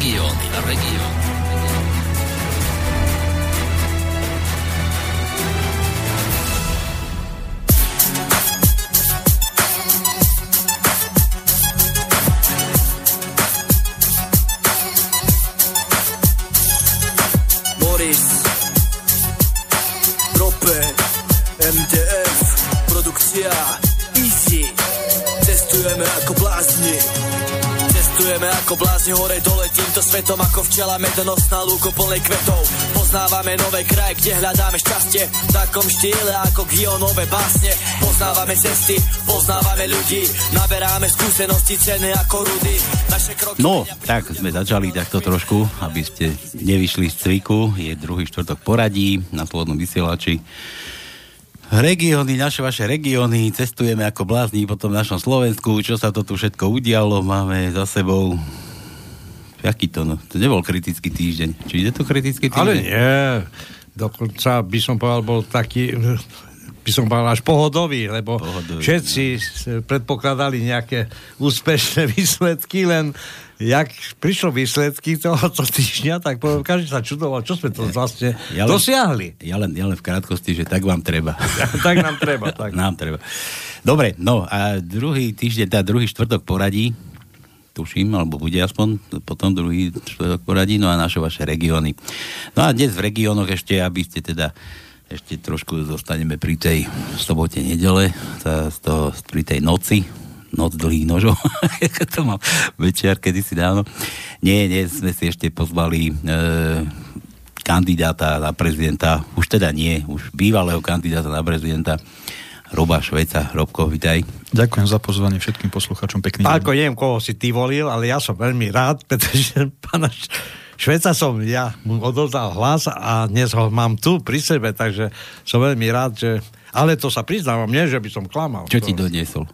Regióny. Regióny. Ako svetom Ako včela medonosná lúko plnej kvetov. Poznávame nové kraje, kde hľadáme šťastie. V takom štýle ako Gionové básne. Poznávame cesty, poznávame ľudí. Naberáme skúsenosti ceny ako rudy. Naše kroky No, tak sme začali takto trošku Aby ste nevyšli z cviku. Je druhý štvrtok poradí na slobodnom vysielači. Regióny, naše vaše regióny, cestujeme ako blázni po tom našom Slovensku, čo sa to tu všetko udialo, máme za sebou Jaký to, no? To nebol kritický týždeň. Či je to kritický týždeň? Ale nie. Dokonca by som povedal, bol taký by som povedal až pohodový, lebo pohodový, všetci no. predpokladali nejaké úspešné výsledky, len jak prišlo výsledky tohoto týždňa, tak poviem, každý sa čudoval, čo sme to vlastne ja len, dosiahli. Ja len, ja len v krátkosti, že tak vám treba. tak nám treba. Tak. Nám treba. Dobre, no a druhý týždeň, tá druhý štvrtok poradí, tuším, alebo bude aspoň potom druhý čtvrtok poradí, no a naše vaše regióny. No a dnes v regiónoch ešte, aby ste teda ešte trošku zostaneme pri tej sobote, nedele, tá, to, pri tej noci, noc dlhých nožov, to mám večer kedysi dávno. Nie, nie, sme si ešte pozvali e, kandidáta na prezidenta, už teda nie, už bývalého kandidáta na prezidenta, Roba Šveca. Robko, vitaj. Ďakujem za pozvanie všetkým poslucháčom. Pekný Ako neviem, koho si ty volil, ale ja som veľmi rád, pretože pána Šveca som ja mu odovzdal hlas a dnes ho mám tu pri sebe, takže som veľmi rád, že... Ale to sa priznávam, nie, že by som klamal. Čo to... ti doniesol?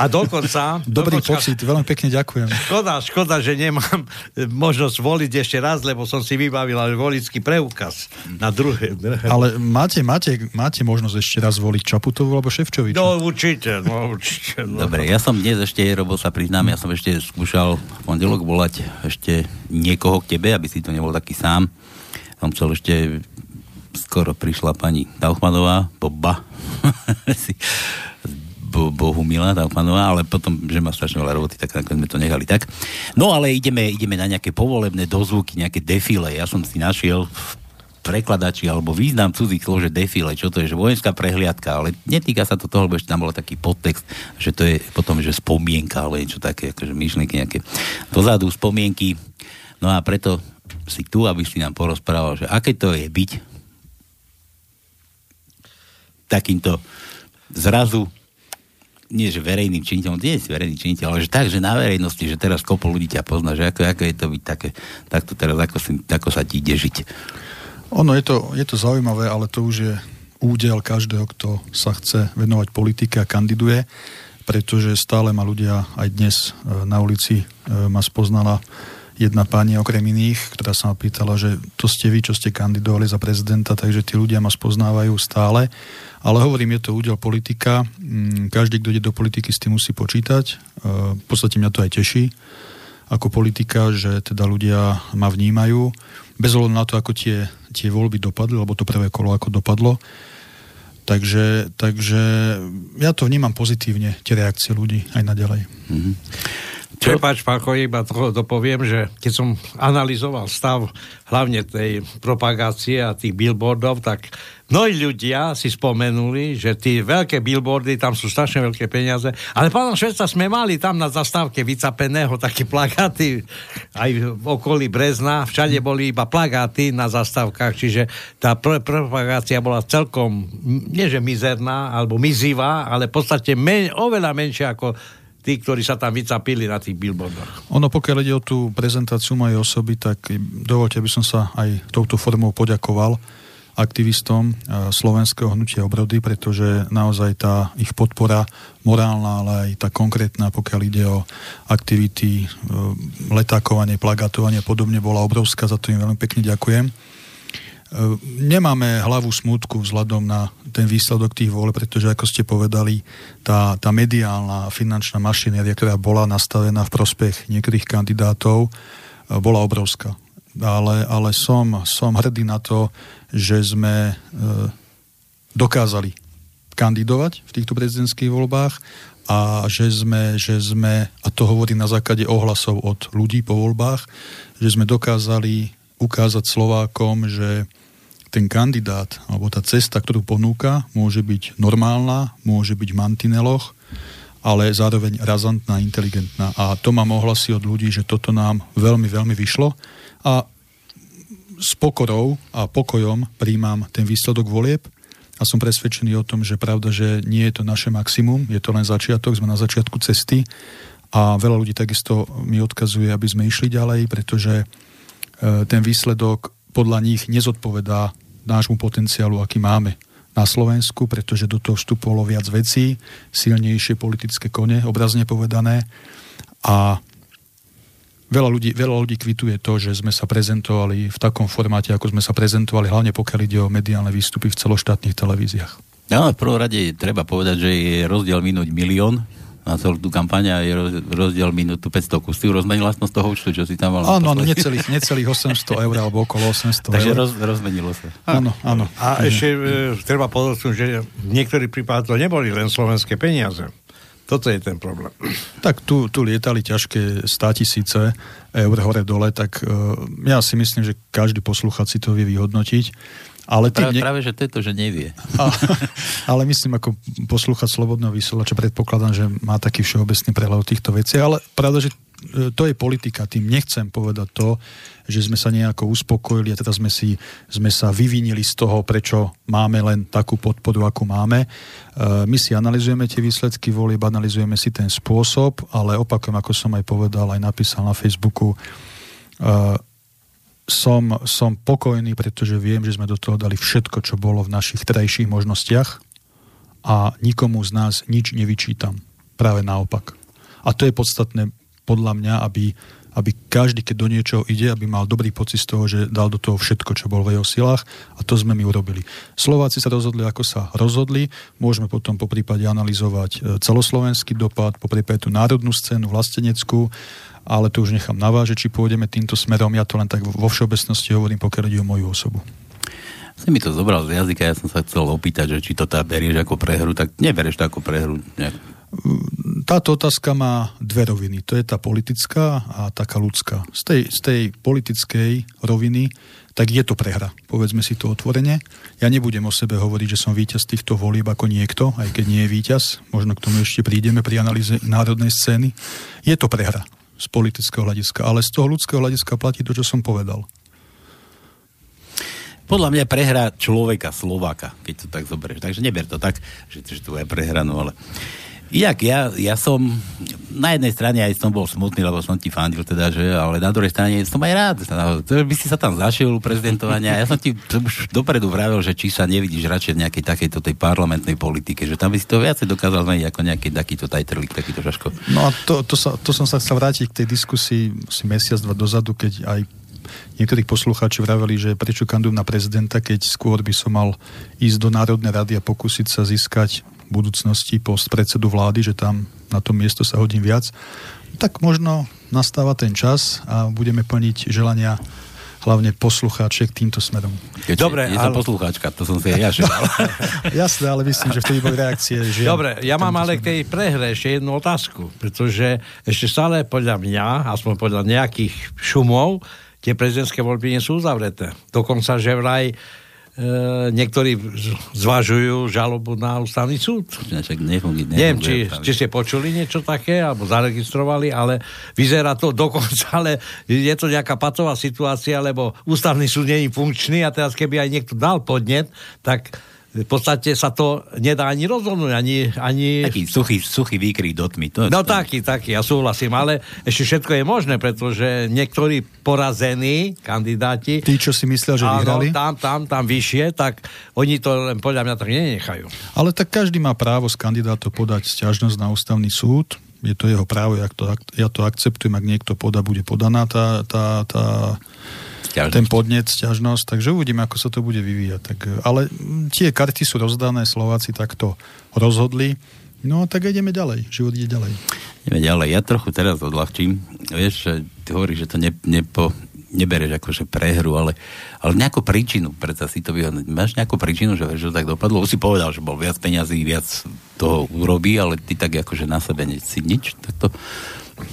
A dokonca... Dobrý dokonca, pocit, veľmi pekne ďakujem. Škoda, škoda, že nemám možnosť voliť ešte raz, lebo som si vybavil volický preukaz na druhé. Ale máte, máte, máte možnosť ešte raz voliť Čaputovu alebo Ševčoviča? No určite, no určite. No. Dobre, ja som dnes ešte, Robo sa priznám, ja som ešte skúšal v pondelok volať ešte niekoho k tebe, aby si to nebol taký sám. Som chcel ešte skoro prišla pani Dalchmanová, Boba, bo, Bohu milá Taufmanová, ale potom, že má strašne veľa roboty, tak sme to nechali tak. No ale ideme, ideme na nejaké povolebné dozvuky, nejaké defile. Ja som si našiel v prekladači alebo význam cudzích slov, že defile, čo to je, že vojenská prehliadka, ale netýka sa to toho, lebo ešte tam bol taký podtext, že to je potom, že spomienka, alebo niečo také, akože myšlienky nejaké dozadu, spomienky. No a preto si tu, aby si nám porozprával, že aké to je byť takýmto zrazu nie že verejným činiteľom, nie si verejný činiteľ, ale že tak, že na verejnosti, že teraz kopo ľudí ťa pozná, že ako, ako je to byť také, takto teraz, ako, si, ako sa ti ide žiť. Ono je to, je to zaujímavé, ale to už je údel každého, kto sa chce venovať politike a kandiduje, pretože stále ma ľudia aj dnes e, na ulici e, ma spoznala jedna pani okrem iných, ktorá sa ma pýtala, že to ste vy, čo ste kandidovali za prezidenta, takže tí ľudia ma spoznávajú stále. Ale hovorím, je to údel politika. Mm, každý, kto ide do politiky, s tým musí počítať. E, v podstate mňa to aj teší ako politika, že teda ľudia ma vnímajú. Bez ohľadu na to, ako tie, tie voľby dopadli, alebo to prvé kolo ako dopadlo. Takže, takže ja to vnímam pozitívne, tie reakcie ľudí aj naďalej. Mm-hmm. Prepač, Pacho, iba toho dopoviem, že keď som analyzoval stav hlavne tej propagácie a tých billboardov, tak mnohí ľudia si spomenuli, že tie veľké billboardy, tam sú strašne veľké peniaze, ale pána Šveca sme mali tam na zastávke vycapeného také plagáty aj v okolí Brezna, všade boli iba plagáty na zastávkach, čiže tá pr- propagácia bola celkom, nie že mizerná, alebo mizivá, ale v podstate men- oveľa menšia ako tí, ktorí sa tam vycapili na tých billboardoch. Ono, pokiaľ ide o tú prezentáciu mojej osoby, tak dovolte, aby som sa aj touto formou poďakoval aktivistom eh, slovenského hnutia obrody, pretože naozaj tá ich podpora morálna, ale aj tá konkrétna, pokiaľ ide o aktivity, eh, letákovanie, plagatovanie a podobne, bola obrovská, za to im veľmi pekne ďakujem. Ehm, nemáme hlavu smutku vzhľadom na ten výsledok tých vole, pretože ako ste povedali, tá, tá mediálna finančná mašinéria, ktorá bola nastavená v prospech niektorých kandidátov, bola obrovská. Ale, ale som, som hrdý na to, že sme e, dokázali kandidovať v týchto prezidentských voľbách a že sme, že sme, a to hovorí na základe ohlasov od ľudí po voľbách, že sme dokázali ukázať Slovákom, že ten kandidát alebo tá cesta, ktorú ponúka, môže byť normálna, môže byť v mantineloch, ale zároveň razantná, inteligentná. A to mám ohlasy od ľudí, že toto nám veľmi, veľmi vyšlo. A s pokorou a pokojom príjmam ten výsledok volieb a som presvedčený o tom, že pravda, že nie je to naše maximum, je to len začiatok, sme na začiatku cesty a veľa ľudí takisto mi odkazuje, aby sme išli ďalej, pretože e, ten výsledok podľa nich nezodpovedá nášmu potenciálu, aký máme na Slovensku, pretože do toho vstupovalo viac vecí, silnejšie politické kone, obrazne povedané. A veľa ľudí, veľa ľudí kvituje to, že sme sa prezentovali v takom formáte, ako sme sa prezentovali, hlavne pokiaľ ide o mediálne výstupy v celoštátnych televíziách. No, v prvom rade treba povedať, že je rozdiel minúť milión na celú tú kampaň a je rozdiel minútu 500 kus. Ty rozmenila som z toho účtu, čo si tam mal. Áno, áno, necelých, necelých 800 eur alebo okolo 800 Takže roz, rozmenilo sa. Áno, áno. A ešte e, treba podotknúť, že v niektorých prípadoch to neboli len slovenské peniaze. Toto je ten problém. Tak tu, tu lietali ťažké 100 tisíce eur hore-dole, tak uh, ja si myslím, že každý posluchač si to vie vyhodnotiť. Ale práve, ne... práve, že to, že nevie. A, ale myslím, ako poslúchať Slobodného vysielača, predpokladám, že má taký všeobecný prehľad o týchto veciach, ale pravda, že e, to je politika. Tým nechcem povedať to, že sme sa nejako uspokojili a teda sme, si, sme sa vyvinili z toho, prečo máme len takú podporu, akú máme. E, my si analizujeme tie výsledky volieb, analizujeme si ten spôsob, ale opakujem, ako som aj povedal, aj napísal na Facebooku, e, som, som pokojný, pretože viem, že sme do toho dali všetko, čo bolo v našich terajších možnostiach a nikomu z nás nič nevyčítam. Práve naopak. A to je podstatné podľa mňa, aby aby každý, keď do niečoho ide, aby mal dobrý pocit z toho, že dal do toho všetko, čo bol v jeho silách a to sme my urobili. Slováci sa rozhodli, ako sa rozhodli, môžeme potom po prípade analyzovať e, celoslovenský dopad, po prípade tú národnú scénu, vlasteneckú, ale to už nechám na vás, či pôjdeme týmto smerom, ja to len tak vo všeobecnosti hovorím, pokiaľ ide o moju osobu. Si mi to zobral z jazyka, ja som sa chcel opýtať, že či to tá berieš ako prehru, tak neberieš to ako prehru. Nejak táto otázka má dve roviny. To je tá politická a taká ľudská. Z tej, z tej politickej roviny tak je to prehra. Povedzme si to otvorene. Ja nebudem o sebe hovoriť, že som víťaz týchto volieb ako niekto, aj keď nie je víťaz. Možno k tomu ešte prídeme pri analýze národnej scény. Je to prehra z politického hľadiska, ale z toho ľudského hľadiska platí to, čo som povedal. Podľa mňa prehra človeka, Slováka, keď to tak zoberieš. Takže neber to tak, že, že to je prehra, no ale Inak ja, ja som na jednej strane aj som bol smutný, lebo som ti fandil teda, že, ale na druhej strane som aj rád. To by si sa tam zašiel u prezidentovania. Ja som ti už dopredu vravel, že či sa nevidíš radšej v nejakej takejto tej parlamentnej politike, že tam by si to viacej dokázal zmeniť ako nejaký takýto tajtrlik, takýto šaško. No a to, to, sa, to som sa chcel vrátiť k tej diskusii asi mesiac, dva dozadu, keď aj niektorých poslucháči vraveli, že prečo kandujem na prezidenta, keď skôr by som mal ísť do Národnej rady a pokúsiť sa získať budúcnosti post predsedu vlády, že tam na to miesto sa hodím viac, tak možno nastáva ten čas a budeme plniť želania hlavne poslucháčiek týmto smerom. Dobre, je ale... poslucháčka, to som si aj ja želal. Jasné, ale myslím, že vtedy boli reakcie. Že Dobre, ja mám ale k tej prehre ešte jednu otázku, pretože ešte stále podľa mňa, aspoň podľa nejakých šumov, tie prezidentské voľby nie sú uzavreté. Dokonca, že vraj niektorí zvažujú žalobu na ústavný súd. Nefunguje, Neviem, či, či ste počuli niečo také, alebo zaregistrovali, ale vyzerá to dokonca, ale je to nejaká patová situácia, lebo ústavný súd nie je funkčný a teraz keby aj niekto dal podnet, tak v podstate sa to nedá ani rozhodnúť, ani... ani... Taký suchý, suchý výkrik do tmy. To, no to... taký, taký, ja súhlasím, ale ešte všetko je možné, pretože niektorí porazení kandidáti... Tí, čo si myslia, že áno, vyhrali? tam, tam, tam vyššie, tak oni to len podľa mňa tak nenechajú. Ale tak každý má právo z kandidátov podať sťažnosť na ústavný súd, je to jeho právo, ja to, ja to akceptujem, ak niekto poda, bude podaná tá, tá, tá Sťažnosť. ten podnet, sťažnosť, takže uvidíme, ako sa to bude vyvíjať. Tak, ale tie karty sú rozdané, Slováci takto rozhodli, no tak ideme ďalej, život ide ďalej. Ideme ďalej, ja trochu teraz odľahčím, vieš, ty hovoríš, že to ne, nepo, nebereš akože prehru, ale, ale nejakú príčinu, preto si to vyhodnúť. Máš nejakú príčinu, že, že to tak dopadlo? Už si povedal, že bol viac peňazí, viac toho urobí, ale ty tak akože na sebe si nič, tak to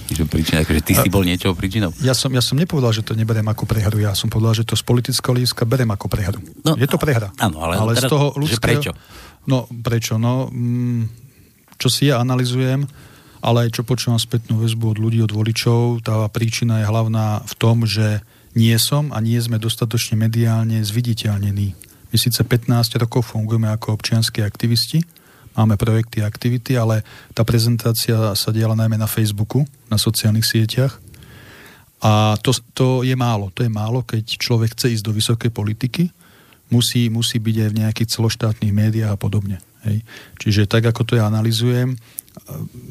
že príčina, akože ty si bol niečo príčinou? Ja som, ja som nepovedal, že to neberiem ako prehru, ja som povedal, že to z politického hľadiska berem ako prehru. No, je to prehra. Áno, ale, ale teraz, z toho ľudského... prečo? No, prečo? No, mm, čo si ja analizujem, ale aj čo počúvam spätnú väzbu od ľudí, od voličov, tá príčina je hlavná v tom, že nie som a nie sme dostatočne mediálne zviditeľnení. My síce 15 rokov fungujeme ako občianskí aktivisti, máme projekty a aktivity, ale tá prezentácia sa diala najmä na Facebooku, na sociálnych sieťach. A to, to je málo. To je málo, keď človek chce ísť do vysokej politiky, musí, musí byť aj v nejakých celoštátnych médiách a podobne. Hej. Čiže tak, ako to ja analizujem,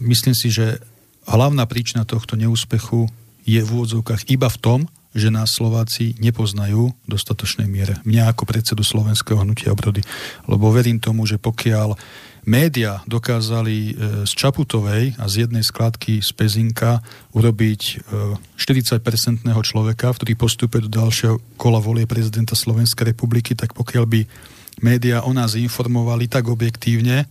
myslím si, že hlavná príčina tohto neúspechu je v úvodzovkách iba v tom, že nás Slováci nepoznajú v dostatočnej miere. Mňa ako predsedu Slovenského hnutia obrody. Lebo verím tomu, že pokiaľ média dokázali e, z Čaputovej a z jednej skladky z Pezinka urobiť 40-percentného e, človeka, ktorý postupuje do ďalšieho kola volie prezidenta Slovenskej republiky, tak pokiaľ by média o nás informovali tak objektívne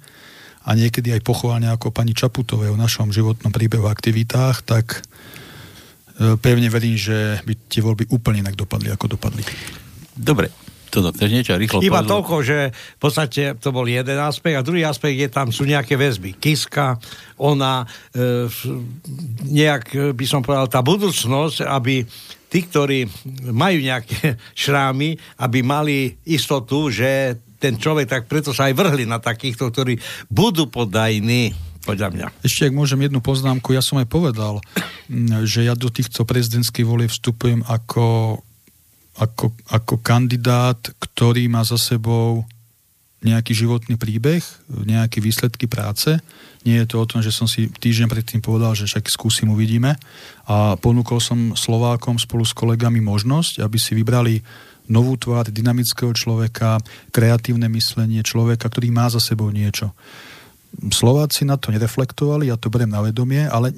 a niekedy aj pochválne ako pani Čaputovej o našom životnom príbehu a aktivitách, tak E, pevne verím, že by tie voľby úplne inak dopadli, ako dopadli. Dobre, toto chceš niečo rýchlo Iba povedal? toľko, že v podstate to bol jeden aspekt a druhý aspekt je tam sú nejaké väzby. Kiska, ona, e, nejak by som povedal, tá budúcnosť, aby tí, ktorí majú nejaké šrámy, aby mali istotu, že ten človek, tak preto sa aj vrhli na takýchto, ktorí budú podajní podľa mňa. Ešte, ak môžem jednu poznámku, ja som aj povedal, že ja do týchto prezidentských volieb vstupujem ako, ako, ako kandidát, ktorý má za sebou nejaký životný príbeh, nejaké výsledky práce. Nie je to o tom, že som si týždeň predtým povedal, že však skúsim, uvidíme. A ponúkol som Slovákom spolu s kolegami možnosť, aby si vybrali novú tvár dynamického človeka, kreatívne myslenie človeka, ktorý má za sebou niečo. Slováci na to nereflektovali, ja to beriem na vedomie, ale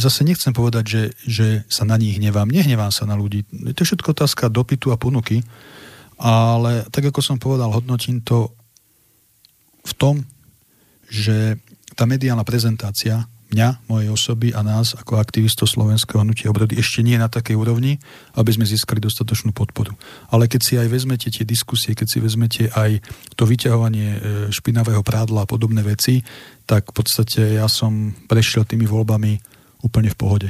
zase nechcem povedať, že, že sa na nich hnevám. Nehnevám sa na ľudí. To je všetko otázka dopytu a ponuky, ale tak ako som povedal, hodnotím to v tom, že tá mediálna prezentácia mňa, mojej osoby a nás ako aktivistov Slovenského hnutia obrody ešte nie na takej úrovni, aby sme získali dostatočnú podporu. Ale keď si aj vezmete tie diskusie, keď si vezmete aj to vyťahovanie e, špinavého prádla a podobné veci, tak v podstate ja som prešiel tými voľbami úplne v pohode.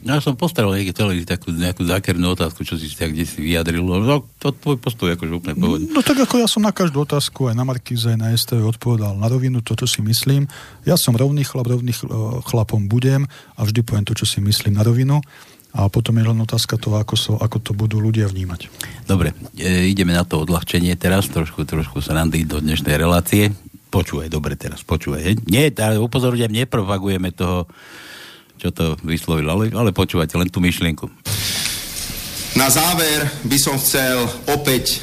Ja som postaral niekde televízii takú nejakú zákernú otázku, čo si tak kde si vyjadril. No, to tvoj postoj akože úplne pohodne. No tak ako ja som na každú otázku aj na Markíze, aj na STV odpovedal na rovinu to, čo si myslím. Ja som rovný chlap, rovný chlapom budem a vždy poviem to, čo si myslím na rovinu. A potom je len otázka toho, ako, so, ako to budú ľudia vnímať. Dobre, e, ideme na to odľahčenie teraz, trošku, trošku sa randy do dnešnej relácie. Počúvaj, dobre teraz, počúvaj. Nie, upozorňujem, nepropagujeme toho čo to vyslovil, ale, ale počúvate len tú myšlienku. Na záver by som chcel opäť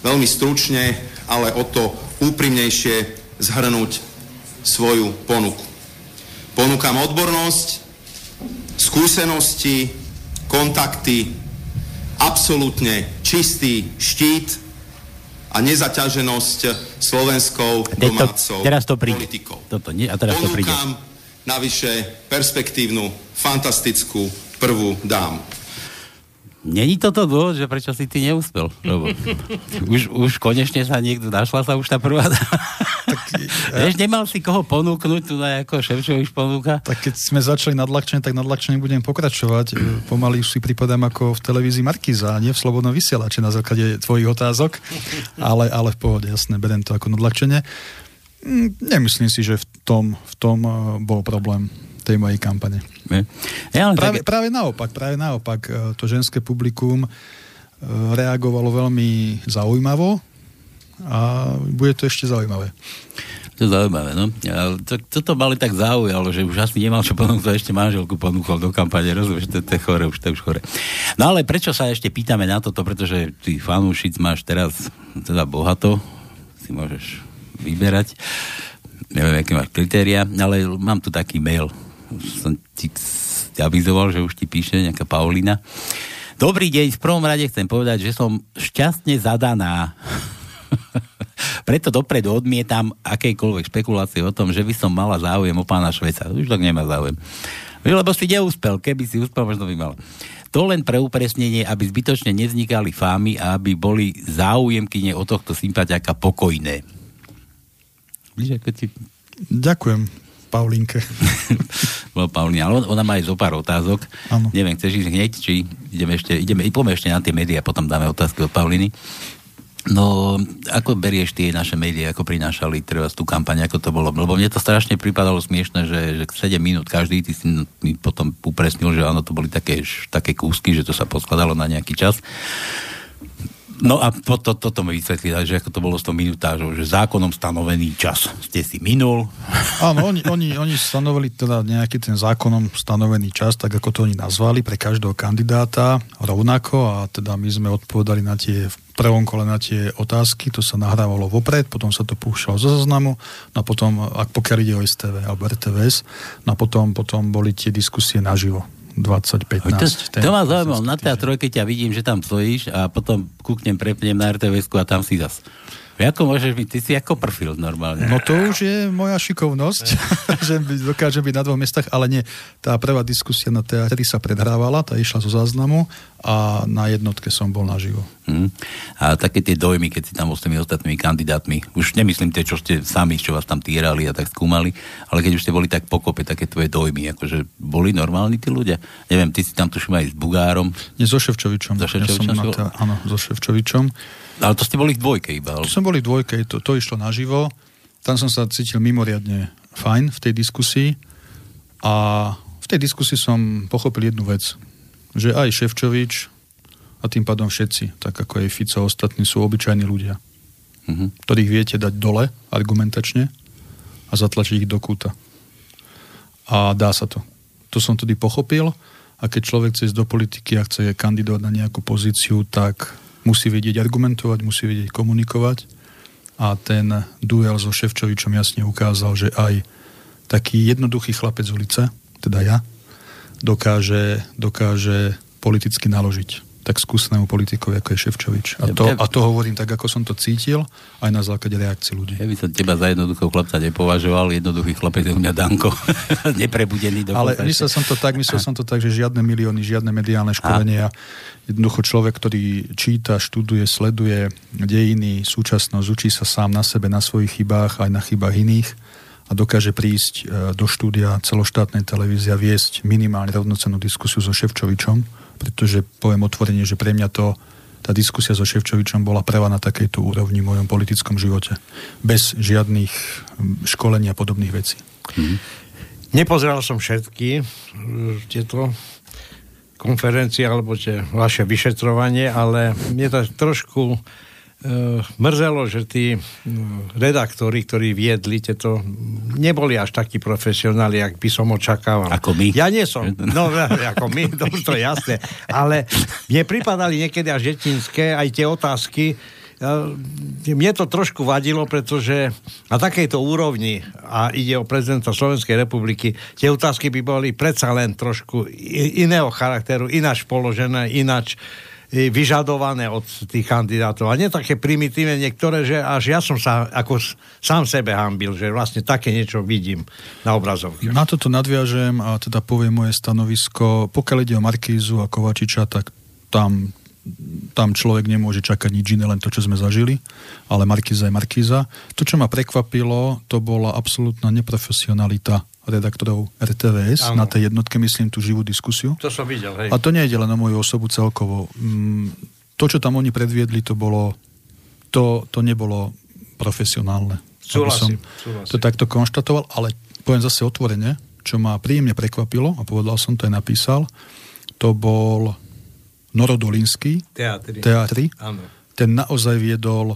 veľmi stručne, ale o to úprimnejšie zhrnúť svoju ponuku. Ponúkam odbornosť, skúsenosti, kontakty, absolútne čistý štít a nezaťaženosť slovenskou domácou teraz to politikou. Toto, nie, a teraz Ponúkam to príde navyše perspektívnu, fantastickú prvú dámu. Není toto dôvod, že prečo si ty neúspel? Lebo už, už konečne sa niekto, našla sa už tá prvá tak, Vieš, nemal si koho ponúknuť, tu na ako Ševčovič ponúka? Tak keď sme začali nadľahčenie, tak nadľahčenie budem pokračovať. Pomaly už si pripadám ako v televízii Markiza, nie v Slobodnom vysielači na základe tvojich otázok, ale, ale v pohode, jasné, berem to ako nadľahčenie. Mm, nemyslím si, že v tom, v tom eh, bol problém tej mojej kampane. Ja, práve, tak... práve naopak, práve naopak. Eh, to ženské publikum eh, reagovalo veľmi zaujímavo a bude to ešte zaujímavé. To je zaujímavé, no. To, toto mali tak zaujalo, že už asi nemal čo ponúknuť, ešte manželku ponúkol do kampane, rozumieš, to, to je chore, už to je už chore. No ale prečo sa ešte pýtame na toto, pretože ty fanúšic máš teraz teda bohato, si môžeš vyberať. Neviem, aké máš kritéria, ale mám tu taký mail. Som ti, avizoval, že už ti píše nejaká Paulina. Dobrý deň, v prvom rade chcem povedať, že som šťastne zadaná. Preto dopredu odmietam akejkoľvek špekulácie o tom, že by som mala záujem o pána Šveca. Už tak nemá záujem. Lebo si neúspel, keby si úspel, možno by mal. To len pre upresnenie, aby zbytočne nevznikali fámy a aby boli záujemkyne o tohto sympatiaka pokojné. Víš, ako ti... Ďakujem, Paulinke. Bol Paulina, ale ona má aj zo pár otázok. Ano. Neviem, chceš ísť hneď, či ideme ešte, ideme, ideme ešte na tie médiá, potom dáme otázky od Pauliny. No, ako berieš tie naše médiá, ako prinášali treba tú kampaň, ako to bolo? Lebo mne to strašne pripadalo smiešne, že, že 7 minút každý, ty si mi potom upresnil, že áno, to boli také, také kúsky, že to sa poskladalo na nejaký čas. No a to, to, toto mi vysvetlí, že ako to bolo s tou minutážou, že zákonom stanovený čas ste si minul. Áno, oni, oni, oni stanovili teda nejaký ten zákonom stanovený čas, tak ako to oni nazvali pre každého kandidáta rovnako a teda my sme odpovedali na tie v prvom kole na tie otázky, to sa nahrávalo vopred, potom sa to púšťalo zo zoznamu, no a potom, ak pokiaľ ide o STV alebo RTVS, no a potom, potom boli tie diskusie naživo. 2015. To, to ma zaujímavé. Na tej trojke ťa vidím, že tam stojíš a potom kúknem, prepnem na rtvs a tam si zas. Ako môžeš byť? Ty si ako profil normálne. No to už je moja šikovnosť, že dokážem byť na dvoch miestach, ale nie. Tá prvá diskusia na teatri sa predhrávala, tá išla zo záznamu a na jednotke som bol naživo. Hmm. A také tie dojmy, keď si tam s tými ostatnými kandidátmi, už nemyslím tie, čo ste sami, čo vás tam týrali a tak skúmali, ale keď už ste boli tak pokope, také tvoje dojmy, akože boli normálni tí ľudia? Neviem, ty si tam tuším aj s Bugárom. Nie, so Ševčovičom. So Ševčovičom? Ja som tá, áno, so Ševčovičom. Ale to ste boli v dvojke iba. Ale... To som boli v dvojke, to, to išlo naživo. Tam som sa cítil mimoriadne fajn v tej diskusii a v tej diskusii som pochopil jednu vec, že aj Ševčovič a tým pádom všetci, tak ako aj Fico ostatní, sú obyčajní ľudia, uh-huh. ktorých viete dať dole argumentačne a zatlačiť ich do kúta. A dá sa to. To som tedy pochopil a keď človek chce ísť do politiky a chce kandidovať na nejakú pozíciu, tak musí vedieť argumentovať, musí vedieť komunikovať a ten duel so Ševčovičom jasne ukázal, že aj taký jednoduchý chlapec z ulice, teda ja, dokáže, dokáže politicky naložiť tak skúsenému politikovi, ako je Ševčovič. A to, a to hovorím tak, ako som to cítil, aj na základe reakcií ľudí. Ja by som teba za jednoduchého chlapca nepovažoval, jednoduchý chlapec je u mňa Danko, neprebudený. Ale myslel som to tak, myslel som to tak, že žiadne milióny, žiadne mediálne školenia. Jednoducho človek, ktorý číta, študuje, sleduje dejiny, súčasnosť, učí sa sám na sebe, na svojich chybách, aj na chybách iných a dokáže prísť e, do štúdia celoštátnej televízie a viesť minimálne rovnocennú diskusiu so Ševčovičom, pretože poviem otvorene, že pre mňa to tá diskusia so Ševčovičom bola prvá na takejto úrovni v mojom politickom živote. Bez žiadnych školení a podobných vecí. Mm-hmm. Nepozeral som všetky tieto konferencie alebo tie vaše vyšetrovanie, ale mne to trošku E, mrzelo, že tí redaktori, ktorí viedli tieto, neboli až takí profesionáli, ak by som očakával. Ako my. Ja nie som. No, ako my, to, to je jasné. Ale mne pripadali niekedy až detinské aj tie otázky, e, mne to trošku vadilo, pretože na takejto úrovni, a ide o prezidenta Slovenskej republiky, tie otázky by boli predsa len trošku iného charakteru, ináč položené, ináč vyžadované od tých kandidátov. A nie také primitívne niektoré, že až ja som sa ako sám sebe hambil, že vlastne také niečo vidím na obrazovke. Na toto nadviažem a teda poviem moje stanovisko. Pokiaľ ide o Markízu a Kovačiča, tak tam tam človek nemôže čakať nič iné, len to, čo sme zažili, ale Markíza je Markíza. To, čo ma prekvapilo, to bola absolútna neprofesionalita redaktorov RTVS ano. na tej jednotke, myslím, tú živú diskusiu. To som videl, hej. A to nie je len na moju osobu celkovo. Mm, to, čo tam oni predviedli, to bolo, to, to nebolo profesionálne. Súhlasím, som to takto konštatoval, ale poviem zase otvorene, čo ma príjemne prekvapilo, a povedal som to aj napísal, to bol Norodolinský teatri. teatri. Ten naozaj viedol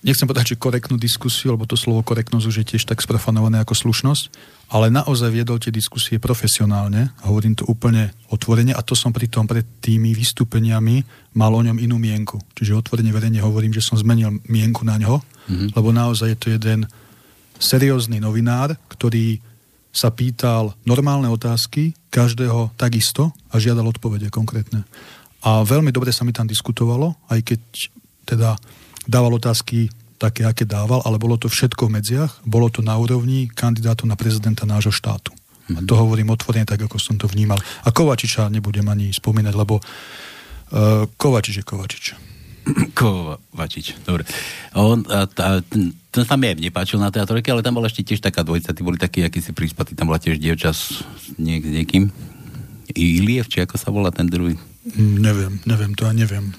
nechcem povedať, že korektnú diskusiu, lebo to slovo korektnosť už je tiež tak sprofanované ako slušnosť, ale naozaj viedol tie diskusie profesionálne, hovorím to úplne otvorene a to som pri tom pred tými vystúpeniami mal o ňom inú mienku. Čiže otvorene verejne hovorím, že som zmenil mienku na ňo, mm-hmm. lebo naozaj je to jeden seriózny novinár, ktorý sa pýtal normálne otázky, každého takisto a žiadal odpovede konkrétne. A veľmi dobre sa mi tam diskutovalo, aj keď teda dával otázky také, aké dával, ale bolo to všetko v medziach, bolo to na úrovni kandidátov na prezidenta nášho štátu. A to hovorím otvorene tak, ako som to vnímal. A Kovačiča nebudem ani spomínať, lebo uh, Kovačič je Kovačič. Kovačič, dobre. On, a, a, ten, sa mi aj nepáčil na teatrojke, ale tam bola ešte tiež taká dvojica, tí boli takí akýsi príspady, tam bola tiež dievča s niek- niekým. Iliev, či ako sa volá ten druhý? Mm, neviem, neviem, to ja neviem.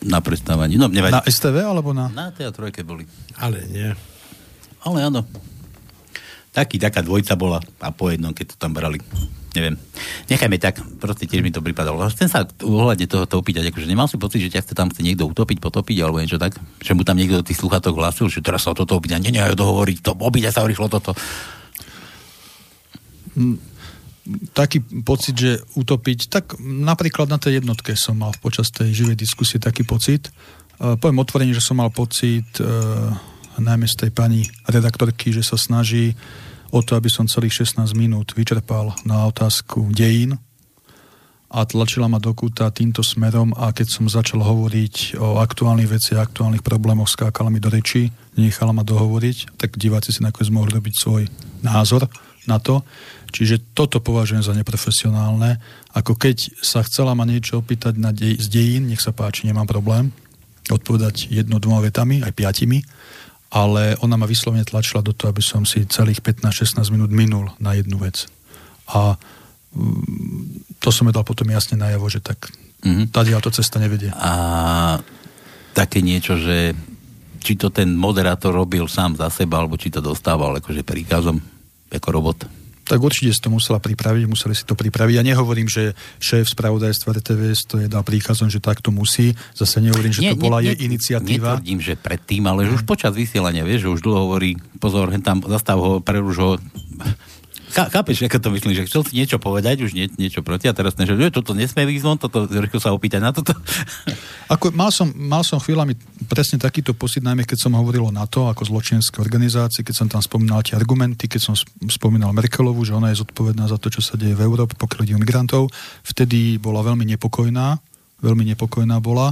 Na prestávaní. No, nevadí. Na STV alebo na... Na teatrojke boli. Ale nie. Ale áno. Taký, taká dvojica bola a po jednom, keď to tam brali. Neviem. Nechajme tak, proste tiež mi to pripadalo. Chcem sa ohľadne toho to opýtať, akože nemal si pocit, že ťa chce tam chce niekto utopiť, potopiť alebo niečo tak? Že mu tam niekto do tých sluchatok hlasil, že teraz sa o toto opýta, nie, nie, dohovoriť, to, opýta sa rýchlo toto. Taký pocit, že utopiť, tak napríklad na tej jednotke som mal počas tej živej diskusie taký pocit. Uh, poviem otvorene, že som mal pocit uh, najmä z tej pani redaktorky, že sa snaží o to, aby som celých 16 minút vyčerpal na otázku dejín a tlačila ma do kúta týmto smerom a keď som začal hovoriť o aktuálnych veciach, aktuálnych problémoch, skákala mi do reči, nechala ma dohovoriť, tak diváci si nakoniec mohli robiť svoj názor na to. Čiže toto považujem za neprofesionálne. Ako keď sa chcela ma niečo opýtať na dej- z dejín, nech sa páči, nemám problém odpovedať jedno, dvoma vetami, aj piatimi, ale ona ma vyslovene tlačila do toho, aby som si celých 15-16 minút minul na jednu vec. A mm, to som dal potom jasne najavo, že tak mm-hmm. tady to cesta nevedie. A také niečo, že či to ten moderátor robil sám za seba, alebo či to dostával akože príkazom ako robot? tak určite si to musela pripraviť, museli si to pripraviť. Ja nehovorím, že šéf spravodajstva RTVS to je dal príkazom, že takto musí. Zase nehovorím, že nie, to bola nie, jej iniciatíva. Netvrdím, že predtým, ale že už počas vysielania, vieš, že už dlho hovorí, pozor, tam zastav ho, preruš ho, chápeš, ako to myslím, že chcel si niečo povedať, už nie, niečo proti a teraz že toto nesmie von, toto rýchlo sa opýtať na toto. Ako, mal, som, mal som chvíľami presne takýto pocit, najmä keď som hovoril o NATO ako zločinské organizácie, keď som tam spomínal tie argumenty, keď som spomínal Merkelovu, že ona je zodpovedná za to, čo sa deje v Európe, pokiaľ migrantov, vtedy bola veľmi nepokojná, veľmi nepokojná bola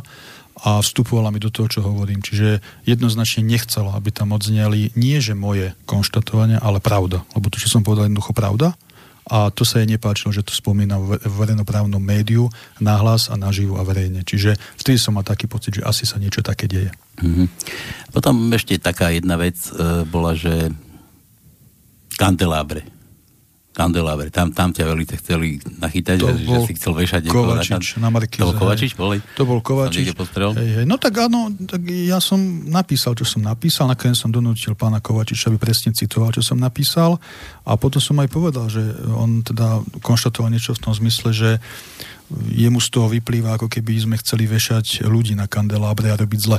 a vstupovala mi do toho, čo hovorím. Čiže jednoznačne nechcela, aby tam odzneli nie, že moje konštatovania, ale pravda. Lebo to, čo som povedal, jednoducho pravda. A to sa jej nepáčilo, že to spomína v verejnoprávnom médiu nahlas a naživo a verejne. Čiže vtedy som mal taký pocit, že asi sa niečo také deje. Mm-hmm. Potom ešte taká jedna vec e, bola, že kandelábre kandeláber. Tam, tam ťa veľmi chceli nachytať, že, že si chcel vešať Kovačič na, na Markize. To bol Kovačič, boli? To bol Kovačič. Hej, hej. No tak áno, tak ja som napísal, čo som napísal, nakoniec som donútil pána Kovačiča, aby presne citoval, čo som napísal a potom som aj povedal, že on teda konštatoval niečo v tom zmysle, že jemu z toho vyplýva, ako keby sme chceli vešať ľudí na kandelábre a robiť zle.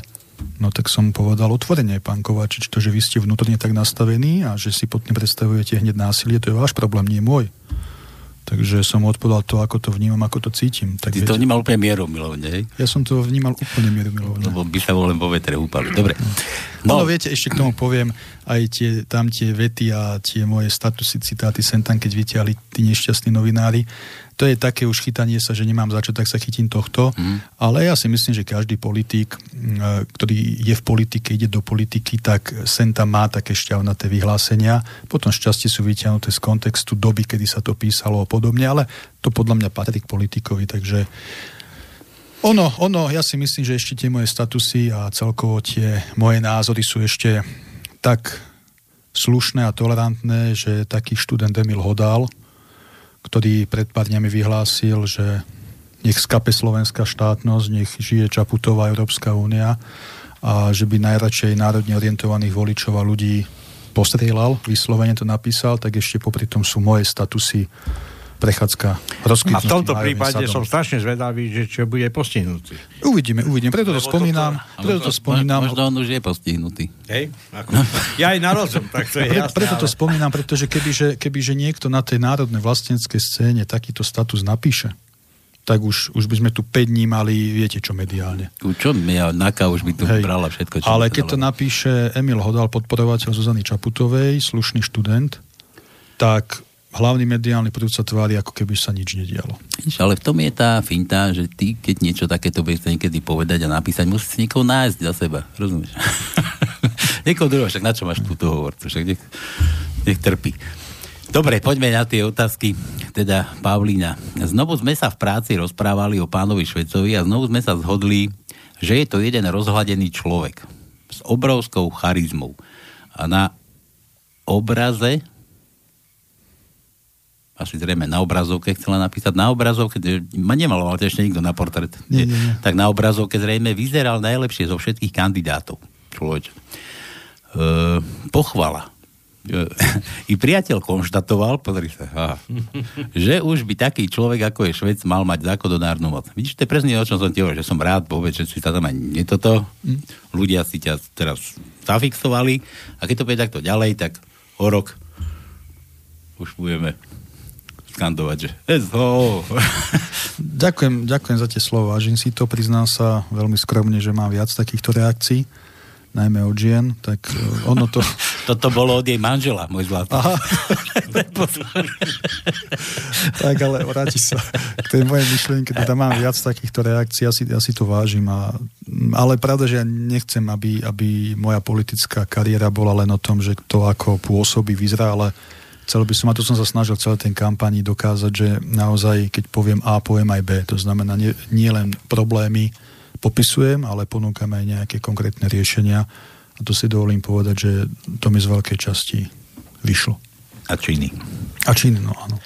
No tak som povedal otvorene, pán Kovačič, to, že vy ste vnútorne tak nastavení a že si pod tým predstavujete hneď násilie, to je váš problém, nie môj. Takže som odpovedal to, ako to vnímam, ako to cítim. Tak Ty viete, to vnímal úplne mieromilovne? Ja som to vnímal úplne mieromilovne. Lebo by sa len vo vetre úpali. Dobre. No. no, viete, ešte k tomu poviem aj tie, tam tie vety a tie moje statusy, citáty sem tam, keď vyťahli tí nešťastní novinári to je také už chytanie sa, že nemám za čo, tak sa chytím tohto. Mm. Ale ja si myslím, že každý politik, ktorý je v politike, ide do politiky, tak sen tam má také šťavnaté vyhlásenia. Potom šťastie sú vyťahnuté z kontextu doby, kedy sa to písalo a podobne, ale to podľa mňa patrí k politikovi, takže ono, ono, ja si myslím, že ešte tie moje statusy a celkovo tie moje názory sú ešte tak slušné a tolerantné, že taký študent Emil Hodal, ktorý pred pár dňami vyhlásil, že nech skape slovenská štátnosť, nech žije Čaputová Európska únia a že by najradšej národne orientovaných voličov a ľudí postrieľal, vyslovene to napísal, tak ešte popri tom sú moje statusy prechádzka A v tomto prípade sadom. som strašne zvedavý, že čo bude postihnutý. Uvidíme, uvidíme. Preto to spomínam. To, preto to spomínam. Možno on už je postihnutý. Hej? Ako, ja aj na rozum, tak to je jasné. Preto to ale... spomínam, pretože kebyže, kebyže niekto na tej národnej vlasteneckej scéne takýto status napíše, tak už, už by sme tu 5 dní mali, viete čo, mediálne. Čo, ja, Naka už by tu Hej. brala všetko. Čo Ale keď to napíše Emil Hodal, podporovateľ Zuzany Čaputovej, slušný študent, tak hlavný mediálny prúd sa tvári, ako keby sa nič nedialo. Ale v tom je tá finta, že ty, keď niečo takéto budeš niekedy povedať a napísať, musíš niekoho nájsť za seba. Rozumieš? niekoho druhého, však na čo máš túto hovorcu? Však nech, nech trpí. Dobre, poďme na tie otázky. Teda, Pavlína, znovu sme sa v práci rozprávali o pánovi Švecovi a znovu sme sa zhodli, že je to jeden rozhľadený človek s obrovskou charizmou. A na obraze asi zrejme na obrazovke chcela napísať, na obrazovke, ma nemalo ale ešte nikto na portrét. Nie, nie, nie. Tak na obrazovke zrejme vyzeral najlepšie zo všetkých kandidátov. Človeč. E, pochvala. E, I priateľ konštatoval, pozri sa, aha, že už by taký človek, ako je Švec, mal mať zákonodárnu moc. Vidíš, to je presne o čom som ti hovoril, že som rád, povedz, že si sa tam aj nie toto. Ľudia si ťa teraz zafixovali a keď to bude takto ďalej, tak o rok už budeme skandovať, že SHO. ďakujem, ďakujem za tie slova. Vážim si to, priznám sa veľmi skromne, že mám viac takýchto reakcií najmä od žien, tak e, ono to... Toto bolo od jej manžela, môj zlatý. Aha. tak ale vráti sa k tej mojej myšlienke, teda mám viac takýchto reakcií, ja si, ja si to vážim. A, ale pravda, že ja nechcem, aby, aby moja politická kariéra bola len o tom, že to ako pôsobí v Izraele, chcel by som, a to som sa snažil celé ten kampani dokázať, že naozaj, keď poviem A, poviem aj B. To znamená, nie, nie len problémy popisujem, ale ponúkam aj nejaké konkrétne riešenia. A to si dovolím povedať, že to mi z veľkej časti vyšlo. A činy. A činy, no áno.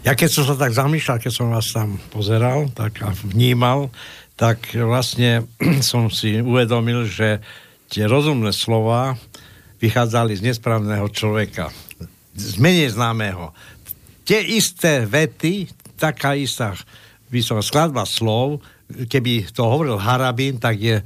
Ja keď som sa tak zamýšľal, keď som vás tam pozeral tak a vnímal, tak vlastne som si uvedomil, že tie rozumné slova vychádzali z nesprávneho človeka z menej známeho. Tie isté vety, taká istá vysoká skladba slov, keby to hovoril Harabín, tak je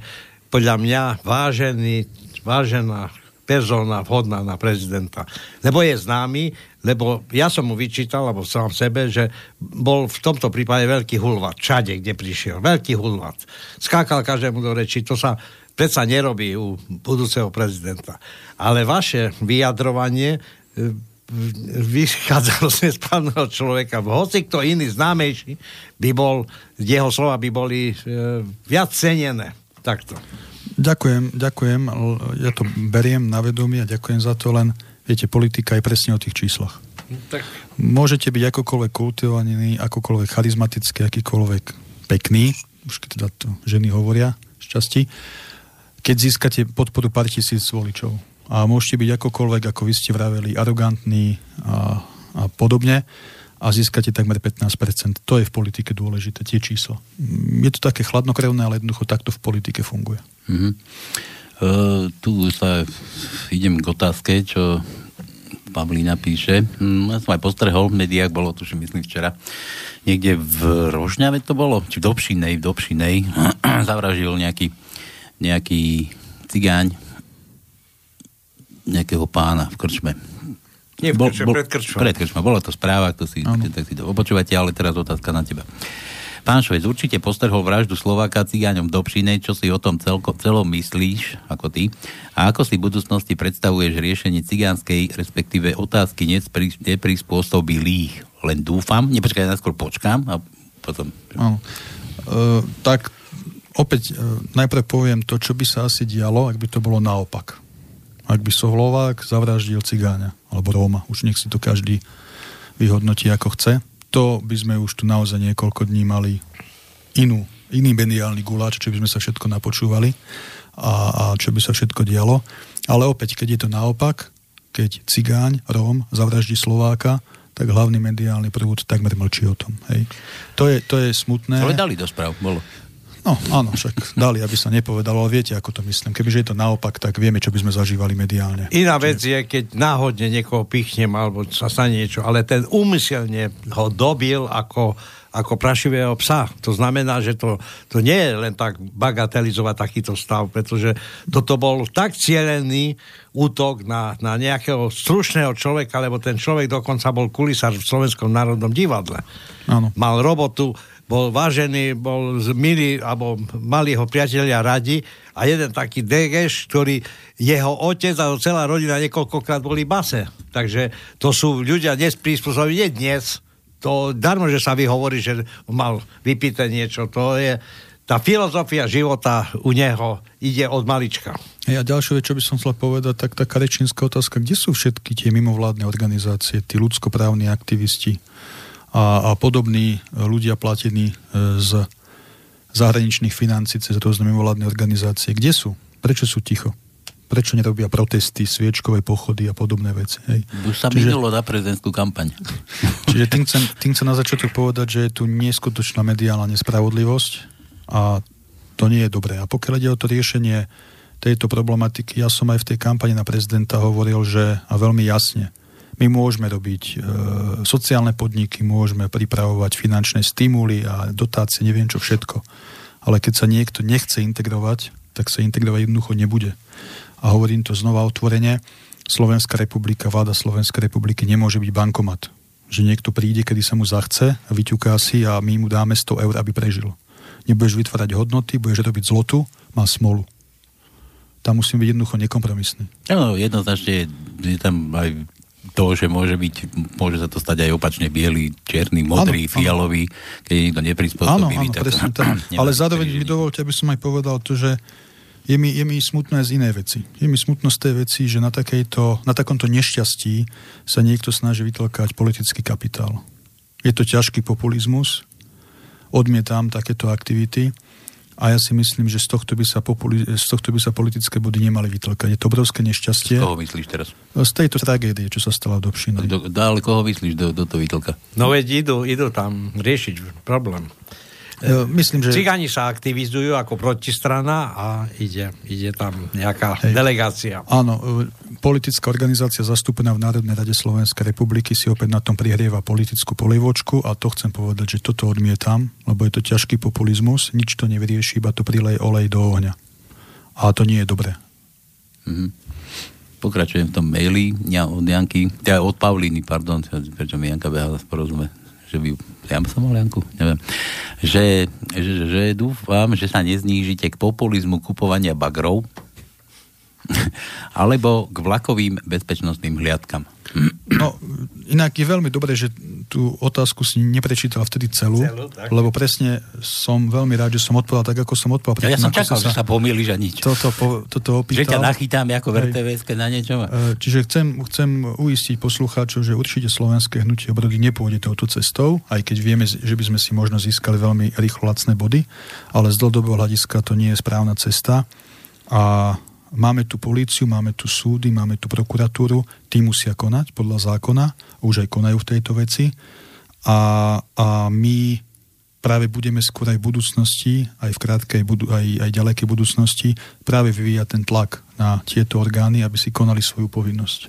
podľa mňa vážený, vážená persona vhodná na prezidenta. Lebo je známy, lebo ja som mu vyčítal, alebo sám sebe, že bol v tomto prípade veľký hulvat. Všade, kde prišiel. Veľký hulvat. Skákal každému do reči. To sa predsa nerobí u budúceho prezidenta. Ale vaše vyjadrovanie vychádzalo z nesprávneho človeka. Hoci kto iný známejší by bol, jeho slova by boli e, viac cenené. Takto. Ďakujem, ďakujem. Ja to beriem na vedomie a ďakujem za to, len viete, politika je presne o tých číslach. Tak. Môžete byť akokoľvek kultivovaný, akokoľvek charizmatický, akýkoľvek pekný, už keď teda to ženy hovoria šťastí, keď získate podporu pár tisíc voličov a môžete byť akokoľvek, ako vy ste vraveli, arogantní a, a podobne a získate takmer 15%. To je v politike dôležité, tie čísla. Je to také chladnokrevné, ale jednoducho takto v politike funguje. Mm-hmm. Uh, tu sa idem k otázke, čo Pavlína píše. Hm, ja som aj postrehol v médiách, bolo že myslím včera, niekde v Rožňave to bolo, či v Dobšinej, v Dobšinej, zavražil nejaký, nejaký cigáň nejakého pána v krčme. Nie v krčme, bol, pred krčme. Pred krčme. Bola to správa, to si, tak si to opočúvate, ale teraz otázka na teba. Pán Švec, určite postrhol vraždu Slováka cigáňom do Pšinej, čo si o tom celko, celom myslíš, ako ty, a ako si v budúcnosti predstavuješ riešenie cigánskej, respektíve otázky neprispôsobilých. Len dúfam, nepočkaj, najskôr počkám a potom... No. Uh, tak opäť uh, najprv poviem to, čo by sa asi dialo, ak by to bolo naopak ak by Slovák zavraždil cigáňa alebo Róma, už nech si to každý vyhodnotí ako chce, to by sme už tu naozaj niekoľko dní mali inú, iný mediálny guláč, čo by sme sa všetko napočúvali a, a čo by sa všetko dialo. Ale opäť, keď je to naopak, keď cigáň, Róm zavraždí Slováka, tak hlavný mediálny prúd takmer mlčí o tom. Hej. To, je, to je smutné. Ale dali do správ, bolo. No áno, však dali, aby sa nepovedalo, ale viete, ako to myslím. Kebyže je to naopak, tak vieme, čo by sme zažívali mediálne. Iná vec je, keď náhodne niekoho pichnem, alebo sa stane niečo, ale ten úmyselne ho dobil ako, ako prašivého psa. To znamená, že to, to nie je len tak bagatelizovať takýto stav, pretože toto bol tak cielený útok na, na nejakého stručného človeka, lebo ten človek dokonca bol kulisár v Slovenskom národnom divadle. Áno. Mal robotu bol vážený, bol milý, alebo mali ho priatelia radi. A jeden taký Degeš, ktorý jeho otec a celá rodina niekoľkokrát boli base. Takže to sú ľudia dnes prispôsobení, nie dnes, to darmo, že sa vyhovorí, že mal vypité niečo, to je tá filozofia života u neho ide od malička. Ja ďalšiu vec, čo by som chcel povedať, tak taká rečínska otázka, kde sú všetky tie mimovládne organizácie, tí ľudskoprávni aktivisti a, a podobní ľudia platení e, z zahraničných financí cez rôzne mimovládne organizácie. Kde sú? Prečo sú ticho? Prečo nerobia protesty, sviečkové pochody a podobné veci? Hej. Už sa čiže, minulo na prezidentskú kampaň. Čiže tým chcem, tým chcem na začiatok povedať, že je tu neskutočná mediálna nespravodlivosť, a to nie je dobré. A pokiaľ ide o to riešenie tejto problematiky, ja som aj v tej kampani na prezidenta hovoril, že a veľmi jasne, my môžeme robiť e, sociálne podniky, môžeme pripravovať finančné stimuly a dotácie, neviem čo všetko. Ale keď sa niekto nechce integrovať, tak sa integrovať jednoducho nebude. A hovorím to znova otvorene, Slovenská republika, vláda Slovenskej republiky nemôže byť bankomat. Že niekto príde, kedy sa mu zachce vyťuká si a my mu dáme 100 eur, aby prežil nebudeš vytvárať hodnoty, budeš robiť zlotu, má smolu. Tam musím byť jednoducho nekompromisný. Áno, jednoznačne je tam aj to, že môže byť, môže sa to stať aj opačne biely, čierny, modrý, áno, fialový, áno. keď je niekto neprispôsobivý. Áno, presne tak. Ale zároveň mi dovolte, aby som aj povedal to, že je mi, je mi smutné z inej veci. Je mi smutno z tej veci, že na, takejto, na takomto nešťastí sa niekto snaží vytlkať politický kapitál. Je to ťažký populizmus, odmietam takéto aktivity a ja si myslím, že z tohto by sa, populi- z tohto by sa politické body nemali vytlkať. Je to obrovské nešťastie. Z koho myslíš teraz? Z tejto tragédie, čo sa stala v Dobšine. Do, do, ale koho myslíš do, do toho vytlka? No veď idú, idú tam riešiť problém. Myslím, že... Cigáni sa aktivizujú ako protistrana a ide, ide tam nejaká Hej. delegácia. Áno, e, politická organizácia zastúpená v Národnej rade Slovenskej republiky si opäť na tom prihrieva politickú polivočku a to chcem povedať, že toto odmietam, lebo je to ťažký populizmus, nič to nevyrieši, iba to prilej olej do ohňa. A to nie je dobré. Mm-hmm. Pokračujem v tom maili ja, od Janky, ja, od Paulíny, pardon, prečo mi Janka behala porozumie že by, ja som mal Janku, neviem, že, že, že dúfam, že sa neznížite k populizmu kupovania bagrov, alebo k vlakovým bezpečnostným hliadkam. No, inak je veľmi dobré, že tú otázku si neprečítal vtedy celú, celú lebo presne som veľmi rád, že som odpovedal tak, ako som odpovedal. Ja, ja som čakal, sa, že sa pomýliš a nič. Toto, po, toto opýtal. Že ťa nachytám ako v rtvs na niečo. E, čiže chcem, chcem uistiť poslucháčov, že určite slovenské hnutie obrody nepôjde touto cestou, aj keď vieme, že by sme si možno získali veľmi rýchlo lacné body, ale z dlhodobého hľadiska to nie je správna cesta. A Máme tu políciu, máme tu súdy, máme tu prokuratúru, tí musia konať podľa zákona, už aj konajú v tejto veci. A, a my práve budeme skôr aj v budúcnosti, aj v krátkej, aj, aj ďalekej budúcnosti, práve vyvíjať ten tlak na tieto orgány, aby si konali svoju povinnosť.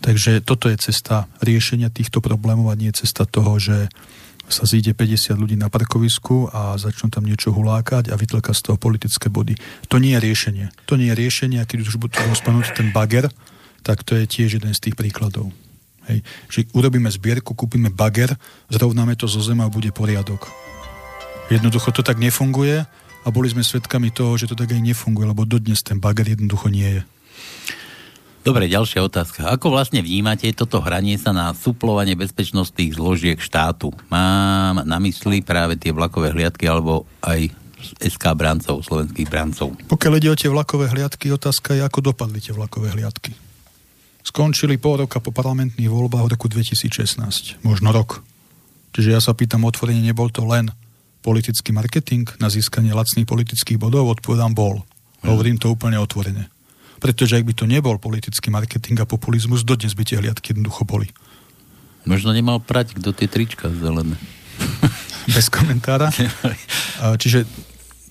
Takže toto je cesta riešenia týchto problémov a nie cesta toho, že sa zíde 50 ľudí na parkovisku a začnú tam niečo hulákať a vytlka z toho politické body. To nie je riešenie. To nie je riešenie a keď už budú spomenúť ten bager, tak to je tiež jeden z tých príkladov. Hej. Že urobíme zbierku, kúpime bager, zrovnáme to zo zema a bude poriadok. Jednoducho to tak nefunguje a boli sme svedkami toho, že to tak aj nefunguje, lebo dodnes ten bager jednoducho nie je. Dobre, ďalšia otázka. Ako vlastne vnímate toto hranie sa na suplovanie bezpečnostných zložiek štátu? Mám na mysli práve tie vlakové hliadky alebo aj SK brancov, slovenských brancov. Pokiaľ ide o tie vlakové hliadky, otázka je, ako dopadli tie vlakové hliadky. Skončili pol roka po parlamentných voľbách v roku 2016, možno rok. Čiže ja sa pýtam otvorene, nebol to len politický marketing na získanie lacných politických bodov? Odpovedám, bol. Hovorím to úplne otvorene. Pretože ak by to nebol politický marketing a populizmus, dodnes by tie hliadky jednoducho boli. Možno nemal prať, kto tie trička zelené. Bez komentára. Čiže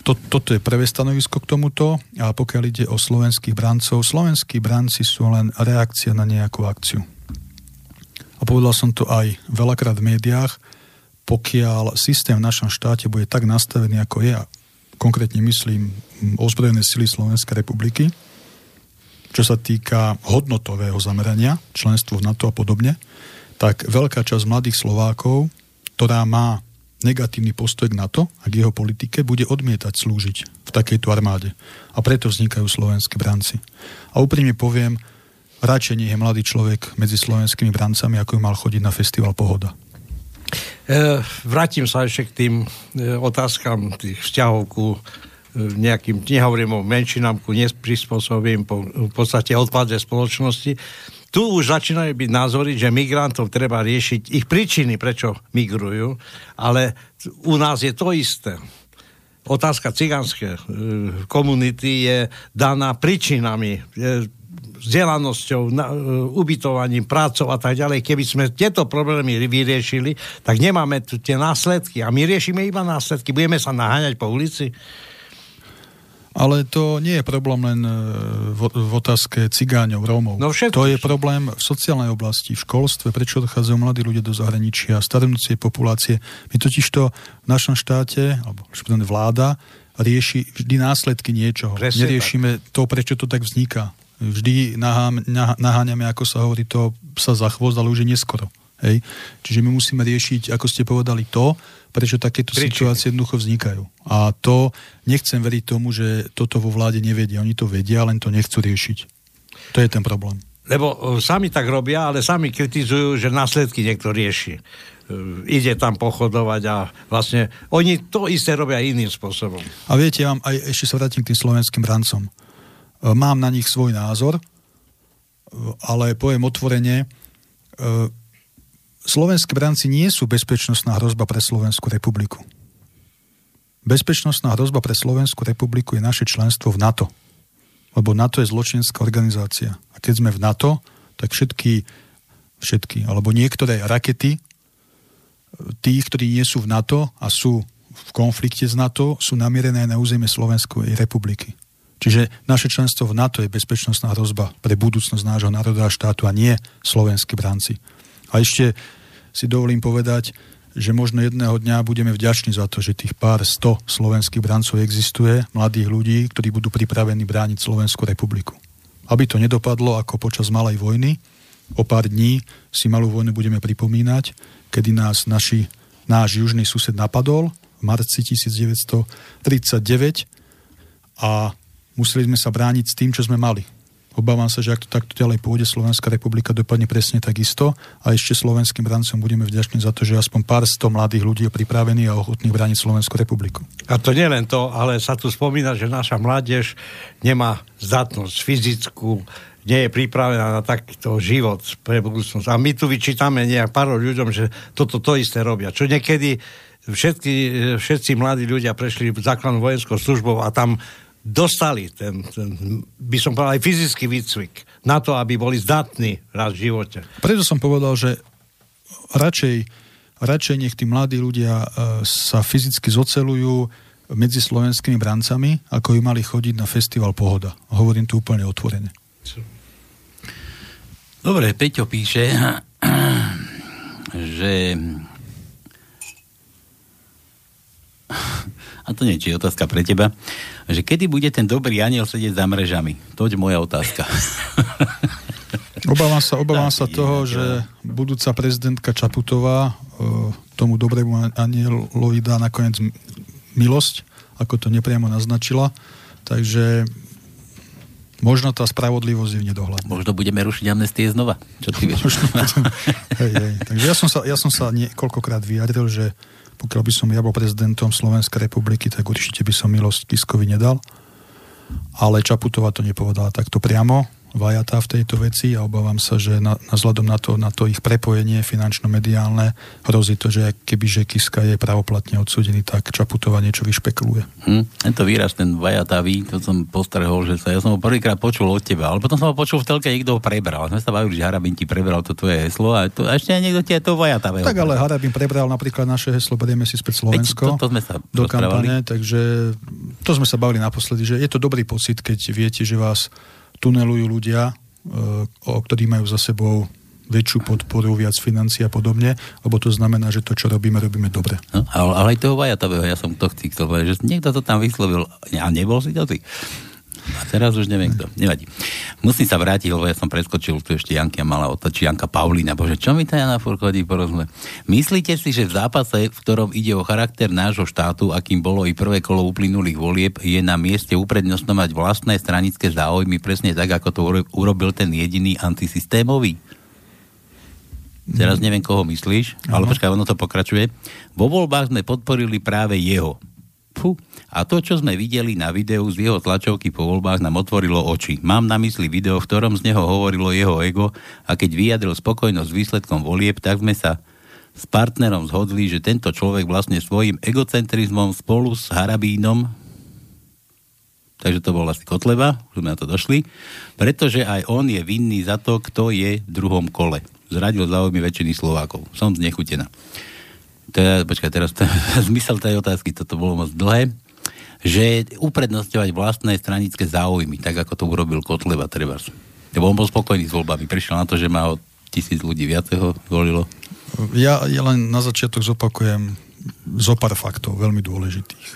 to, toto je prvé stanovisko k tomuto. A pokiaľ ide o slovenských brancov, slovenskí branci sú len reakcia na nejakú akciu. A povedal som to aj veľakrát v médiách, pokiaľ systém v našom štáte bude tak nastavený, ako je, konkrétne myslím ozbrojené sily Slovenskej republiky, čo sa týka hodnotového zamerania, členstvo v NATO a podobne, tak veľká časť mladých Slovákov, ktorá má negatívny postoj k NATO a k jeho politike, bude odmietať slúžiť v takejto armáde. A preto vznikajú slovenskí branci. A úprimne poviem, radšej nie je mladý človek medzi slovenskými brancami, ako by mal chodiť na festival Pohoda. E, vrátim sa ešte k tým e, otázkam tých vzťahov ku nejakým, nehovorím o menšinám, ku neprispôsobím, po, v podstate odpade spoločnosti tu už začínajú byť názory, že migrantov treba riešiť ich príčiny, prečo migrujú, ale u nás je to isté. Otázka cigánskej e, komunity je daná príčinami, vzdelanosťou, e, ubytovaním, prácou a tak ďalej. Keby sme tieto problémy vyriešili, tak nemáme tu tie následky. A my riešime iba následky. Budeme sa naháňať po ulici. Ale to nie je problém len e, v, v otázke cigáňov, Rómov. No to je problém v sociálnej oblasti, v školstve, prečo odchádzajú mladí ľudia do zahraničia, starnúcie populácie. My totiž to v našom štáte, alebo vláda, rieši vždy následky niečoho. Presne Neriešime tak. to, prečo to tak vzniká. Vždy naháňame, ako sa hovorí, to sa za chvost, ale už je neskoro. Hej? Čiže my musíme riešiť, ako ste povedali, to, prečo takéto Príčiny. situácie jednoducho vznikajú. A to nechcem veriť tomu, že toto vo vláde nevedia. Oni to vedia, len to nechcú riešiť. To je ten problém. Lebo e, sami tak robia, ale sami kritizujú, že následky niekto rieši. E, ide tam pochodovať a vlastne oni to isté robia iným spôsobom. A viete, ja vám aj ešte sa vrátim k tým slovenským brancom. E, mám na nich svoj názor, ale poviem otvorene, slovenskí branci nie sú bezpečnostná hrozba pre Slovenskú republiku. Bezpečnostná hrozba pre Slovenskú republiku je naše členstvo v NATO. Lebo NATO je zločinenská organizácia. A keď sme v NATO, tak všetky, všetky alebo niektoré rakety tých, ktorí nie sú v NATO a sú v konflikte s NATO, sú namierené na územie Slovenskej republiky. Čiže naše členstvo v NATO je bezpečnostná hrozba pre budúcnosť nášho národa a štátu a nie slovenskí branci. A ešte si dovolím povedať, že možno jedného dňa budeme vďační za to, že tých pár sto slovenských brancov existuje, mladých ľudí, ktorí budú pripravení brániť Slovenskú republiku. Aby to nedopadlo ako počas malej vojny, o pár dní si malú vojnu budeme pripomínať, kedy nás naši, náš južný sused napadol v marci 1939 a museli sme sa brániť s tým, čo sme mali Obávam sa, že ak to takto ďalej pôjde, Slovenská republika dopadne presne takisto a ešte slovenským brancom budeme vďační za to, že aspoň pár sto mladých ľudí je pripravených a ochotných brániť Slovenskú republiku. A to nie len to, ale sa tu spomína, že naša mládež nemá zdatnosť fyzickú, nie je pripravená na takýto život pre budúcnosť. A my tu vyčítame nejak pár ľuďom, že toto to isté robia. Čo niekedy všetky, všetci mladí ľudia prešli základnú vojenskou službou a tam dostali ten, ten, by som povedal, aj fyzický výcvik na to, aby boli zdatní raz v živote. Preto som povedal, že radšej, radšej nech tí mladí ľudia uh, sa fyzicky zocelujú medzi slovenskými brancami, ako by mali chodiť na festival Pohoda. Hovorím tu úplne otvorene. Dobre, Peťo píše, že a to nie je otázka pre teba, že kedy bude ten dobrý aniel sedieť za mrežami? To je moja otázka. Obávam sa, obávam sa toho, že budúca prezidentka Čaputová e, tomu dobrému anielovi dá nakoniec milosť, ako to nepriamo naznačila. Takže možno tá spravodlivosť je v nedohľadne. Možno budeme rušiť amnestie znova. Čo ty vieš? Možno, hej, hej. Takže ja som sa, ja som sa niekoľkokrát vyjadril, že pokiaľ by som ja bol prezidentom Slovenskej republiky, tak určite by som milosť Kiskovi nedal. Ale Čaputová to nepovedala takto priamo vajatá v tejto veci a obávam sa, že na, na vzhľadom na to, na to ich prepojenie finančno-mediálne hrozí to, že keby že Kiska je pravoplatne odsúdený, tak Čaputová niečo vyšpekuluje. Hm, tento výraz, ten vajatavý, to som postrehol, že sa, ja som ho prvýkrát počul od teba, ale potom som ho počul v telke, niekto ho prebral. Sme sa bavili, že Harabin ti prebral to tvoje heslo a, to, a ešte niekto ti to vajatavé. Tak ale Harabin prebral napríklad naše heslo Berieme si späť Slovensko Veď, to, to sme sa do kampane, takže to sme sa bavili naposledy, že je to dobrý pocit, keď viete, že vás tunelujú ľudia, e, ktorí majú za sebou väčšiu podporu, viac financií a podobne, lebo to znamená, že to, čo robíme, robíme dobre. No, ale, ale aj toho Vajatového, ja som to chcel povedať, že niekto to tam vyslovil a nebol si to ty. A teraz už neviem kto. Nevadí. Musím sa vrátiť, lebo ja som preskočil tu ešte Janka mala otočiť, Janka Paulína. Bože, čo mi tá Jana furt chodí po rozhle? Myslíte si, že v zápase, v ktorom ide o charakter nášho štátu, akým bolo i prvé kolo uplynulých volieb, je na mieste uprednostňovať vlastné stranické záujmy presne tak, ako to urobil ten jediný antisystémový? Teraz neviem, koho myslíš, ale počkaj, ono to pokračuje. Vo voľbách sme podporili práve jeho. Fú. A to, čo sme videli na videu z jeho tlačovky po voľbách, nám otvorilo oči. Mám na mysli video, v ktorom z neho hovorilo jeho ego a keď vyjadril spokojnosť s výsledkom volieb, tak sme sa s partnerom zhodli, že tento človek vlastne svojim egocentrizmom spolu s Harabínom, takže to bol asi Kotleba, už sme na to došli, pretože aj on je vinný za to, kto je v druhom kole. Zradil záujmy väčšiny Slovákov. Som znechutená teda, počkaj, teraz to, zmysel tej otázky, toto bolo moc dlhé, že uprednostňovať vlastné stranické záujmy, tak ako to urobil Kotleba treba. Lebo on bol spokojný s voľbami, prišiel na to, že má o tisíc ľudí viac ho volilo. Ja, ja len na začiatok zopakujem zo pár faktov, veľmi dôležitých.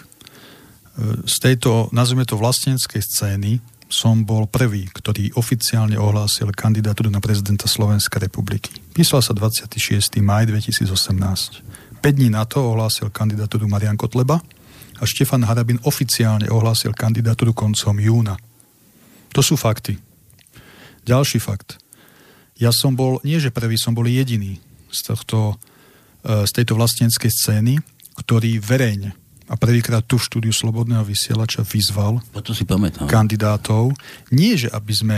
Z tejto, nazvime to vlasteneckej scény, som bol prvý, ktorý oficiálne ohlásil kandidatúru na prezidenta Slovenskej republiky. Písal sa 26. maj 2018. 5 dní na to ohlásil kandidatúru Marian Kotleba a Štefan Harabin oficiálne ohlásil kandidatúru koncom júna. To sú fakty. Ďalší fakt. Ja som bol, nie že prvý, som bol jediný z, tohto, e, z tejto vlastneckej scény, ktorý verejne a prvýkrát tu v štúdiu Slobodného vysielača vyzval to si pamätám. kandidátov, nie že aby sme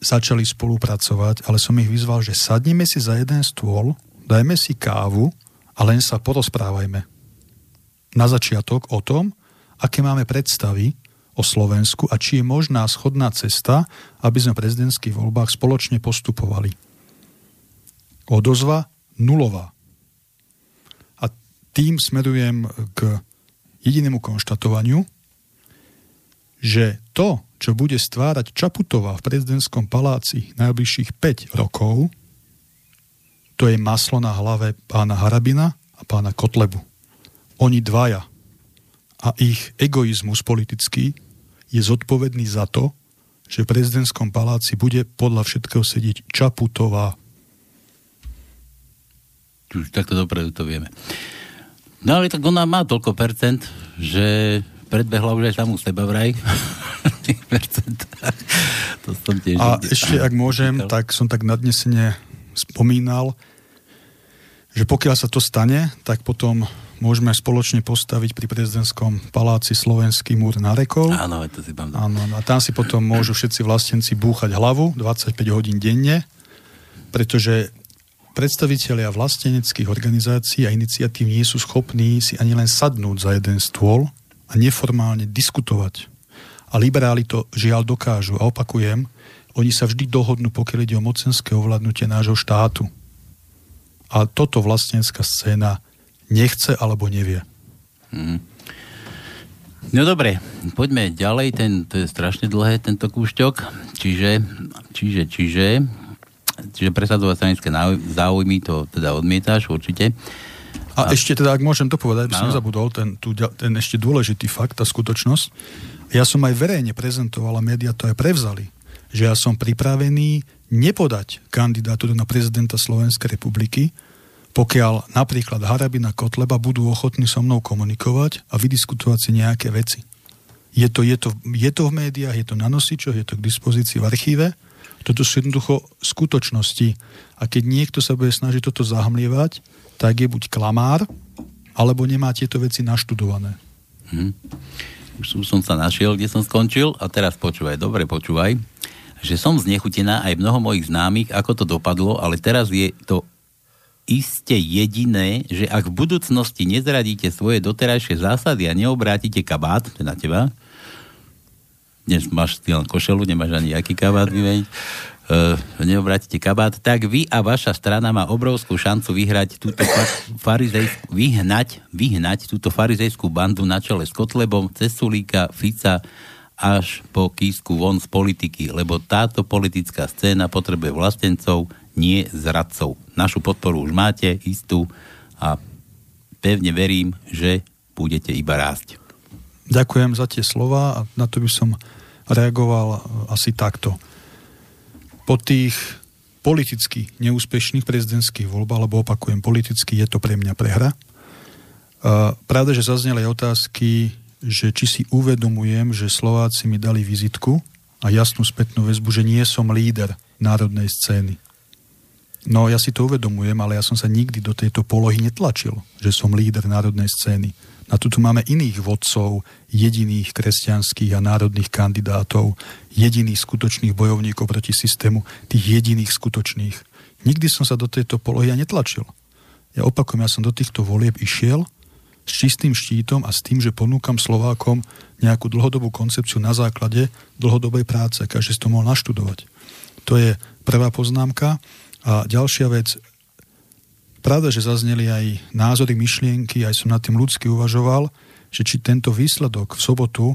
začali spolupracovať, ale som ich vyzval, že sadneme si za jeden stôl, dajme si kávu a len sa porozprávajme na začiatok o tom, aké máme predstavy o Slovensku a či je možná schodná cesta, aby sme v prezidentských voľbách spoločne postupovali. Odozva nulová. A tým smerujem k jedinému konštatovaniu, že to, čo bude stvárať Čaputová v prezidentskom paláci najbližších 5 rokov, to je maslo na hlave pána Harabina a pána Kotlebu. Oni dvaja a ich egoizmus politický je zodpovedný za to, že v prezidentskom paláci bude podľa všetkého sedieť Čaputová. Už takto dopredu to vieme. No ale tak ona má toľko percent, že predbehla už aj samú seba vraj. to som tiež a ešte, ak môžem, tak som tak nadnesene spomínal, že pokiaľ sa to stane, tak potom môžeme spoločne postaviť pri prezidentskom paláci Slovenský múr na rekov. Áno, to si Áno, a tam si potom môžu všetci vlastenci búchať hlavu 25 hodín denne, pretože predstavitelia vlasteneckých organizácií a iniciatív nie sú schopní si ani len sadnúť za jeden stôl a neformálne diskutovať. A liberáli to žiaľ dokážu. A opakujem, oni sa vždy dohodnú, pokiaľ ide o mocenské ovládnutie nášho štátu. A toto vlastnenská scéna nechce alebo nevie. Hmm. No dobre, poďme ďalej, ten, to je strašne dlhé, tento kúšťok. Čiže, čiže, čiže, čiže presadzovať stranické záujmy, to teda odmietáš určite. A, a ešte teda, ak môžem to povedať, by som nezabudol, ten, tu, ten ešte dôležitý fakt, tá skutočnosť. Ja som aj verejne prezentoval a médiá to aj prevzali že ja som pripravený nepodať kandidatúru na prezidenta Slovenskej republiky, pokiaľ napríklad Harabina Kotleba budú ochotní so mnou komunikovať a vydiskutovať si nejaké veci. Je to, je, to, je to v médiách, je to na nosičoch, je to k dispozícii v archíve. Toto sú jednoducho skutočnosti. A keď niekto sa bude snažiť toto zahmlievať, tak je buď klamár, alebo nemá tieto veci naštudované. Hmm. Už som sa našiel, kde som skončil a teraz počúvaj, dobre počúvaj že som znechutená aj mnoho mojich známych, ako to dopadlo, ale teraz je to iste jediné, že ak v budúcnosti nezradíte svoje doterajšie zásady a neobrátite kabát, na teba, dnes máš len košelu, nemáš ani aký kabát vymeniť, uh, neobrátite kabát, tak vy a vaša strana má obrovskú šancu vyhrať túto farizejskú, vyhnať, vyhnať túto farizejskú bandu na čele s Kotlebom, Cesulíka, Fica, až po kísku von z politiky, lebo táto politická scéna potrebuje vlastencov, nie zradcov. Našu podporu už máte istú a pevne verím, že budete iba rásť. Ďakujem za tie slova a na to by som reagoval asi takto. Po tých politicky neúspešných prezidentských voľbách, alebo opakujem, politicky je to pre mňa prehra. Pravda, že zazneli otázky, že či si uvedomujem, že Slováci mi dali vizitku a jasnú spätnú väzbu, že nie som líder národnej scény. No ja si to uvedomujem, ale ja som sa nikdy do tejto polohy netlačil, že som líder národnej scény. Na tu máme iných vodcov, jediných kresťanských a národných kandidátov, jediných skutočných bojovníkov proti systému, tých jediných skutočných. Nikdy som sa do tejto polohy ja netlačil. Ja opakujem, ja som do týchto volieb išiel s čistým štítom a s tým, že ponúkam Slovákom nejakú dlhodobú koncepciu na základe dlhodobej práce. Každý si to mohol naštudovať. To je prvá poznámka. A ďalšia vec, pravda, že zazneli aj názory, myšlienky, aj som nad tým ľudsky uvažoval, že či tento výsledok v sobotu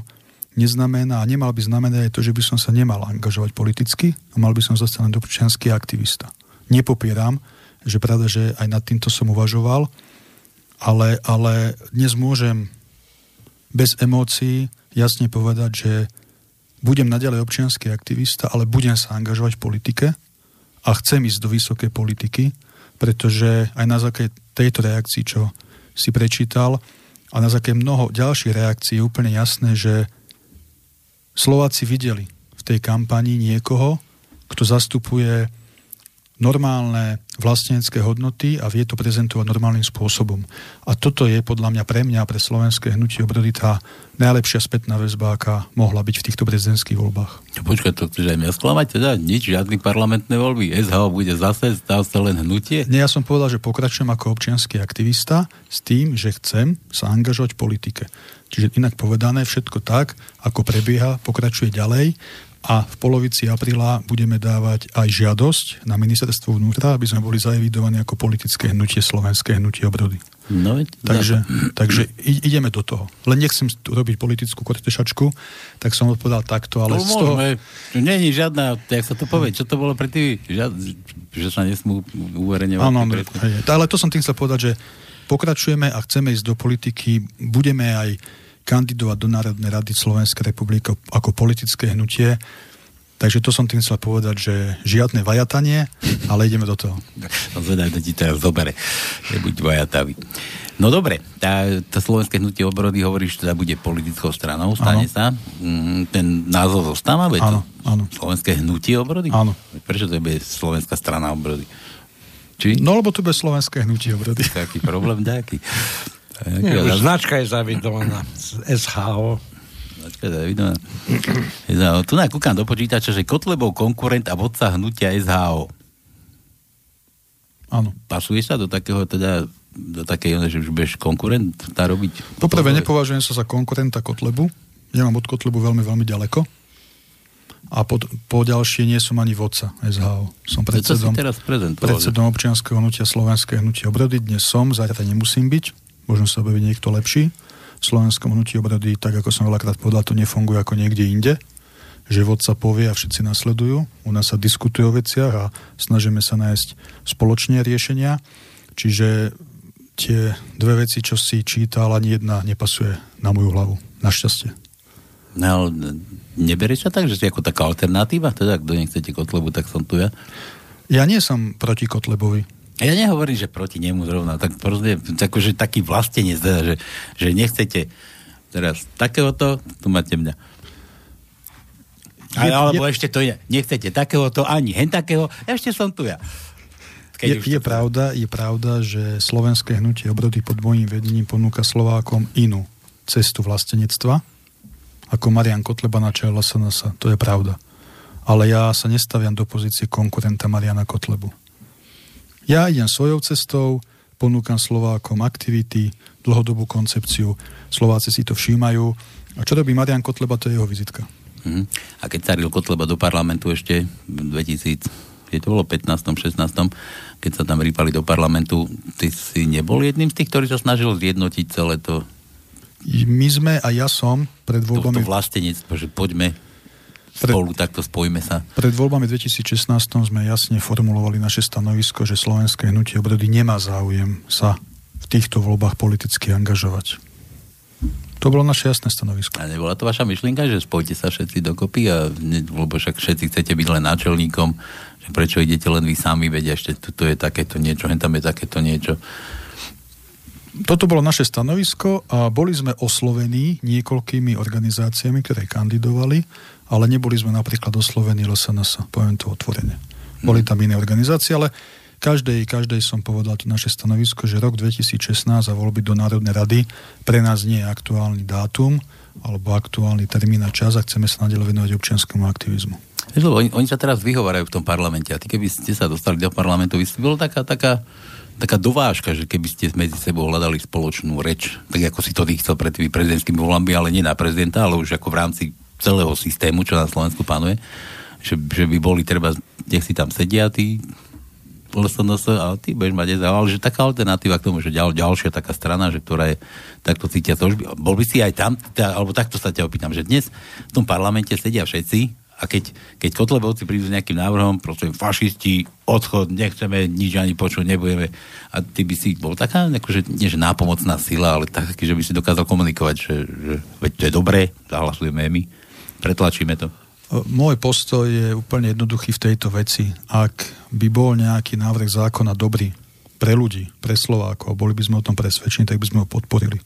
neznamená a nemal by znamenať aj to, že by som sa nemal angažovať politicky a mal by som zostať len občianský aktivista. Nepopieram, že pravda, že aj nad týmto som uvažoval, ale, ale dnes môžem bez emócií jasne povedať, že budem naďalej občianský aktivista, ale budem sa angažovať v politike a chcem ísť do vysokej politiky, pretože aj na základe tejto reakcii, čo si prečítal, a na základe mnoho ďalších reakcií je úplne jasné, že Slováci videli v tej kampani niekoho, kto zastupuje normálne vlastenecké hodnoty a vie to prezentovať normálnym spôsobom. A toto je podľa mňa pre mňa, pre slovenské hnutie obrody tá najlepšia spätná väzba, aká mohla byť v týchto prezidentských voľbách. Počkaj, to chceš aj mňa sklamať? Teda nič, žiadne parlamentné voľby. SHO bude zase, stále sa len hnutie? Nie, ja som povedal, že pokračujem ako občianský aktivista s tým, že chcem sa angažovať v politike. Čiže inak povedané, všetko tak, ako prebieha, pokračuje ďalej a v polovici apríla budeme dávať aj žiadosť na ministerstvo vnútra, aby sme boli zaevidovaní ako politické hnutie slovenské hnutie obrody. No, takže, takže ideme do toho. Len nechcem tu robiť politickú kortešačku, tak som odpovedal takto, ale to z toho... Je žiadna, jak sa to povie, čo to bolo pre tým, že sa nesmú uverejňovať. Áno, ale to som tým chcel povedať, že pokračujeme a chceme ísť do politiky, budeme aj kandidovať do Národnej rady Slovenskej republiky ako politické hnutie. Takže to som tým chcel povedať, že žiadne vajatanie, ale ideme do toho. No zvedaj, to ti teraz zobere. Nebuď vajatavý. No dobre, tá, tá slovenské hnutie obrody hovoríš, že teda bude politickou stranou, stane ano. sa. Mm, ten názov zostáva? Áno, áno. Slovenské hnutie obrody? Áno. Prečo to bude slovenská strana obrody? Či? No lebo to bude slovenské hnutie obrody. Taký problém nejaký. Nie, už značka je zavidovaná z SHO. Značka je zavidovaná. tu na kúkam do počítača, že Kotlebov konkurent a vodca hnutia SHO. Áno. Pasuje sa do takého teda do takej, že už budeš konkurent tá robiť? Poprvé nepovažujem sa za konkurenta Kotlebu. Ja mám od Kotlebu veľmi, veľmi ďaleko. A po, po ďalšie nie som ani vodca SHO. Som predsedom, predsedom občianského hnutia Slovenské hnutie obrody. Dnes som, zajtra nemusím byť možno sa objaví niekto lepší. V slovenskom hnutí obrady, tak ako som veľakrát povedal, to nefunguje ako niekde inde že vodca povie a všetci nasledujú. U nás sa diskutuje o veciach a snažíme sa nájsť spoločne riešenia. Čiže tie dve veci, čo si čítal, ani jedna nepasuje na moju hlavu. Našťastie. No ale neberie sa tak, že si ako taká alternatíva? Teda, kto nechcete Kotlebu, tak som tu ja. Ja nie som proti Kotlebovi. Ja nehovorím, že proti nemu zrovna, tak proste, akože taký vlastenec, teda, že, že nechcete teraz takéhoto, tu máte mňa. Je, alebo je, ešte to je, nechcete takéhoto ani hen takého, ešte som tu ja. je, je, pravda, je pravda, že slovenské hnutie obrody pod môjim vedením ponúka Slovákom inú cestu vlastenectva, ako Marian Kotleba na čele SNS. To je pravda. Ale ja sa nestaviam do pozície konkurenta Mariana Kotlebu. Ja idem svojou cestou, ponúkam Slovákom aktivity, dlhodobú koncepciu, Slováci si to všímajú. A čo robí Marian Kotleba, to je jeho vizitka. Uh-huh. A keď sa Kotleba do parlamentu ešte v 2000, je to bolo 15. 16. keď sa tam rýpali do parlamentu, ty si nebol jedným z tých, ktorí sa snažil zjednotiť celé to my sme a ja som pred voľbami... To, to vlastenectvo, že poďme spolu, takto spojíme sa. Pred voľbami 2016 sme jasne formulovali naše stanovisko, že slovenské hnutie obrody nemá záujem sa v týchto voľbách politicky angažovať. To bolo naše jasné stanovisko. A nebola to vaša myšlienka, že spojte sa všetci dokopy, a, lebo však všetci chcete byť len náčelníkom, že prečo idete len vy sami, vedia, ešte tu, tu je takéto niečo, hen tam je takéto niečo. Toto bolo naše stanovisko a boli sme oslovení niekoľkými organizáciami, ktoré kandidovali, ale neboli sme napríklad oslovení LSNS, poviem to otvorene. Boli tam iné organizácie, ale každej, každej som povedal to naše stanovisko, že rok 2016 a voľby do Národnej rady pre nás nie je aktuálny dátum alebo aktuálny termín a čas a chceme sa nadalej venovať občianskému aktivizmu. Lebo oni, oni sa teraz vyhovárajú v tom parlamente a ty keby ste sa dostali do parlamentu, by ste bolo taká, taká, taká dovážka, že keby ste medzi sebou hľadali spoločnú reč, tak ako si to ty chcel pred tými prezidentskými voľbami, ale nie na prezidenta, ale už ako v rámci celého systému, čo na Slovensku panuje, že, že by boli treba, nech si tam sedia tí LSNS a ty budeš mať EZA, ale že taká alternatíva k tomu, že ďal, ďalšia taká strana, že ktorá je takto cítia to už by, bol by si aj tam, tá, alebo takto sa ťa opýtam, že dnes v tom parlamente sedia všetci a keď, keď Kotlebovci prídu s nejakým návrhom, prosím, fašisti, odchod, nechceme nič ani počuť, nebudeme. A ty by si bol taká, akože, nie že nápomocná sila, ale taký, že by si dokázal komunikovať, že, že veď to je dobré, zahlasujeme my, pretlačíme to. Môj postoj je úplne jednoduchý v tejto veci. Ak by bol nejaký návrh zákona dobrý pre ľudí, pre Slovákov, boli by sme o tom presvedčení, tak by sme ho podporili.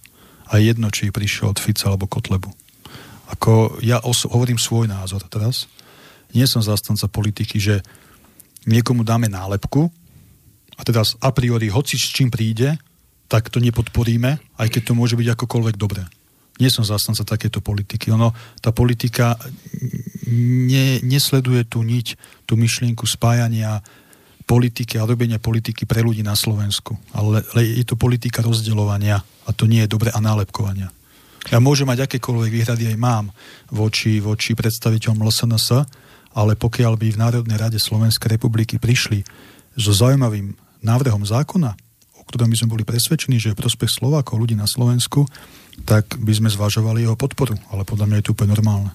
A jedno, či prišiel od Fica alebo Kotlebu. Ako ja os- hovorím svoj názor teraz. Nie som zastanca politiky, že niekomu dáme nálepku a teraz a priori hoci s čím príde, tak to nepodporíme, aj keď to môže byť akokoľvek dobré nie som zastanca takéto politiky. Ono, tá politika ne, nesleduje tú niť, tú myšlienku spájania politiky a robenia politiky pre ľudí na Slovensku. Ale, ale je to politika rozdeľovania a to nie je dobre a nálepkovania. Ja môžem mať akékoľvek výhrady aj mám voči, voči predstaviteľom LSNS, ale pokiaľ by v Národnej rade Slovenskej republiky prišli so zaujímavým návrhom zákona, o ktorom by sme boli presvedčení, že je prospech Slovákov, ľudí na Slovensku, tak by sme zvažovali jeho podporu. Ale podľa mňa je to úplne normálne.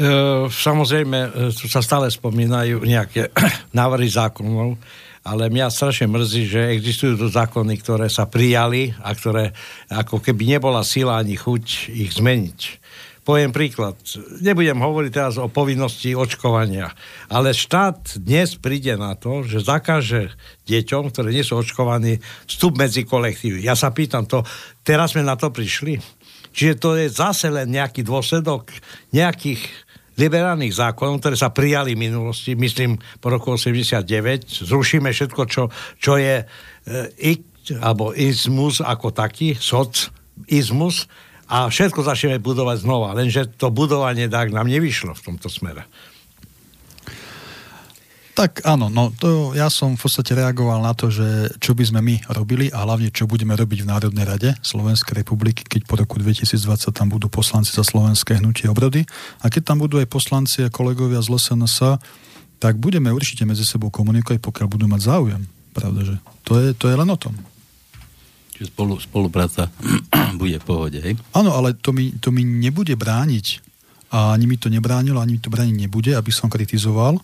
E, samozrejme, e, tu sa stále spomínajú nejaké návrhy zákonov, ale mňa strašne mrzí, že existujú tu zákony, ktoré sa prijali a ktoré ako keby nebola sila ani chuť ich zmeniť. Poviem príklad. Nebudem hovoriť teraz o povinnosti očkovania, ale štát dnes príde na to, že zakáže deťom, ktoré nie sú očkovaní, vstup medzi kolektívy. Ja sa pýtam to, teraz sme na to prišli? Čiže to je zase len nejaký dôsledok nejakých liberálnych zákonov, ktoré sa prijali v minulosti, myslím po roku 89, zrušíme všetko, čo, čo je e, ik, alebo izmus ako taký, soc, izmus, a všetko začneme budovať znova. Lenže to budovanie tak nám nevyšlo v tomto smere. Tak áno, no to ja som v podstate reagoval na to, že čo by sme my robili a hlavne čo budeme robiť v Národnej rade Slovenskej republiky, keď po roku 2020 tam budú poslanci za slovenské hnutie obrody a keď tam budú aj poslanci a kolegovia z LSNS, tak budeme určite medzi sebou komunikovať, pokiaľ budú mať záujem. Pravda, že to je, to je len o tom. Čiže spolu, spolupráca bude v pohode, hej? Áno, ale to mi, to mi nebude brániť a ani mi to nebránilo, ani mi to brániť nebude, aby som kritizoval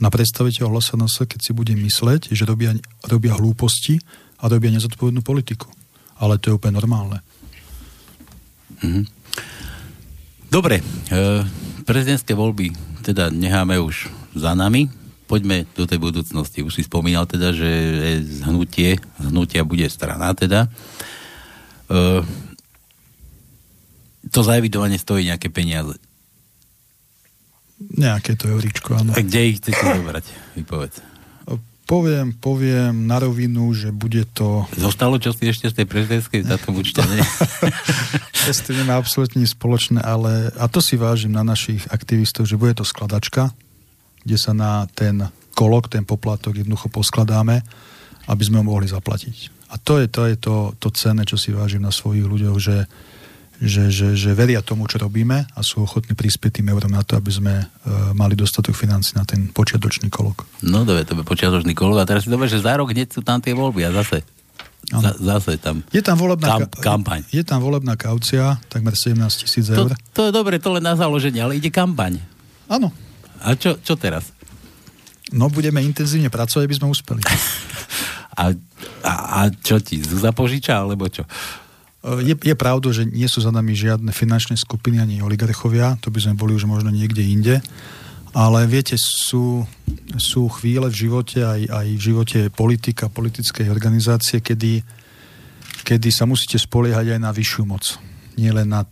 na predstaviteľ LSNS, keď si budem mysleť, že robia, robia hlúposti a robia nezodpovednú politiku. Ale to je úplne normálne. Mhm. Dobre, e, prezidentské voľby teda necháme už za nami poďme do tej budúcnosti. Už si spomínal teda, že zhnutie, zhnutia bude strana teda. E, to zaevidovanie stojí nejaké peniaze. Nejaké to euríčko, áno. A kde ich chcete zobrať? Vypovedz. Poviem, poviem na rovinu, že bude to... Zostalo čo si ešte z tej prezidentskej táto určite nie. s tým nemá absolútne spoločné, ale a to si vážim na našich aktivistov, že bude to skladačka, kde sa na ten kolok, ten poplatok jednoducho poskladáme, aby sme ho mohli zaplatiť. A to je to, je to, to cenné, čo si vážim na svojich ľuďoch, že, že, že, že veria tomu, čo robíme a sú ochotní prispieť tým eurom na to, aby sme uh, mali dostatok financí na ten počiatočný kolok. No dobre, to je počiatočný kolok a teraz si dobre, že za rok hneď sú tam tie voľby a zase Z, zase tam, je tam volebná kamp, kampaň. Je tam volebná kaucia, takmer 17 tisíc eur. To, to je dobre, to len na založenie, ale ide kampaň. Áno. A čo, čo teraz? No, budeme intenzívne pracovať, aby sme uspeli. A, a, a čo ti, Zuza požiča, alebo čo? Je, je pravda, že nie sú za nami žiadne finančné skupiny ani oligarchovia, to by sme boli už možno niekde inde, ale viete, sú, sú chvíle v živote, aj, aj v živote politika, politickej organizácie, kedy, kedy sa musíte spoliehať aj na vyššiu moc. Nie len na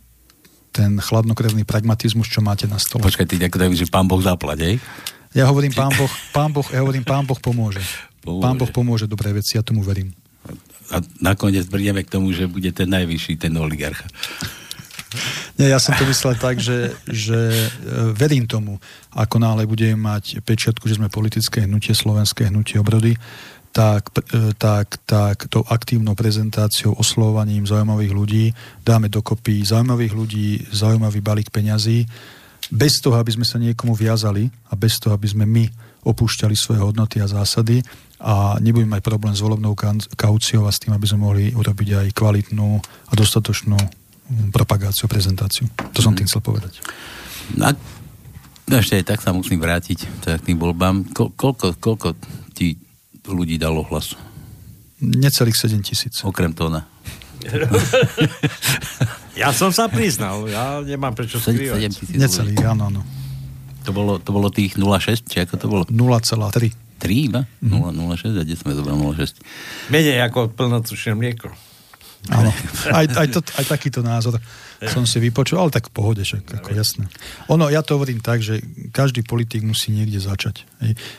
ten chladnokrevný pragmatizmus, čo máte na stole. Počkaj, ty tak že pán Boh zaplať, hej? Ja hovorím, pán Boh, pán boh, ja hovorím, pán Boh pomôže. pomôže. Pán Boh pomôže dobré veci, ja tomu verím. A nakoniec prídeme k tomu, že bude ten najvyšší, ten oligarcha. Nie, ja som to myslel tak, že, že e, verím tomu, ako náhle budeme mať pečiatku, že sme politické hnutie, slovenské hnutie obrody, tak, e, tak, tak tou aktívnou prezentáciou, oslovovaním zaujímavých ľudí dáme dokopy zaujímavých ľudí, zaujímavý balík peňazí, bez toho, aby sme sa niekomu viazali a bez toho, aby sme my opúšťali svoje hodnoty a zásady a nebudeme mať problém s volebnou kauciou a s tým, aby sme mohli urobiť aj kvalitnú a dostatočnú propagáciu, prezentáciu. To som tým chcel povedať. No, ešte aj tak sa musím vrátiť tak tým voľbám. Ko, koľko, koľko ti ľudí dalo hlas? Necelých 7 tisíc. Okrem tóna. ja som sa priznal, ja nemám prečo skrývať. Necelých, áno, áno. To bolo, to bolo tých 0,6, či ako to bolo? 0,3. 3 iba? Mm-hmm. 0,06 a kde sme zobral 0,6? Menej ako plnotučné mlieko. Áno, aj, aj, to, aj takýto názor som si vypočul, ale tak v pohode, však, ako jasné. Ono, ja to hovorím tak, že každý politik musí niekde začať.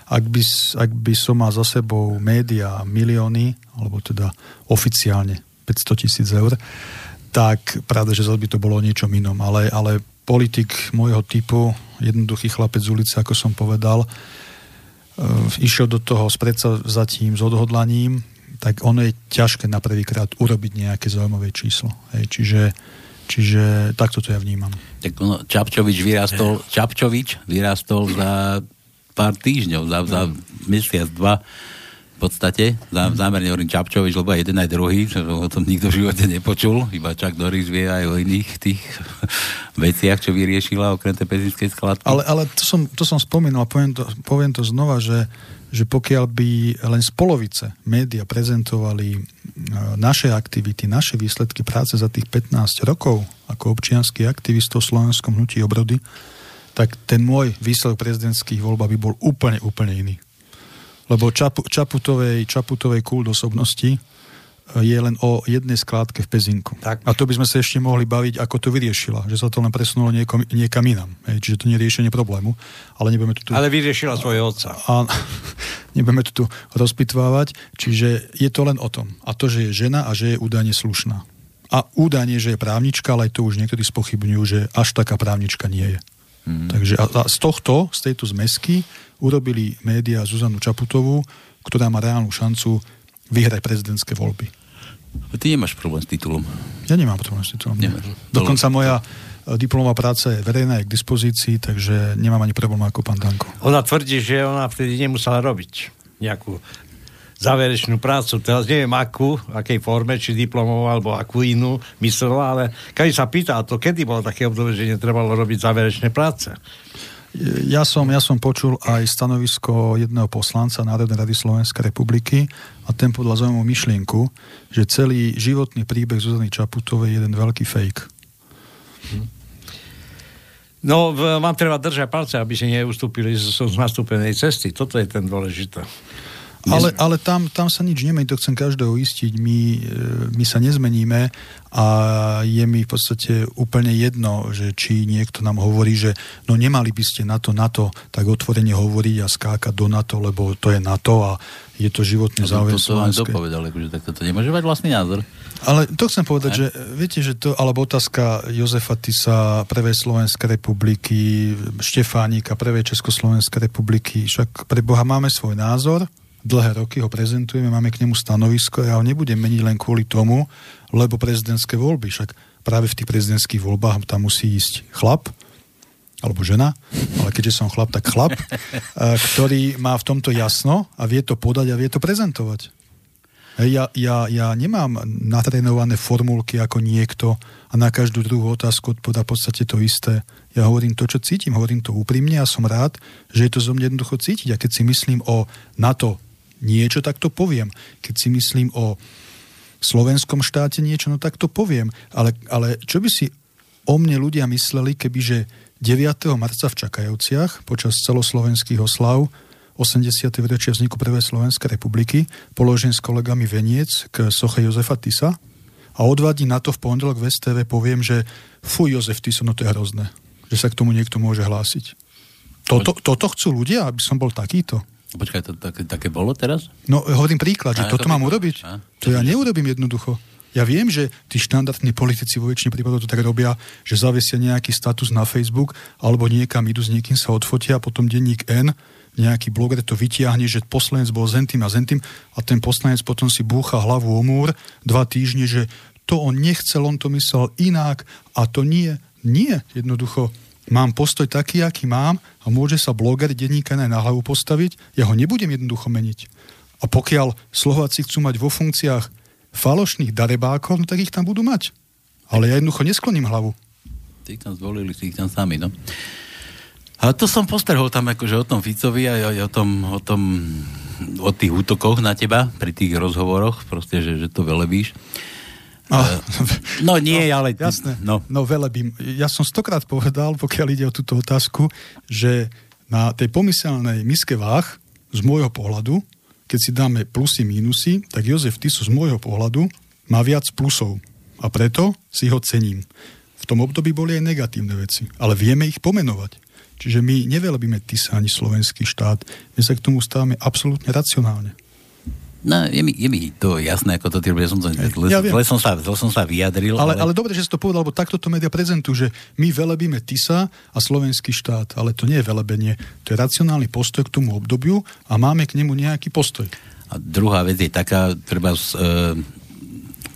Ak by, ak by som mal za sebou média milióny, alebo teda oficiálne 500 tisíc eur, tak pravda, že zase by to bolo o niečom inom, ale, ale politik môjho typu, jednoduchý chlapec z ulice, ako som povedal, uh, išiel do toho s predsavzatím, s odhodlaním, tak ono je ťažké na prvýkrát urobiť nejaké zaujímavé číslo. Hej, čiže, čiže takto to ja vnímam. Tak ono, Čapčovič vyrastol, Čapčovič vyrastol za pár týždňov, za, za mesiac, dva v podstate. Zámerne hovorím Čapčovič, lebo aj jeden aj druhý, o tom nikto v živote nepočul, iba Čak Doris vie aj o iných tých veciach, čo vyriešila okrem tej pezinskej skladky. Ale, ale to, som, to som spomínal, poviem to, poviem to znova, že že pokiaľ by len z polovice média prezentovali e, naše aktivity, naše výsledky práce za tých 15 rokov ako občianský aktivistov v slovenskom hnutí obrody, tak ten môj výsledok prezidentských voľb by bol úplne, úplne iný. Lebo Čapu, Čaputovej, Čaputovej kult osobnosti je len o jednej skládke v Pezinku. Tak. A to by sme sa ešte mohli baviť, ako to vyriešila, že sa to len presunulo niekom, niekam inám. Hej, čiže to nie je riešenie problému. Ale, nebudeme tu, tu... ale vyriešila svojho otca. A, nebudeme to tu rozpitvávať. Čiže je to len o tom. A to, že je žena a že je údajne slušná. A údajne, že je právnička, ale aj to už niektorí spochybňujú, že až taká právnička nie je. Mm. Takže a, a z tohto, z tejto zmesky urobili médiá Zuzanu Čaputovú, ktorá má reálnu šancu vyhrať prezidentské voľby. Ty nemáš problém s titulom. Ja nemám problém s titulom. Nemáš. Dokonca moja e, diplomová práca je verejná, je k dispozícii, takže nemám ani problém ako pán Danko. Ona tvrdí, že ona vtedy nemusela robiť nejakú záverečnú prácu. Teraz neviem akú, akej forme, či diplomovú, alebo akú inú myslela, ale keď sa pýta, to kedy bolo také obdobie, že netrebalo robiť záverečné práce? Ja som, ja som počul aj stanovisko jedného poslanca Národnej rady Slovenskej republiky a ten podľa zaujímavú myšlienku, že celý životný príbeh Zuzany Čaputovej je jeden veľký fake. No, mám treba držať palce, aby si neustúpili z, z nastúpenej cesty. Toto je ten dôležité. Ale, ale tam, tam sa nič nemení, to chcem každého istiť. My, e, my sa nezmeníme a je mi v podstate úplne jedno, že či niekto nám hovorí, že no nemali by ste na to, na to, tak otvorene hovoriť a skákať do NATO, lebo to je NATO a je to životný záujem to, to, to dopovedal, akože tak to nemôže mať vlastný názor. Ale to chcem povedať, ne? že viete, že to, alebo otázka Jozefa Tisa, prvej Slovenskej republiky, Štefánika, prvej Československej republiky, však pre Boha máme svoj názor, dlhé roky ho prezentujeme, máme k nemu stanovisko a ja ho nebudem meniť len kvôli tomu, lebo prezidentské voľby, však práve v tých prezidentských voľbách tam musí ísť chlap, alebo žena, ale keďže som chlap, tak chlap, ktorý má v tomto jasno a vie to podať a vie to prezentovať. Ja, ja, ja nemám natrénované formulky ako niekto a na každú druhú otázku odpoveda v podstate to isté. Ja hovorím to, čo cítim, hovorím to úprimne a som rád, že je to zo mňa jednoducho cítiť. A keď si myslím o NATO niečo, tak to poviem. Keď si myslím o slovenskom štáte niečo, no tak to poviem. Ale, ale čo by si o mne ľudia mysleli, kebyže 9. marca v Čakajovciach počas celoslovenských oslav 80. výročia vzniku Prvej Slovenskej republiky položím s kolegami veniec k soche Jozefa Tisa a o dva dní na to v pondelok v STV poviem, že fuj Jozef Tiso, no to je hrozné, že sa k tomu niekto môže hlásiť. Toto, toto chcú ľudia, aby som bol takýto. Počkaj, to také, také bolo teraz? No, hovorím príklad, že a, toto to mám urobiť. A? To ja neurobím jednoducho. Ja viem, že tí štandardní politici vo väčšine prípadov to tak robia, že zavesia nejaký status na Facebook alebo niekam idú s niekým sa odfotia a potom denník N nejaký bloger to vytiahne, že poslanec bol zentým a zentým a ten poslanec potom si búcha hlavu o múr dva týždne, že to on nechcel, on to myslel inak a to nie. Nie, jednoducho mám postoj taký, aký mám a môže sa bloger denníka na hlavu postaviť, ja ho nebudem jednoducho meniť. A pokiaľ Slováci chcú mať vo funkciách falošných darebákov, no tak ich tam budú mať. Ale ja jednoducho neskloním hlavu. Tí tam zvolili ich tam sami, no. A to som postrhol tam akože o tom Ficovi a o tom, o tom o tých útokoch na teba pri tých rozhovoroch, proste, že, že to velebíš. No, no nie, no, ale... Jasné, no. no velebím. Ja som stokrát povedal, pokiaľ ide o túto otázku, že na tej pomyselnej miske váh, z môjho pohľadu, keď si dáme plusy, mínusy, tak Jozef Tiso z môjho pohľadu má viac plusov. A preto si ho cením. V tom období boli aj negatívne veci, ale vieme ich pomenovať. Čiže my nevelebíme Tisa ani slovenský štát. My sa k tomu stávame absolútne racionálne. No, je mi, je mi to jasné, ako to ty ja som, zle, ja zle, som sa, zle som sa vyjadril. Ale, ale... ale dobre, že si to povedal, lebo takto to média prezentujú, že my velebíme TISA a slovenský štát, ale to nie je velebenie, to je racionálny postoj k tomu obdobiu a máme k nemu nejaký postoj. A druhá vec je taká, treba z, e,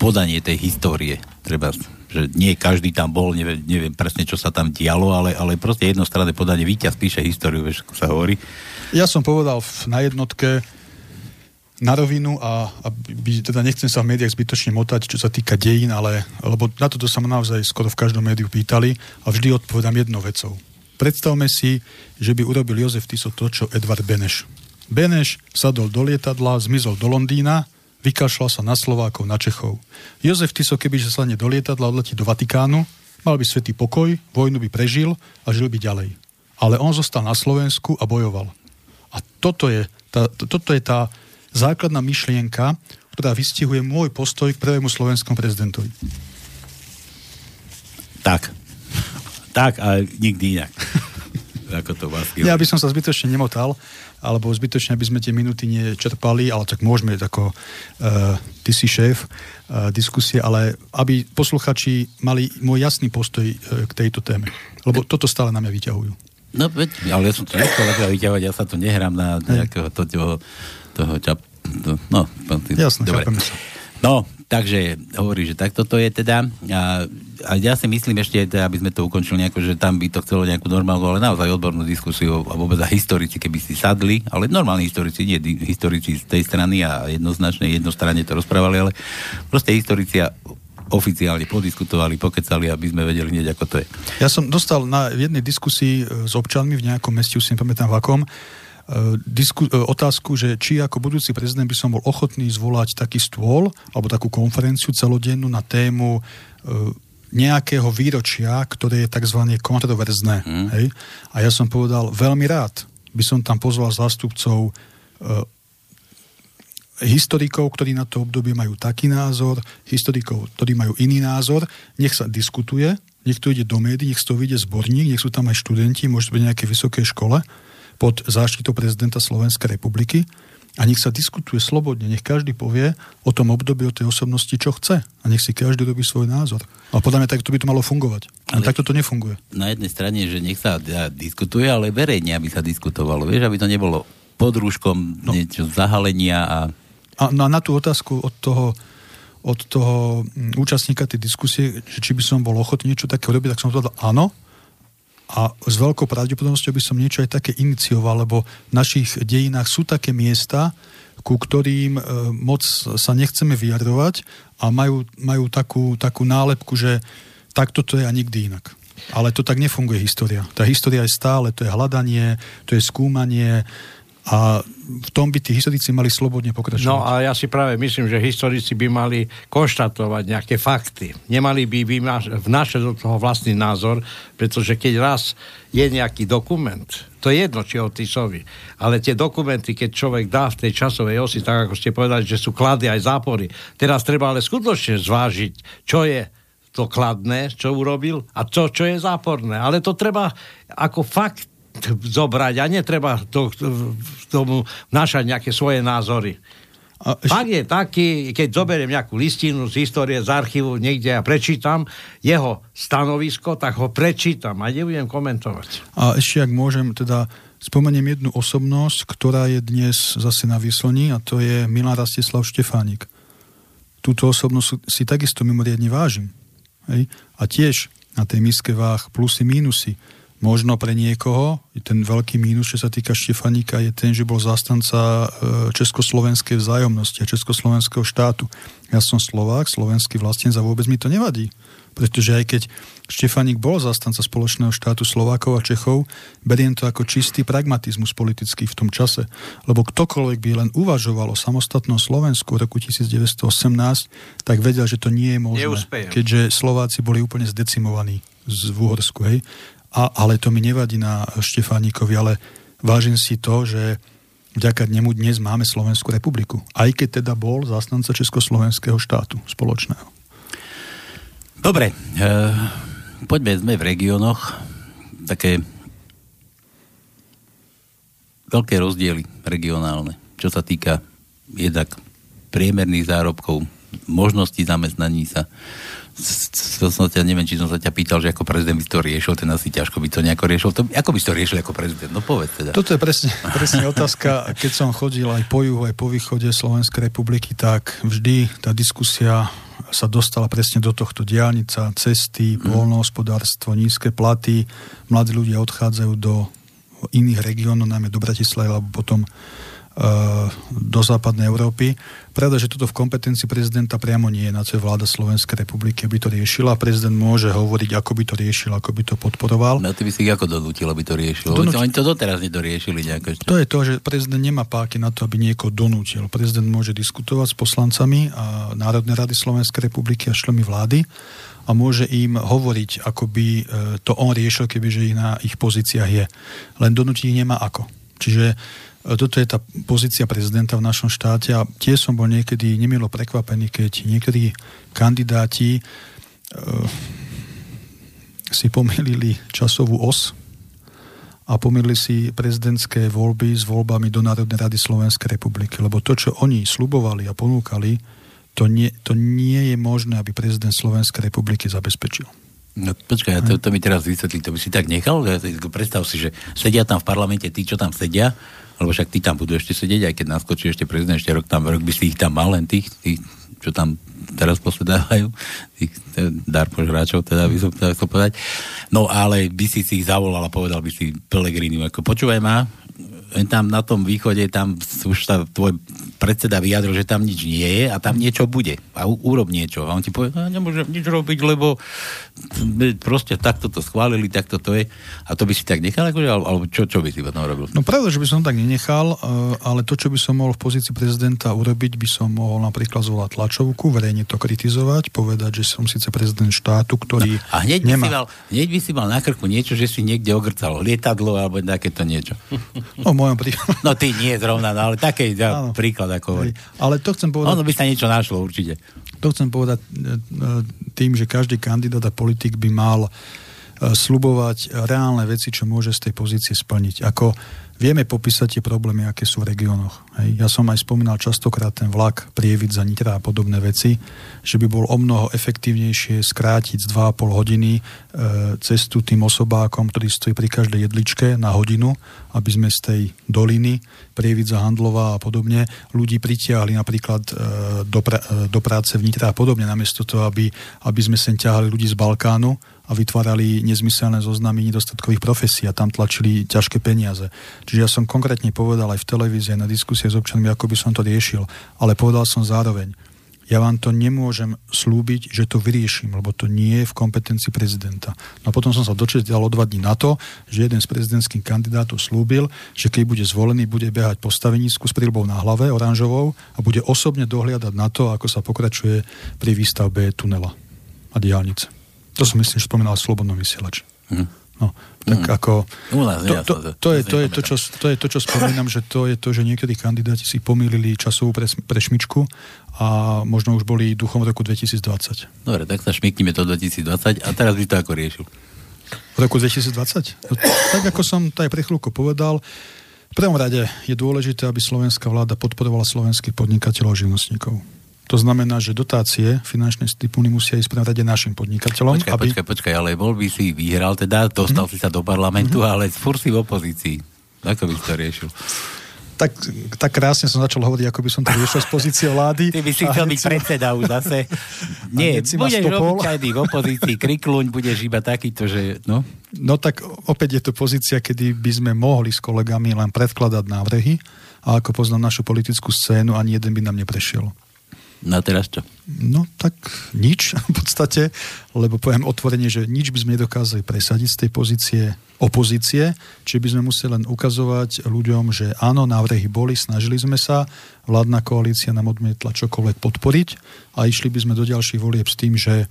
podanie tej histórie, treba že nie každý tam bol, neviem, neviem presne, čo sa tam dialo, ale, ale proste jednostranné podanie, víťaz píše históriu, vieš, ako sa hovorí. Ja som povedal na jednotke, na rovinu a, a by, teda nechcem sa v médiách zbytočne motať, čo sa týka dejín, ale, lebo na toto sa ma naozaj skoro v každom médiu pýtali a vždy odpovedám jednou vecou. Predstavme si, že by urobil Jozef Tiso to, čo Edvard Beneš. Beneš sadol do lietadla, zmizol do Londýna, vykašľal sa na Slovákov, na Čechov. Jozef Tiso, keby sa sadne do lietadla, odletí do Vatikánu, mal by svetý pokoj, vojnu by prežil a žil by ďalej. Ale on zostal na Slovensku a bojoval. A toto je tá, toto je tá základná myšlienka, ktorá vystihuje môj postoj k prvému slovenskému prezidentovi. Tak. Tak a nikdy inak. Ako to vlastne... Ja by som sa zbytočne nemotal, alebo zbytočne, aby sme tie minuty nečerpali, ale tak môžeme, ako uh, ty si šéf uh, diskusie, ale aby posluchači mali môj jasný postoj uh, k tejto téme. Lebo toto stále na mňa vyťahujú. No, ale ja som to nechcel vyťahovať, ja sa tu nehrám na nejakého to, toho čap... No, Jasne, dobre. sa. No, takže hovorí, že takto to je teda. A, a ja si myslím ešte, teda, aby sme to ukončili nejako, že tam by to chcelo nejakú normálnu, ale naozaj odbornú diskusiu a vôbec a historici, keby si sadli, ale normálni historici, nie historici z tej strany a jednoznačne jednostranne to rozprávali, ale proste historici a oficiálne podiskutovali, pokecali, aby sme vedeli hneď, ako to je. Ja som dostal na jednej diskusii e, s občanmi v nejakom meste, už si nepamätám v akom, disku, e, otázku, že či ako budúci prezident by som bol ochotný zvolať taký stôl alebo takú konferenciu celodennú na tému e, nejakého výročia, ktoré je tzv. kontroverzné. Mm. Hej? A ja som povedal, veľmi rád by som tam pozval zástupcov historikov, ktorí na to obdobie majú taký názor, historikov, ktorí majú iný názor, nech sa diskutuje, nech to ide do médií, nech to vyjde zborník, nech sú tam aj študenti, môže byť nejaké vysoké škole pod záštitou prezidenta Slovenskej republiky a nech sa diskutuje slobodne, nech každý povie o tom období, o tej osobnosti, čo chce a nech si každý robí svoj názor. Ale podľa mňa takto by to malo fungovať. Ale takto to nefunguje. Na jednej strane, že nech sa diskutuje, ale verejne, aby sa diskutovalo. Vieš, aby to nebolo pod rúškom no. niečo zahalenia a... A na, na tú otázku od toho, od toho mm, účastníka tej diskusie, že či by som bol ochotný niečo také robiť, tak som povedal áno, a s veľkou pravdepodobnosťou by som niečo aj také inicioval, lebo v našich dejinách sú také miesta, ku ktorým e, moc sa nechceme vyjadrovať a majú, majú takú, takú nálepku, že takto to je a nikdy inak. Ale to tak nefunguje história. Tá história je stále, to je hľadanie, to je skúmanie A v tom by tí historici mali slobodne pokračovať. No a ja si práve myslím, že historici by mali konštatovať nejaké fakty. Nemali by vnášať do toho vlastný názor, pretože keď raz je nejaký dokument, to je jedno, či Otisovi, ale tie dokumenty, keď človek dá v tej časovej osi, tak ako ste povedali, že sú klady aj zápory, teraz treba ale skutočne zvážiť, čo je to kladné, čo urobil a to, čo je záporné. Ale to treba ako fakt zobrať a netreba to, tomu vnášať nejaké svoje názory. A ešte... Je taký, keď zoberiem nejakú listinu z histórie, z archívu, niekde a prečítam jeho stanovisko, tak ho prečítam a nebudem komentovať. A ešte, ak môžem, teda spomeniem jednu osobnosť, ktorá je dnes zase na vyslení a to je Milan Rastislav Štefánik. Túto osobnosť si takisto mimoriadne vážim. Hej? A tiež na tej miske váh plusy, mínusy Možno pre niekoho, ten veľký mínus, čo sa týka Štefanika, je ten, že bol zastanca e, československej vzájomnosti a československého štátu. Ja som Slovák, slovenský vlastne a vôbec mi to nevadí. Pretože aj keď Štefanik bol zastanca spoločného štátu Slovákov a Čechov, beriem to ako čistý pragmatizmus politický v tom čase. Lebo ktokoľvek by len uvažoval o samostatnom Slovensku v roku 1918, tak vedel, že to nie je možné. Neúspejem. Keďže Slováci boli úplne zdecimovaní z Úhorsku. Hej. A, ale to mi nevadí na Štefánikovi, ale vážim si to, že vďaka nemu dnes máme Slovenskú republiku. Aj keď teda bol zastanca Československého štátu spoločného. Dobre, e, poďme, sme v regiónoch. Také veľké rozdiely regionálne, čo sa týka jednak priemerných zárobkov, možností zamestnaní sa to som ťa, neviem, či som sa ťa pýtal, že ako prezident by to riešil, ten asi ťažko by to nejako riešil. To, ako by to riešil ako prezident? No povedz teda. Toto je presne, presne otázka. Keď som chodil aj po juhu, aj po východe Slovenskej republiky, tak vždy tá diskusia sa dostala presne do tohto diálnica, cesty, mm. nízke platy. Mladí ľudia odchádzajú do iných regiónov, najmä do Bratislavy, alebo potom do západnej Európy. Pravda, že toto v kompetencii prezidenta priamo nie je, na to je vláda Slovenskej republiky, by to riešila. Prezident môže hovoriť, ako by to riešil, ako by to podporoval. No ty by si ich ako donútil, aby to riešil? Donúti... Oni to doteraz nedoriešili nejako To je to, že prezident nemá páky na to, aby niekoho donútil. Prezident môže diskutovať s poslancami a Národnej rady Slovenskej republiky a členmi vlády a môže im hovoriť, ako by e, to on riešil, kebyže ich na ich pozíciách je. Len donútiť ich nemá ako. Čiže toto je tá pozícia prezidenta v našom štáte a tiež som bol niekedy nemilo prekvapený, keď niektorí kandidáti e, si pomýlili časovú os a pomýlili si prezidentské voľby s voľbami do Národnej rady Slovenskej republiky. Lebo to, čo oni slubovali a ponúkali, to nie, to nie je možné, aby prezident Slovenskej republiky zabezpečil. No počkaj, to, to mi teraz vysvetlí, to by si tak nechal? Predstav si, že sedia tam v parlamente tí, čo tam sedia lebo však tí tam budú ešte sedieť, aj keď naskočí ešte prezident, ešte rok tam, rok by si ich tam mal, len tých, tých čo tam teraz posledávajú, tých dar požráčov, teda by som teda chcel povedať. No ale by si si ich zavolal a povedal by si Pelegrini, ako počúvaj ma, tam na tom východe, tam už sa tvoj predseda vyjadril, že tam nič nie je a tam niečo bude. A u, urob niečo. A on ti povie, no, nemôžem nič robiť, lebo proste takto to schválili, takto to je. A to by si tak nechal, akože, alebo čo, čo by si potom robil? No pravda, že by som tak nenechal, eh, ale to, čo by som mohol v pozícii prezidenta urobiť, by som mohol napríklad zvolať tlačovku, verejne to kritizovať, povedať, že som síce prezident štátu, ktorý no, A hneď by, nemá... si mal, hneď by si mal na krku niečo, že si niekde ogrcal lietadlo alebo takéto niečo. No, mojom prípade. No ty nie zrovna, no, ale taký ja, príklad ako Ale to chcem povedať... Ono by sa niečo našlo určite. To chcem povedať e, e, tým, že každý kandidát a politik by mal e, slubovať reálne veci, čo môže z tej pozície splniť. Ako vieme popísať tie problémy, aké sú v regiónoch. Ja som aj spomínal častokrát ten vlak, prievid za Nitra a podobné veci, že by bol o mnoho efektívnejšie skrátiť z 2,5 hodiny e, cestu tým osobákom, ktorý stojí pri každej jedličke na hodinu, aby sme z tej doliny, prievid za Handlová a podobne, ľudí pritiahli napríklad e, do, pra, e, do práce v Nitra a podobne, namiesto toho, aby, aby sme sem ťahali ľudí z Balkánu, a vytvárali nezmyselné zoznamy nedostatkových profesí a tam tlačili ťažké peniaze. Čiže ja som konkrétne povedal aj v televízii, na diskusie s občanmi, ako by som to riešil, ale povedal som zároveň, ja vám to nemôžem slúbiť, že to vyrieším, lebo to nie je v kompetencii prezidenta. No a potom som sa dočítal o dva dní na to, že jeden z prezidentských kandidátov slúbil, že keď bude zvolený, bude behať po stavenisku s prílbou na hlave, oranžovou, a bude osobne dohliadať na to, ako sa pokračuje pri výstavbe tunela a diálnice. To som myslím, že spomínal Slobodnom vysielač. Mm. No, tak mm. ako... To, to, to, je, to, je to, čo, to je to, čo spomínam, že to je to, že niektorí kandidáti si pomýlili časovú pre, prešmičku a možno už boli duchom roku 2020. Dobre, tak sa šmiknime to 2020 a teraz by to ako riešil. V roku 2020? No, tak ako som to aj pre chvíľku povedal, v prvom rade je dôležité, aby slovenská vláda podporovala slovenských podnikateľov a živnostníkov. To znamená, že dotácie finančné stipuly musia ísť prvom rade našim podnikateľom. Počkaj, aby... počkaj, počkaj, ale voľby si vyhral teda, dostal mm-hmm. si sa do parlamentu, mm-hmm. ale furt si v opozícii. Ako by si to riešil? tak, tak krásne som začal hovoriť, ako by som to riešil z pozície vlády. Ty by si chcel byť predseda už zase. Nie, budeš obyčajný v opozícii, krikluň, budeš iba takýto, že no. No tak opäť je to pozícia, kedy by sme mohli s kolegami len predkladať návrhy a ako poznám našu politickú scénu, ani jeden by nám neprešiel. No teraz čo? No tak nič v podstate, lebo poviem otvorene, že nič by sme nedokázali presadiť z tej pozície opozície, či by sme museli len ukazovať ľuďom, že áno, návrhy boli, snažili sme sa, vládna koalícia nám odmietla čokoľvek podporiť a išli by sme do ďalších volieb s tým, že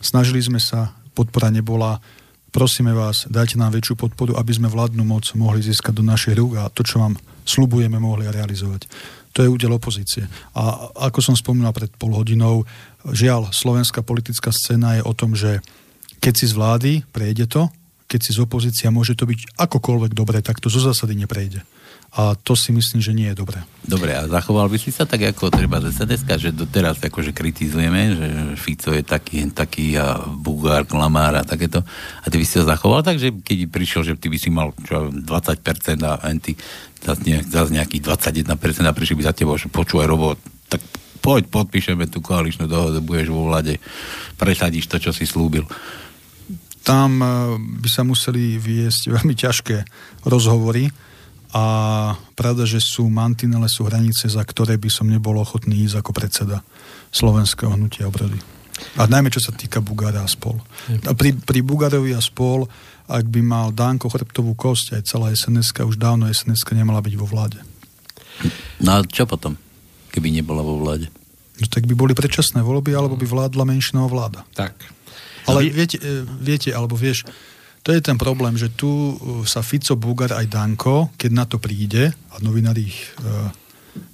snažili sme sa, podpora nebola, prosíme vás, dajte nám väčšiu podporu, aby sme vládnu moc mohli získať do našich rúk a to, čo vám slubujeme, mohli realizovať. To je údel opozície. A ako som spomínal pred pol hodinou, žiaľ, slovenská politická scéna je o tom, že keď si z vlády prejde to, keď si z opozícia môže to byť akokoľvek dobre, tak to zo zásady neprejde. A to si myslím, že nie je dobré. Dobre, a zachoval by si sa tak ako treba z sns že doteraz akože kritizujeme, že Fico je taký, taký a Bugár, Klamár a takéto. A ty by si sa zachoval tak, že keď prišiel, že ty by si mal čo, 20% a ty zase nejakých 21% a prišli by za tebou, že počúvaj robot, tak poď, podpíšeme tú koaličnú dohodu, budeš vo vlade, presadíš to, čo si slúbil. Tam eh, by sa museli viesť veľmi ťažké rozhovory a pravda, že sú mantinele, sú hranice, za ktoré by som nebol ochotný ísť ako predseda slovenského hnutia obrody. A najmä čo sa týka Bugára a spol. A pri, pri Bugárovi a spol ak by mal Danko chrbtovú kosť, aj celá sns už dávno sns nemala byť vo vláde. No a čo potom, keby nebola vo vláde? No tak by boli predčasné voľby, alebo by vládla menšinová vláda. Tak. Ale viete, e, viete, alebo vieš, to je ten problém, že tu e, sa Fico, Bugar aj Danko, keď na to príde, a novinári ich e,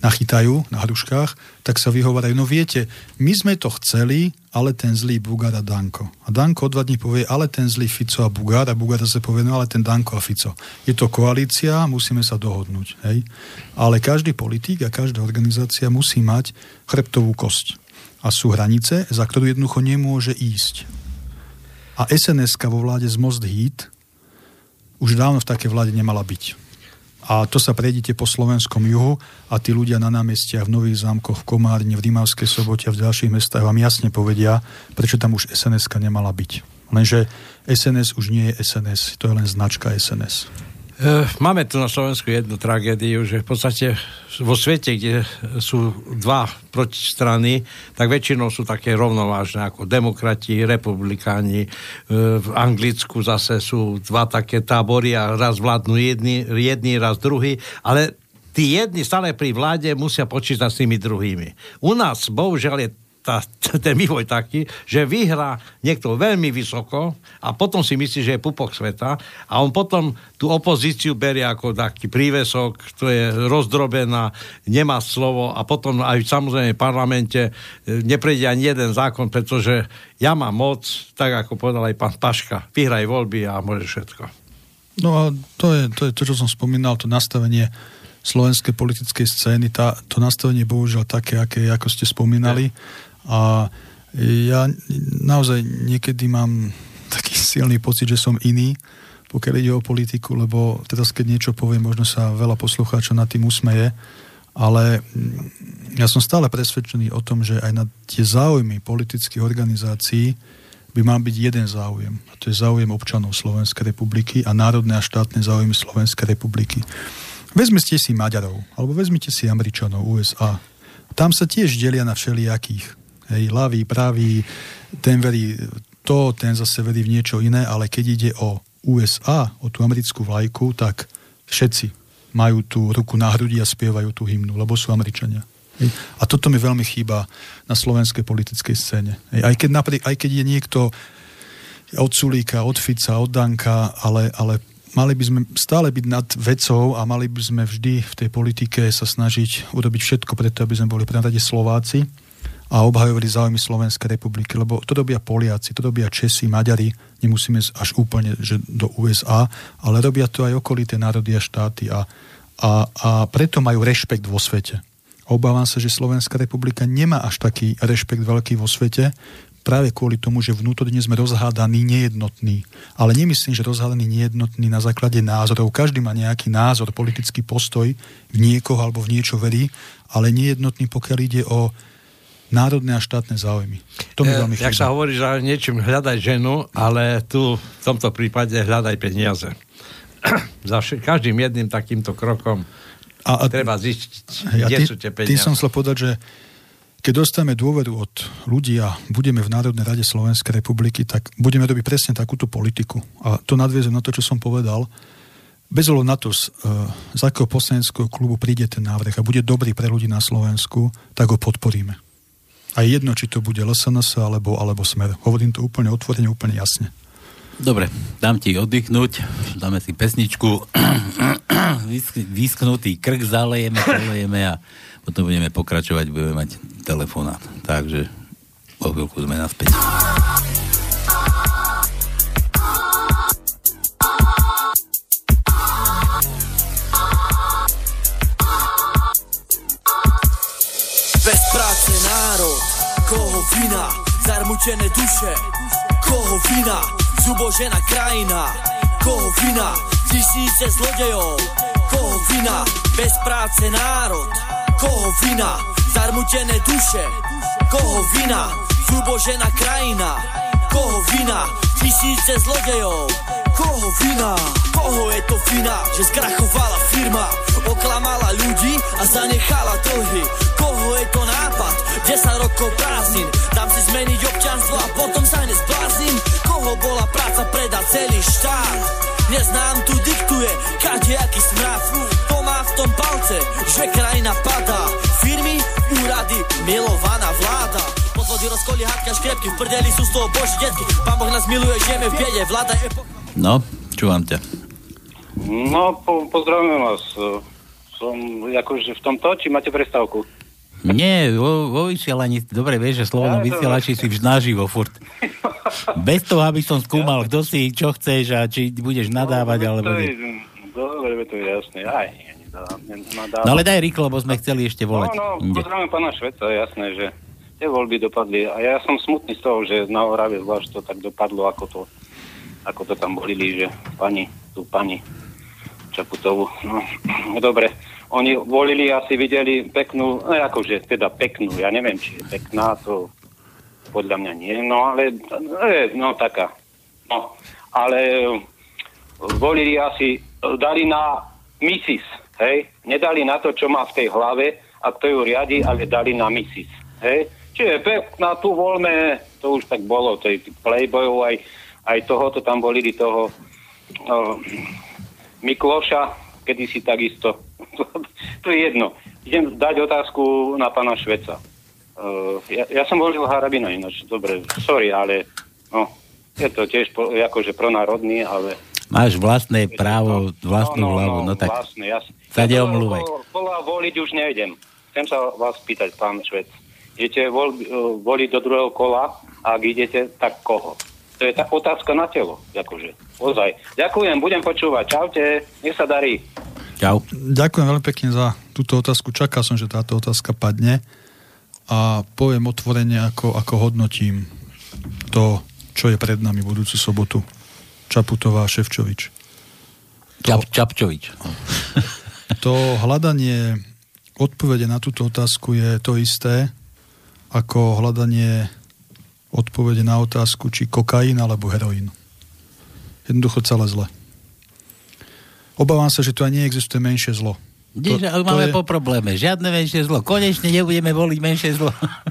nachytajú na hruškách, tak sa vyhovorajú, no viete, my sme to chceli, ale ten zlý Bugár a Danko. A Danko o dva dní povie, ale ten zlý Fico a Bugár a Bugár zase povie, no ale ten Danko a Fico. Je to koalícia, musíme sa dohodnúť. Hej? Ale každý politik a každá organizácia musí mať chrbtovú kosť. A sú hranice, za ktorú jednoducho nemôže ísť. A sns vo vláde z Most Heat už dávno v takej vláde nemala byť a to sa prejdete po slovenskom juhu a tí ľudia na námestiach v Nových zámkoch, v Komárne, v Rímavskej sobote a v ďalších mestách vám jasne povedia, prečo tam už sns nemala byť. Lenže SNS už nie je SNS, to je len značka SNS. Eh, máme tu na Slovensku jednu tragédiu, že v podstate vo svete, kde sú dva protistrany, tak väčšinou sú také rovnovážne ako demokrati, republikáni. Eh, v Anglicku zase sú dva také tábory a raz vládnu jedni, jedni raz druhý, ale tí jedni stále pri vláde musia počítať s tými druhými. U nás, bohužiaľ, je tá, ten vývoj taký, že vyhrá niekto veľmi vysoko a potom si myslí, že je pupok sveta a on potom tú opozíciu berie ako taký prívesok, to je rozdrobená, nemá slovo a potom aj samozrejme v parlamente e, neprejde ani jeden zákon, pretože ja mám moc, tak ako povedal aj pán Paška, vyhraj voľby a môže všetko. No a to je, to je to, čo som spomínal, to nastavenie slovenskej politickej scény, tá, to nastavenie bohužiaľ také, aké, ako ste spomínali. A ja naozaj niekedy mám taký silný pocit, že som iný, pokiaľ ide o politiku, lebo teraz keď niečo poviem, možno sa veľa poslucháčov nad tým usmeje, ale ja som stále presvedčený o tom, že aj na tie záujmy politických organizácií by mal byť jeden záujem. A to je záujem občanov Slovenskej republiky a národné a štátne záujmy Slovenskej republiky. Vezmite si Maďarov, alebo vezmite si Američanov, USA Tam sa tiež delia na všelijakých. Hej, ľavý, pravý, ten verí to, ten zase verí v niečo iné, ale keď ide o USA, o tú americkú vlajku, tak všetci majú tú ruku na hrudi a spievajú tú hymnu, lebo sú Američania. A toto mi veľmi chýba na slovenskej politickej scéne. Aj, keď napri- aj keď je niekto od Sulíka, od Fica, od Danka, ale, ale mali by sme stále byť nad vecou a mali by sme vždy v tej politike sa snažiť urobiť všetko preto, aby sme boli pre Slováci a obhajovali záujmy Slovenskej republiky, lebo to robia Poliaci, to robia Česi, Maďari, nemusíme až úplne že do USA, ale robia to aj okolité národy a štáty a, a, a preto majú rešpekt vo svete. Obávam sa, že Slovenská republika nemá až taký rešpekt veľký vo svete, práve kvôli tomu, že vnútorne sme rozhádaní, nejednotní. Ale nemyslím, že rozhádaní nejednotní na základe názorov. Každý má nejaký názor, politický postoj v niekoho alebo v niečo verí, ale nejednotný, pokiaľ ide o národné a štátne záujmy. To mi veľmi Jak sa hovorí, že niečím hľadaj ženu, ale tu v tomto prípade hľadaj peniaze. Za každým jedným takýmto krokom a, a, treba zistiť, hej, kde tý, sú tie peniaze. Tým som chcel povedať, že keď dostaneme dôveru od ľudí a budeme v Národnej rade Slovenskej republiky, tak budeme robiť presne takúto politiku. A to nadviezujem na to, čo som povedal. Bez ohľadu na to, z, z akého poslaneckého klubu príde ten návrh a bude dobrý pre ľudí na Slovensku, tak ho podporíme. A jedno, či to bude LSNS alebo, alebo Smer. Hovorím to úplne otvorene, úplne jasne. Dobre, dám ti oddychnúť, dáme si pesničku, vysknutý krk zalejeme, zalejeme a potom budeme pokračovať, budeme mať telefonát. Takže o chvíľku sme naspäť. Národ, koho vina, zarmučené duše, koho vina, zubožená krajina, koho vina, tisíce zlodejov, koho vina, bez práce národ, koho vina, zarmutené duše, koho vina, zubožená krajina, koho vina, tisíce zlodejov, koho vina, koho je to vina, že skrachovala firma, oklamala ľudí a zanechala dlhy, koho je to nápad, 10 rokov prázdnin, dám si zmeniť občanstvo a potom sa nezblázim, koho bola práca predať celý štát, neznám tu diktuje, kadejaký smrad, to má v tom palce, že krajina padá, firmy, úrady, milovaná vláda, podvody, rozkoly, hádka, škrepky, v prdeli sú z toho boží detky, pán Boh nás miluje, žijeme v biede, vláda epocha. No, čúvam ťa. No, po, pozdravujem vás. Som akože v tomto, či máte prestávku? Nie, vo, vo vysielaní, dobre vieš, že slobodnom ja, vysielači si vždy naživo furt. Bez toho, aby som skúmal, kto si, čo chceš a či budeš nadávať, no, alebo... To je, dobre, to je jasné. Aj, no ale daj rýchlo, lebo sme chceli ešte volať. No, no, pozdravujem pána Šveca, jasné, že tie voľby dopadli. A ja som smutný z toho, že na Orave zvlášť to tak dopadlo, ako to ako to tam volili, že pani, tú pani Čaputovú. No, dobre, oni volili, asi videli peknú, no akože teda peknú, ja neviem, či je pekná, to podľa mňa nie, no ale, no taká, no, ale volili asi, dali na misis, hej, nedali na to, čo má v tej hlave a kto ju riadi, ale dali na misis, hej, čiže pekná, tu voľme, to už tak bolo, tej playboyov aj aj tohoto tam volili toho uh, Mikloša, kedy si takisto. to je jedno. Idem dať otázku na pána Šveca. Uh, ja, ja som volil Harabina ináč, dobre, sorry, ale no, je to tiež po, akože pronárodný, ale... Máš vlastné právo, vlastnú no, no, hlavu, no, no tak vlastné, ja, sa ja neomlúvaj. Kola voliť už nejdem. Chcem sa vás pýtať, pán Švec. Idete vol, voliť do druhého kola a ak idete, tak koho? To je tá otázka na telo. Akože, ozaj. Ďakujem, budem počúvať. Čaute, nech sa darí. Čau. Ďakujem veľmi pekne za túto otázku. Čakal som, že táto otázka padne a poviem otvorene, ako, ako hodnotím to, čo je pred nami budúcu sobotu. Čaputová Ševčovič. To, Čap, Čapčovič. To hľadanie odpovede na túto otázku je to isté, ako hľadanie odpovede na otázku, či kokain alebo heroín. Jednoducho celé zle. Obávam sa, že tu aj neexistuje menšie zlo Kdeže, to, máme je, po probléme. Žiadne menšie zlo. Konečne nebudeme voliť menšie zlo.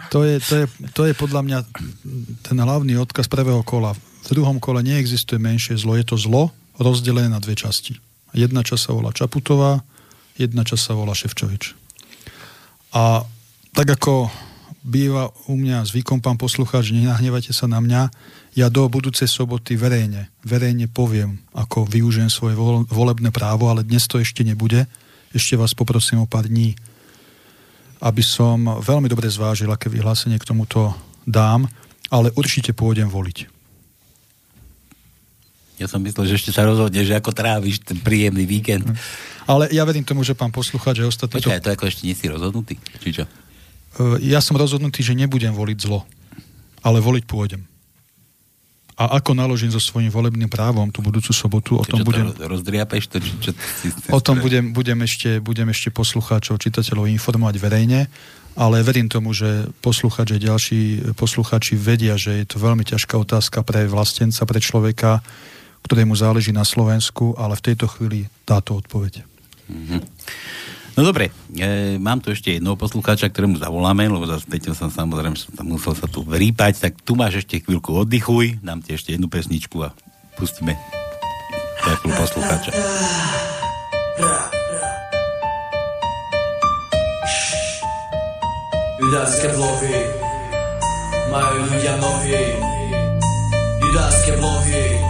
To je, to, je, to je podľa mňa ten hlavný odkaz prvého kola. V druhom kole neexistuje menšie zlo. Je to zlo rozdelené na dve časti. Jedna časť sa volá Čaputová, jedna časť sa volá Ševčovič. A tak ako býva u mňa zvykom, pán poslucháč, nenahnevajte sa na mňa, ja do budúcej soboty verejne, verejne poviem, ako využijem svoje volebné právo, ale dnes to ešte nebude ešte vás poprosím o pár dní, aby som veľmi dobre zvážil, aké vyhlásenie k tomuto dám, ale určite pôjdem voliť. Ja som myslel, že ešte sa rozhodne, že ako tráviš ten príjemný víkend. Ale ja verím tomu, že pán poslucháč, že ostatní... Počkaj, to ako ešte nie si rozhodnutý? Či čo? E, ja som rozhodnutý, že nebudem voliť zlo, ale voliť pôjdem a ako naložím so svojím volebným právom tú budúcu sobotu, o tom budem... To rozdriapeš to, čo, čo O tom budem, budem, ešte, budem ešte poslucháčov, čitateľov informovať verejne, ale verím tomu, že poslucháči a ďalší poslucháči vedia, že je to veľmi ťažká otázka pre vlastenca, pre človeka, ktorému záleží na Slovensku, ale v tejto chvíli táto odpoveď. Mm-hmm. No dobre, e, mám tu ešte jedného poslucháča, ktorému zavoláme, lebo zase teď som samozrejme som tam musel sa tu vrípať, tak tu máš ešte chvíľku oddychuj, dám ti ešte jednu pesničku a pustíme takú poslucháča. Judánske vlohy majú ľudia nohy. Judánske vlohy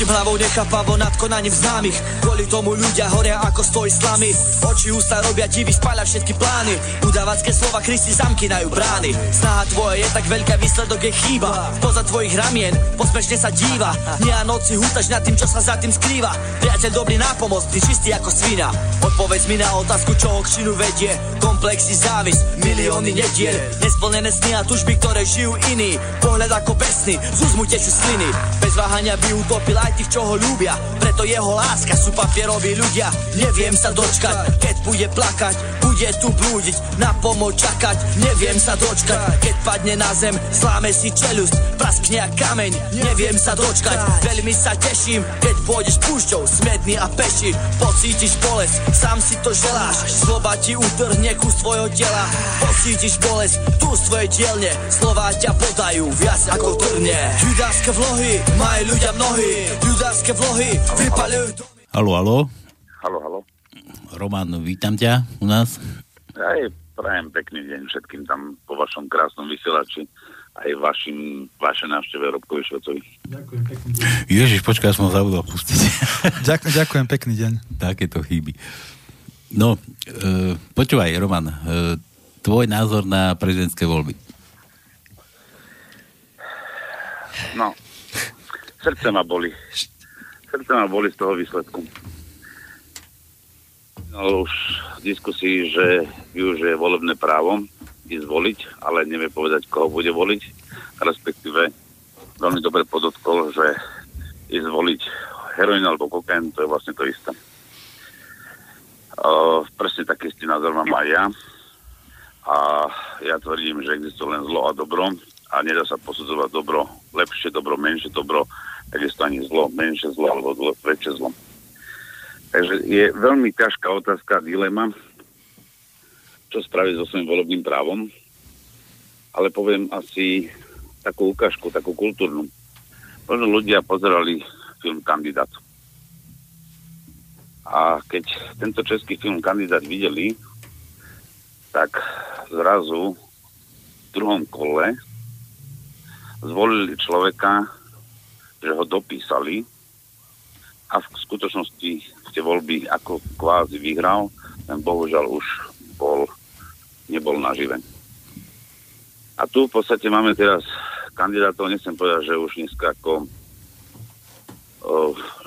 Krútim hlavou nechápavo nad konaním známych. Kvôli tomu ľudia horia ako stojí slamy. Oči ústa robia divy, spáľa všetky plány. Udávacké slova Kristi zamkynajú brány. Snaha tvoja je tak veľká, výsledok je chýba. Spoza tvojich ramien pospešne sa díva. Nie a noci hútaš nad tým, čo sa za tým skrýva. Priateľ dobrý nápomocný, čistý ako svina. Odpovedz mi na otázku, čo ho k činu vedie Komplexy závis, milióny nediel. Nesplnené sny a tužby, ktoré žijú iní. Pohľad ako pesný, z úzmu sliny. Bez váhania by utopil pochopil aj tých, čo ho ľúbia Preto jeho láska sú papieroví ľudia. Neviem sa dočkať, keď bude plakať Bude tu blúdiť, na pomoc čakať Neviem sa dočkať, keď padne na zem Sláme si čelusť, praskne a kameň Neviem sa dočkať, veľmi sa teším Keď pôjdeš púšťou, smedný a peši. Pocítiš bolesť, sám si to želáš Slova ti utrhne kus tvojho tela. Pocítiš bolesť, tu z tvojej dielne Slova ťa podajú viac ako trne Judáske vlohy, majú ľudia mnohí Judárske vlohy vypalujú Halo, halo. Halo, halo. Roman, vítam ťa u nás. Aj prajem pekný deň všetkým tam po vašom krásnom vysielači aj vašim, vaše návšteve Robkovi Švecovi. Ďakujem, pekný deň. Ježiš, počkaj, som ho zabudol pustiť. ďakujem, ďakujem, pekný deň. Takéto chyby. No, e, počúvaj, Roman, e, tvoj názor na prezidentské voľby. No, Srdce ma boli. Srdce ma boli z toho výsledku. No, už v diskusii, že využije volebné právo ísť voliť, ale nevie povedať, koho bude voliť. Respektíve veľmi dobre podotkol, že ísť voliť heroin alebo kokain, to je vlastne to isté. Uh, presne taký istý názor mám aj ja. A ja tvrdím, že existuje len zlo a dobro a nedá sa posudzovať dobro lepšie, dobro menšie, dobro takisto ani zlo, menšie zlo alebo zlo, väčšie zlo. Takže je veľmi ťažká otázka, dilema, čo spraviť so svojím volebným právom, ale poviem asi takú ukážku, takú kultúrnu. Možno ľudia pozerali film Kandidát. A keď tento český film Kandidát videli, tak zrazu v druhom kole zvolili človeka, že ho dopísali a v skutočnosti tie voľby ako kvázi vyhral, ten bohužiaľ už bol, nebol nažive. A tu v podstate máme teraz kandidátov, nechcem povedať, že už dneska ako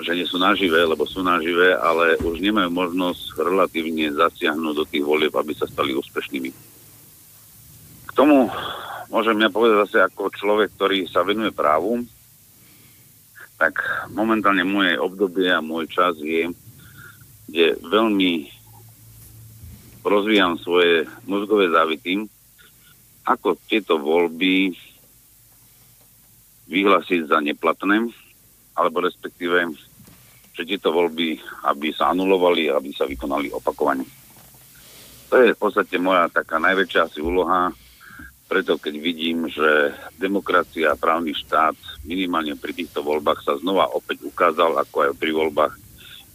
že nie sú naživé, lebo sú naživé, ale už nemajú možnosť relatívne zasiahnuť do tých volieb, aby sa stali úspešnými. K tomu môžem ja povedať zase ako človek, ktorý sa venuje právu, tak momentálne moje obdobie a môj čas je, kde veľmi rozvíjam svoje mozgové závity, ako tieto voľby vyhlásiť za neplatné, alebo respektíve že tieto voľby, aby sa anulovali, aby sa vykonali opakovane. To je v podstate moja taká najväčšia asi úloha, preto keď vidím, že demokracia a právny štát minimálne pri týchto voľbách sa znova opäť ukázal, ako aj pri voľbách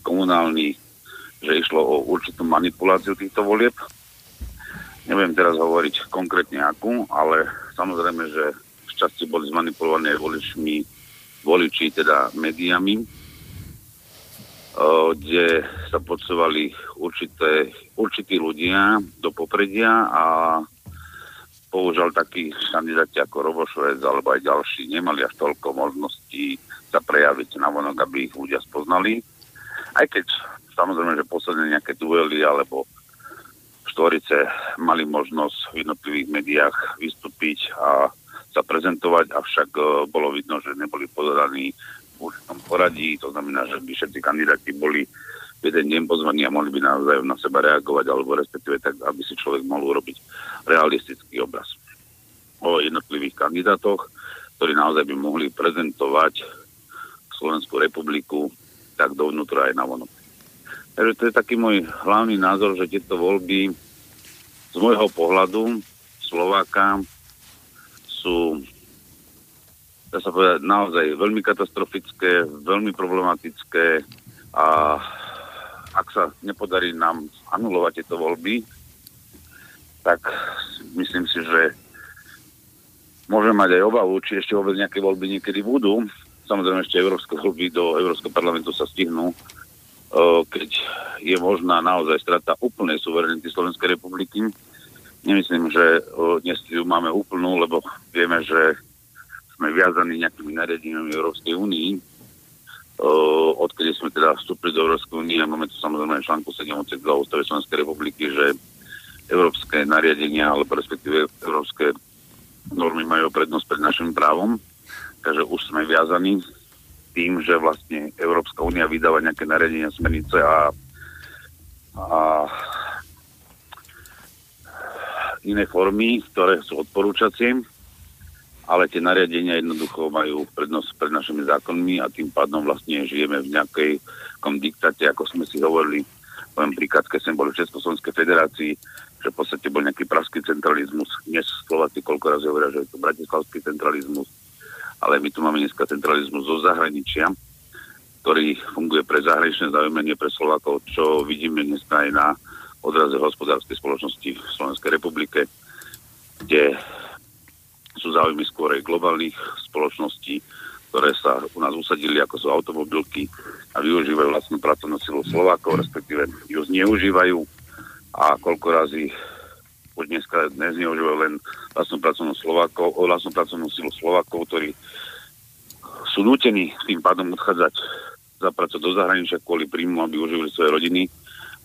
komunálnych, že išlo o určitú manipuláciu týchto volieb. Neviem teraz hovoriť konkrétne akú, ale samozrejme, že v časti boli zmanipulované voličmi, voliči, teda médiami, kde sa podsúvali určité, určití ľudia do popredia a bohužiaľ takí kandidáti ako Robošovec alebo aj ďalší nemali až toľko možností sa prejaviť na vonok, aby ich ľudia spoznali. Aj keď samozrejme, že posledné nejaké duely alebo štvorice mali možnosť v jednotlivých médiách vystúpiť a sa prezentovať, avšak e, bolo vidno, že neboli podaní v určitom poradí, to znamená, že by všetci kandidáti boli v jeden deň pozvaní a mohli by navzájom na seba reagovať, alebo respektíve tak, aby si človek mohol urobiť realistický obraz o jednotlivých kandidátoch, ktorí naozaj by mohli prezentovať Slovenskú republiku tak dovnútra aj na vonok. Takže to je taký môj hlavný názor, že tieto voľby z môjho pohľadu Slováka sú dá sa povedať, naozaj veľmi katastrofické, veľmi problematické a ak sa nepodarí nám anulovať tieto voľby, tak myslím si, že môžeme mať aj obavu, či ešte vôbec nejaké voľby niekedy budú. Samozrejme ešte európske voľby do Európskeho parlamentu sa stihnú, keď je možná naozaj strata úplnej suverenity Slovenskej republiky. Nemyslím, že dnes ju máme úplnú, lebo vieme, že sme viazaní nejakými nariadeniami Európskej únii, odkedy sme teda vstúpili do Európskej únie máme tu samozrejme článku 7 odsek 2 ústavy Slovenskej republiky, že európske nariadenia alebo respektíve európske normy majú prednosť pred našim právom, takže už sme viazaní tým, že vlastne Európska únia vydáva nejaké nariadenia, smernice a, a iné formy, ktoré sú odporúčacie ale tie nariadenia jednoducho majú prednosť pred našimi zákonmi a tým pádom vlastne žijeme v nejakej diktáte, ako sme si hovorili, poviem príklad, keď sme boli v Československej federácii, že v podstate bol nejaký praský centralizmus. Dnes Slováci koľko razy hovoria, že je to bratislavský centralizmus, ale my tu máme dneska centralizmus zo zahraničia, ktorý funguje pre zahraničné záujmy, nie pre Slovákov, čo vidíme dneska aj na odraze hospodárskej spoločnosti v Slovenskej republike, kde sú záujmy skôr aj globálnych spoločností, ktoré sa u nás usadili, ako sú automobilky a využívajú vlastnú pracovnú silu Slovákov, respektíve ju zneužívajú. A koľko razy už dneska nezneužívajú len vlastnú pracovnú, Slovákov, vlastnú pracovnú silu Slovákov, ktorí sú nútení tým pádom odchádzať za prácu do zahraničia kvôli príjmu, aby uživili svoje rodiny,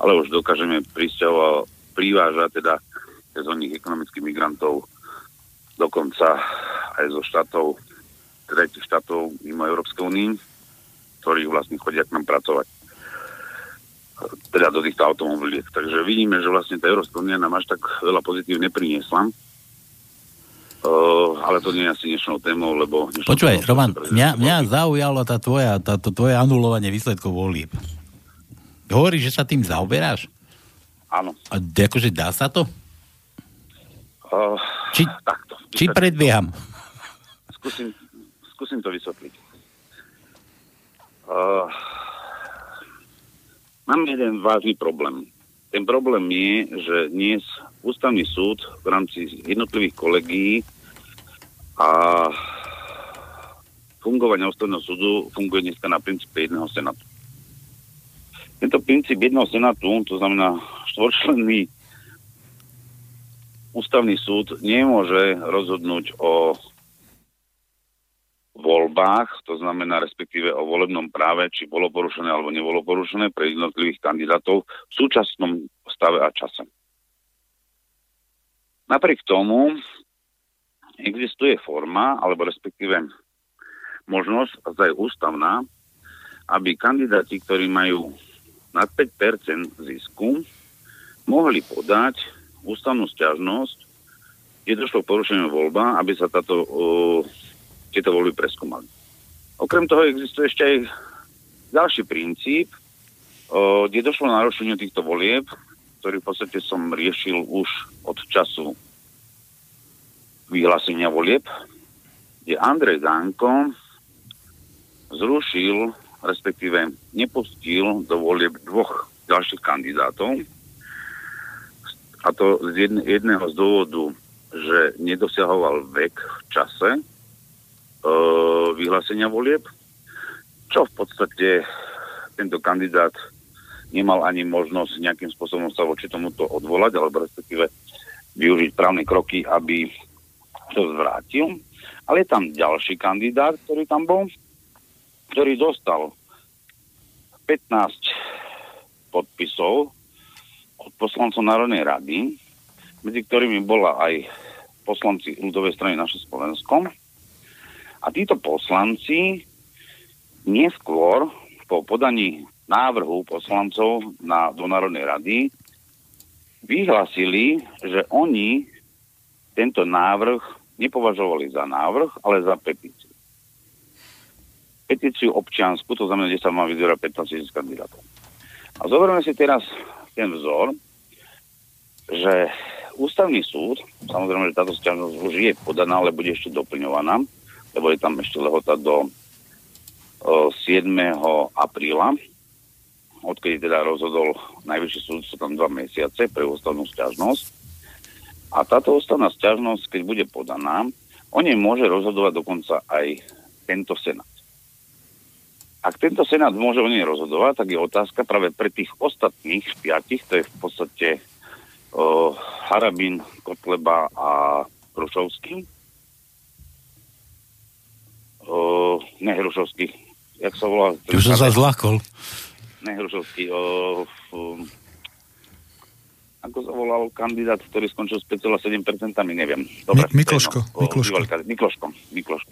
ale už dokážeme privážať teda sezónnych ekonomických migrantov dokonca aj zo štátov, tretich štátov mimo Európskej únii, ktorí vlastne chodia k nám pracovať teda do týchto automobiliek. Takže vidíme, že vlastne tá Európska únia nám až tak veľa pozitív nepriniesla. Uh, ale to nie je asi dnešnou témou, lebo... Počúvaj, Roman, mňa, mňa zaujalo tá tvoja, tá, to tvoje anulovanie výsledkov volieb. Hovoríš, že sa tým zaoberáš? Áno. A akože dá sa to? Uh, či, takto, či predbieham? Skúsim, skúsim to vysvetliť. Uh, mám jeden vážny problém. Ten problém je, že dnes ústavný súd v rámci jednotlivých kolegí a fungovania ústavného súdu funguje dneska na princípe jedného senátu. Tento princíp jedného senátu, to znamená štvorčlenný ústavný súd nemôže rozhodnúť o voľbách, to znamená respektíve o volebnom práve, či bolo porušené alebo nebolo porušené pre jednotlivých kandidátov v súčasnom stave a čase. Napriek tomu existuje forma, alebo respektíve možnosť, a je ústavná, aby kandidáti, ktorí majú nad 5% zisku, mohli podať ústavnú stiažnosť, kde došlo k porušeniu voľba, aby sa táto, uh, tieto voľby preskúmali. Okrem toho existuje ešte aj ďalší princíp, o, kde došlo na narušeniu týchto volieb, ktorý v podstate som riešil už od času vyhlásenia volieb, kde Andrej Danko zrušil, respektíve nepustil do volieb dvoch ďalších kandidátov. A to z jedného z dôvodu, že nedosiahoval vek v čase e, vyhlásenia volieb, čo v podstate tento kandidát nemal ani možnosť nejakým spôsobom sa voči tomuto odvolať, alebo respektíve využiť právne kroky, aby to zvrátil. Ale je tam ďalší kandidát, ktorý tam bol, ktorý dostal 15 podpisov od poslancov Národnej rady, medzi ktorými bola aj poslanci ľudovej strany naše Slovensko. A títo poslanci neskôr po podaní návrhu poslancov na, do Národnej rady vyhlasili, že oni tento návrh nepovažovali za návrh, ale za petíciu. Petíciu občiansku, to znamená, že sa má vyzerať 15 tisíc kandidátov. A zoberme si teraz ten vzor, že ústavný súd, samozrejme, že táto sťažnosť už je podaná, ale bude ešte doplňovaná, lebo je tam ešte lehota do 7. apríla odkedy teda rozhodol najvyšší súd, sú tam dva mesiace pre ústavnú stiažnosť. A táto ústavná stiažnosť, keď bude podaná, o nej môže rozhodovať dokonca aj tento senát. Ak tento senát môže o nej rozhodovať, tak je otázka práve pre tých ostatných piatich, to je v podstate uh, Harabin, Kotleba a Hrušovský. Uh, ne Hrušovský, jak sa volá? Už som sa zlakol nehrušovský, o, o, ako sa volal kandidát, ktorý skončil s 5,7%, neviem. Dobre, Mikloško. No, Mikloško. Mikloško. Mikloško.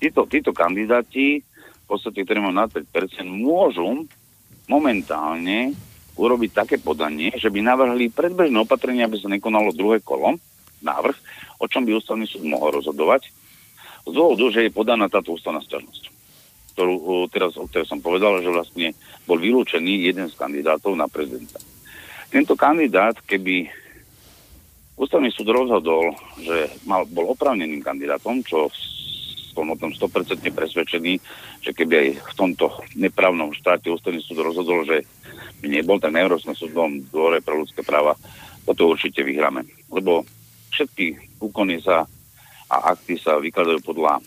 Títo, títo kandidáti, podstate, ktorí majú nad 5%, môžu momentálne urobiť také podanie, že by navrhli predbežné opatrenie, aby sa nekonalo druhé kolo, návrh, o čom by ústavný súd mohol rozhodovať, z dôvodu, že je podaná táto ústavná stiažnosť ktorú teraz, o ktorej som povedal, že vlastne bol vylúčený jeden z kandidátov na prezidenta. Tento kandidát, keby ústavný súd rozhodol, že mal, bol oprávneným kandidátom, čo som o tom 100% presvedčený, že keby aj v tomto nepravnom štáte ústavný súd rozhodol, že by nebol, tak na Európskom súdnom dvore pre ľudské práva toto určite vyhráme. Lebo všetky úkony sa a akty sa vykladajú podľa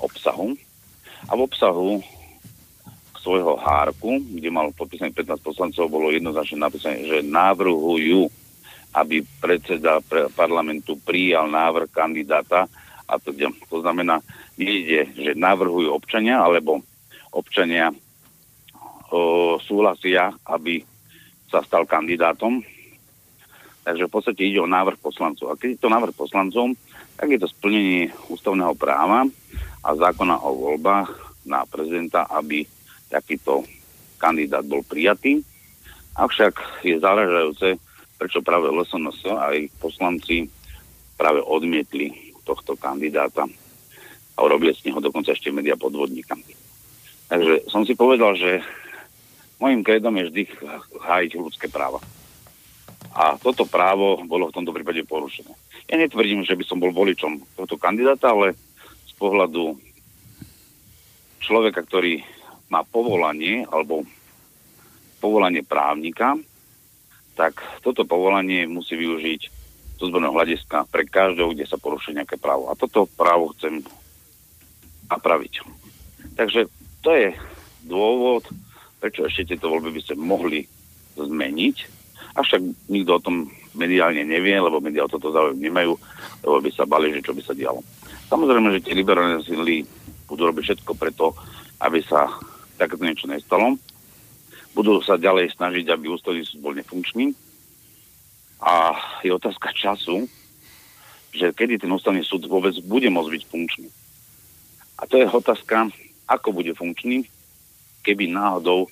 obsahu a v obsahu svojho hárku, kde mal podpísaných 15 poslancov, bolo jednoznačne napísané, že návrhujú, aby predseda pre parlamentu prijal návrh kandidáta a to, to znamená, nejde, že navrhujú občania, alebo občania o, súhlasia, aby sa stal kandidátom. Takže v podstate ide o návrh poslancov. A keď je to návrh poslancom, tak je to splnenie ústavného práva a zákona o voľbách na prezidenta, aby takýto kandidát bol prijatý. Avšak je záležajúce, prečo práve LSNS a ich poslanci práve odmietli tohto kandidáta a urobili z neho dokonca ešte media podvodníka. Takže som si povedal, že môjim kredom je vždy hájiť ľudské práva. A toto právo bolo v tomto prípade porušené. Ja netvrdím, že by som bol voličom tohto kandidáta, ale pohľadu človeka, ktorý má povolanie alebo povolanie právnika, tak toto povolanie musí využiť zo zborného hľadiska pre každého, kde sa porušuje nejaké právo. A toto právo chcem napraviť. Takže to je dôvod, prečo ešte tieto voľby by ste mohli zmeniť. Avšak nikto o tom mediálne nevie, lebo médiá o toto záujem nemajú, lebo by sa bali, že čo by sa dialo. Samozrejme, že tie liberálne sily budú robiť všetko preto, aby sa takéto niečo nestalo. Budú sa ďalej snažiť, aby ústavný súd bol nefunkčný. A je otázka času, že kedy ten ústavný súd vôbec bude môcť byť funkčný. A to je otázka, ako bude funkčný, keby náhodou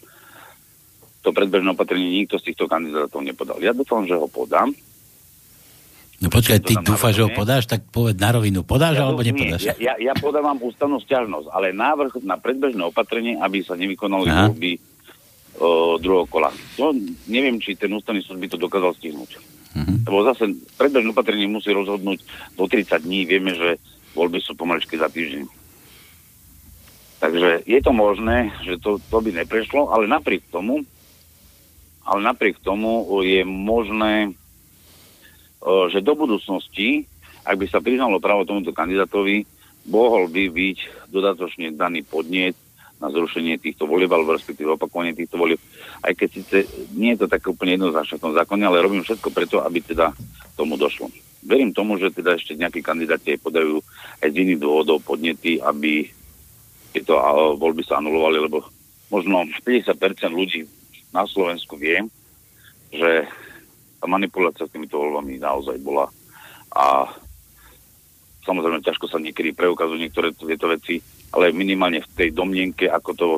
to predbežné opatrenie nikto z týchto kandidátov nepodal. Ja dúfam, že ho podám. No počkaj, ty dúfaš, že ho podáš, tak povedz na rovinu. Podáš Ja, alebo nie, nepodáš? Ja, ja, ja podávam ústavnú stiažnosť, ale návrh na predbežné opatrenie, aby sa nevykonali voľby o, druhého kola. To neviem, či ten ústavný súd by to dokázal stihnúť. Mhm. Lebo zase predbežné opatrenie musí rozhodnúť do 30 dní. Vieme, že voľby sú pomaličky za týždeň. Takže je to možné, že to, to by neprešlo, ale napriek tomu, ale napriek tomu je možné, o, že do budúcnosti, ak by sa priznalo právo tomuto kandidátovi, mohol by byť dodatočne daný podnet na zrušenie týchto volieb, alebo respektíve opakovanie týchto volieb. Aj keď síce nie je to také úplne jednoznačné v tom zákone, ale robím všetko preto, aby teda tomu došlo. Verím tomu, že teda ešte nejakí kandidáti aj podajú aj z iných dôvodov podnety, aby tieto voľby sa anulovali, lebo možno 50% ľudí na Slovensku vie, že tá manipulácia s týmito voľbami naozaj bola. A samozrejme ťažko sa niekedy preukazujú niektoré tieto veci, ale minimálne v tej domnienke, ako to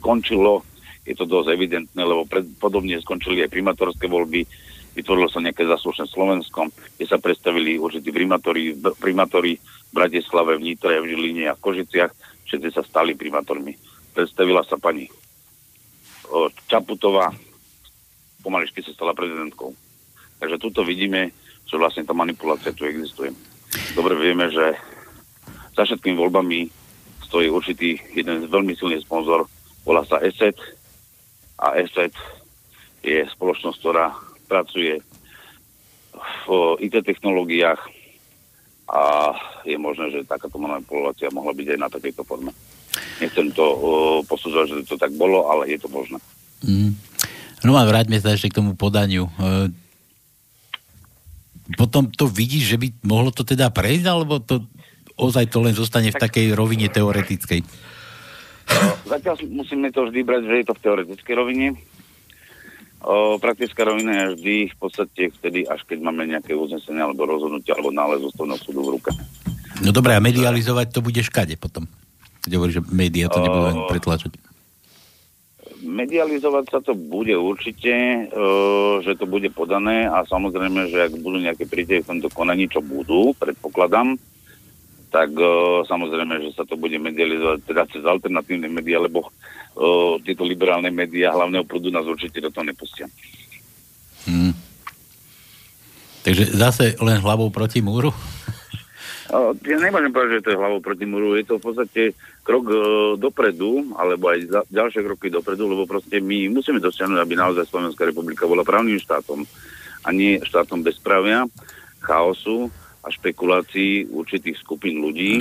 skončilo, je to dosť evidentné, lebo pred, podobne skončili aj primátorské voľby, vytvorilo sa nejaké zaslušné Slovensko, kde sa predstavili určití primátori, primátori v Bratislave, v Nitre, v Žiline a v Kožiciach, všetci sa stali primátormi. Predstavila sa pani Čaputová, pomaličky sa stala prezidentkou. Takže tuto vidíme, že vlastne tá manipulácia tu existuje. Dobre vieme, že za všetkými voľbami stojí určitý jeden veľmi silný sponzor, volá sa ESET a ESET je spoločnosť, ktorá pracuje v IT technológiách a je možné, že takáto manipulácia mohla byť aj na takejto forme. Nechcem to o, posudzovať, že to tak bolo, ale je to možné. Mm. No a vráťme sa ešte k tomu podaniu. E, potom to vidíš, že by mohlo to teda prejsť, alebo to ozaj to len zostane v takej rovine teoretickej? Zatiaľ musíme to vždy brať, že je to v teoretickej rovine. O, praktická rovina je vždy v podstate vtedy, až keď máme nejaké uznesenie alebo rozhodnutie alebo nález ústavného súdu v ruke. No dobré, a medializovať to bude škade potom. Keď hovoríš, že médiá to nebudú O- pretlačať. Medializovať sa to bude určite, že to bude podané a samozrejme, že ak budú nejaké prítehy v tomto konaní, čo budú, predpokladám, tak samozrejme, že sa to bude medializovať teda cez alternatívne médiá, lebo tieto liberálne médiá hlavného prúdu nás určite do toho nepustia. Hm. Takže zase len hlavou proti múru? Ja nemôžem povedať, že to je hlavou proti múru, je to v podstate krok e, dopredu, alebo aj za, ďalšie kroky dopredu, lebo proste my musíme dosiahnuť, aby naozaj Slovenská republika bola právnym štátom a nie štátom bezprávia, chaosu a špekulácií určitých skupín ľudí,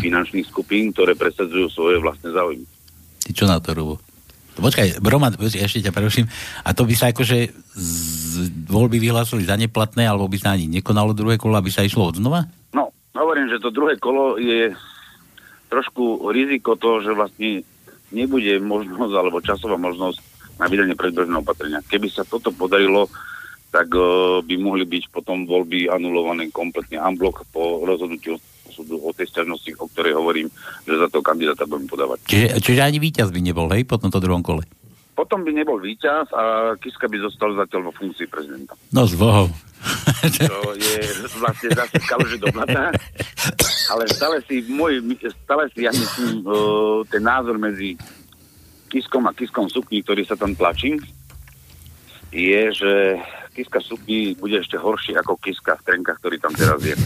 finančných skupín, ktoré presadzujú svoje vlastné záujmy. Ty čo na to, Rubo? Počkaj, Roman, ešte ťa preruším. A to by sa akože z voľby vyhlásili za neplatné, alebo by sa ani nekonalo druhé kolo, aby sa išlo od znova? No, hovorím, že to druhé kolo je trošku riziko toho, že vlastne nebude možnosť alebo časová možnosť na vydanie predbežného opatrenia. Keby sa toto podarilo, tak uh, by mohli byť potom voľby anulované kompletne unblock po rozhodnutiu súdu o tej sťažnosti, o ktorej hovorím, že za toho kandidáta budem podávať. Čiže, čiže ani víťaz by nebol, hej, po tomto druhom kole. Potom by nebol víťaz a Kiska by zostal zatiaľ vo funkcii prezidenta. No s Bohom. To je vlastne zase kaluže do blata. Ale stále si môj, stále si ja myslím uh, ten názor medzi Kiskom a Kiskom sukni, ktorý sa tam tlačí, je, že Kiska sukni bude ešte horší ako Kiska v trenkách, ktorý tam teraz je.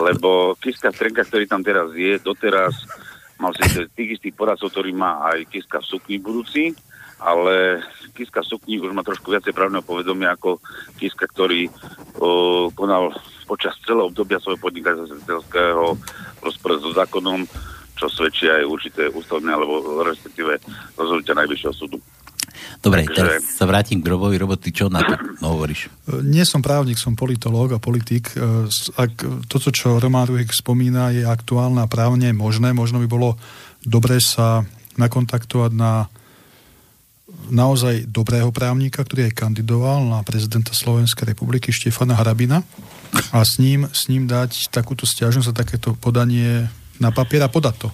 Lebo Kiska trenkách, ktorý tam teraz je, doteraz mal si tých istých poradcov, ktorý má aj Kiska v sukni budúci, ale Kiska v sukni už má trošku viacej právneho povedomia ako Kiska, ktorý o, konal počas celého obdobia svojho podnikateľského rozpore so zákonom, čo svedčí aj určité ústavné alebo respektíve rozhodnutia Najvyššieho súdu. Dobre, Takže- teraz sa vrátim k Robovi. Robo, ty čo na to hovoríš? Nie som právnik, som politológ a politik. E, Ak toto, čo Román Ruhek spomína, je aktuálne a právne možné, možno by bolo dobre sa nakontaktovať na naozaj dobrého právnika, ktorý aj kandidoval na prezidenta Slovenskej republiky Štefana Hrabina a s ním, s ním dať takúto stiažnosť a takéto podanie na papier a podať to.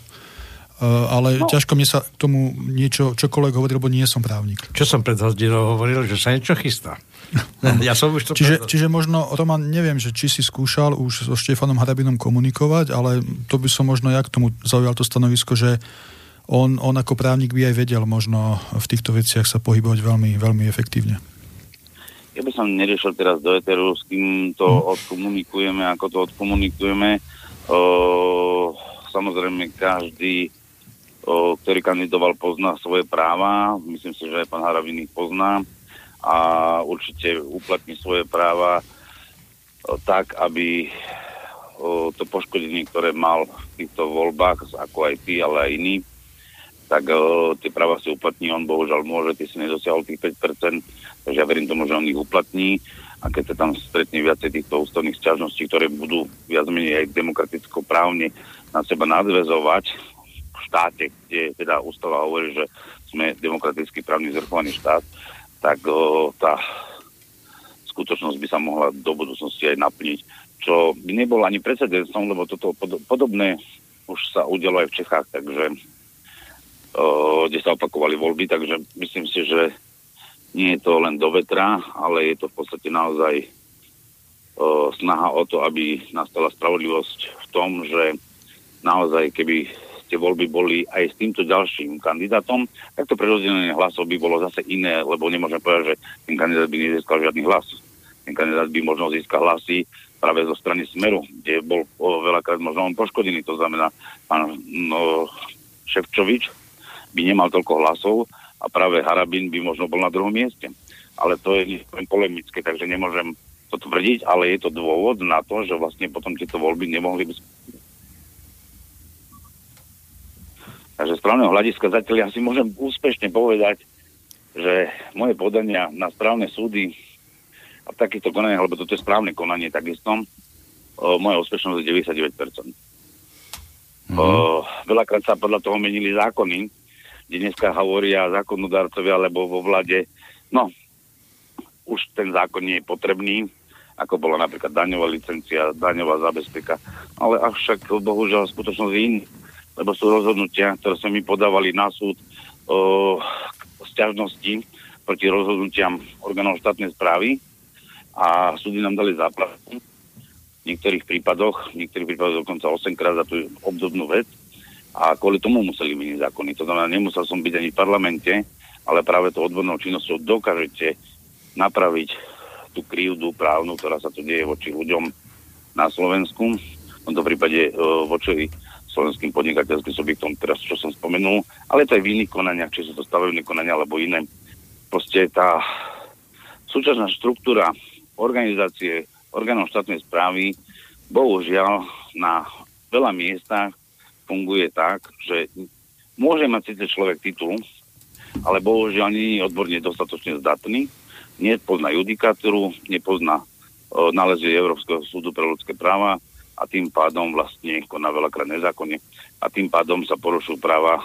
E, Ale no. ťažko mne sa k tomu niečo, čokoľvek hovorí, lebo nie som právnik. Čo som pred hodinou hovoril, že sa niečo chystá. ja som už to čiže, čiže možno, Roman, neviem, že či si skúšal už so Štefanom Hrabinom komunikovať, ale to by som možno ja k tomu zaujal to stanovisko, že on, on ako právnik by aj vedel možno v týchto veciach sa pohybovať veľmi, veľmi efektívne. Ja by som neriešil teraz do Eteru, s kým to hmm. odkomunikujeme, ako to odkomunikujeme. O, samozrejme, každý, ktorý kandidoval, pozná svoje práva. Myslím si, že aj pán Harabin ich pozná a určite uplatní svoje práva tak, aby to poškodenie, ktoré mal v týchto voľbách, ako aj ty, ale aj iní, tak tie práva si uplatní, on bohužiaľ môže, ty si nedosiahol tých 5%, takže ja verím tomu, že on ich uplatní a keď sa tam stretne viacej týchto ústavných sťažností, ktoré budú viac menej aj demokraticko právne na seba nadvezovať štáte, kde teda ústava hovorí, že sme demokraticky právny zrchovaný štát, tak uh, tá skutočnosť by sa mohla do budúcnosti aj naplniť, čo by nebol ani precedensom, lebo toto podobné už sa udialo aj v Čechách, takže kde sa opakovali voľby, takže myslím si, že nie je to len do vetra, ale je to v podstate naozaj snaha o to, aby nastala spravodlivosť v tom, že naozaj keby tie voľby boli aj s týmto ďalším kandidátom, tak to prerozdelenie hlasov by bolo zase iné, lebo nemôžem povedať, že ten kandidát by nezískal žiadny hlas. Ten kandidát by možno získal hlasy práve zo strany Smeru, kde bol veľakrát možno on poškodený. To znamená, pán no, Ševčovič, by nemal toľko hlasov a práve Harabin by možno bol na druhom mieste. Ale to je polemické, takže nemôžem to tvrdiť, ale je to dôvod na to, že vlastne potom tieto voľby nemohli byť. Takže z právneho hľadiska zatiaľ ja si môžem úspešne povedať, že moje podania na správne súdy a v takýchto konaniach, lebo toto je správne konanie takisto, o, moja úspešnosť je 99%. Mm-hmm. O, veľakrát sa podľa toho menili zákony, kde dneska hovoria zákonodárcovia alebo vo vlade, no, už ten zákon nie je potrebný, ako bola napríklad daňová licencia, daňová zabezpeka, ale avšak bohužiaľ skutočnosť je iný, lebo sú rozhodnutia, ktoré sa mi podávali na súd o sťažnosti proti rozhodnutiam orgánov štátnej správy a súdy nám dali záplavu v niektorých prípadoch, v niektorých prípadoch dokonca 8 krát za tú obdobnú vec a kvôli tomu museli meniť zákony. To znamená, nemusel som byť ani v parlamente, ale práve to odbornou činnosťou dokážete napraviť tú krivdu právnu, ktorá sa tu deje voči ľuďom na Slovensku. V tomto prípade e, voči slovenským podnikateľským subjektom, teraz čo som spomenul, ale to aj v iných konaniach, či sú to stavebné konania alebo iné. Proste tá súčasná štruktúra organizácie orgánov štátnej správy bohužiaľ na veľa miestach funguje tak, že môže mať síce človek titul, ale bohužiaľ nie je odborne dostatočne zdatný, nepozná judikatúru, nepozná e, nálezy Európskeho súdu pre ľudské práva a tým pádom vlastne koná veľakrát nezákonne a tým pádom sa porušujú práva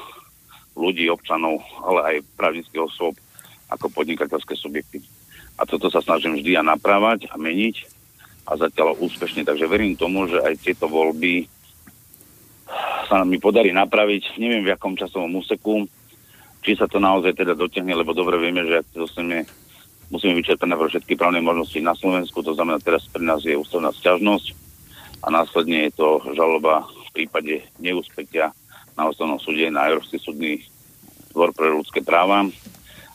ľudí, občanov, ale aj právnických osôb ako podnikateľské subjekty. A toto sa snažím vždy a naprávať a meniť a zatiaľ úspešne. Takže verím tomu, že aj tieto voľby sa mi podarí napraviť, neviem v akom časovom úseku, či sa to naozaj teda dotiahne, lebo dobre vieme, že ak dostaneme, musíme vyčerpať najprv všetky právne možnosti na Slovensku, to znamená teraz pre nás je ústavná sťažnosť a následne je to žaloba v prípade neúspetia na ústavnom súde na Európsky súdny dvor pre ľudské práva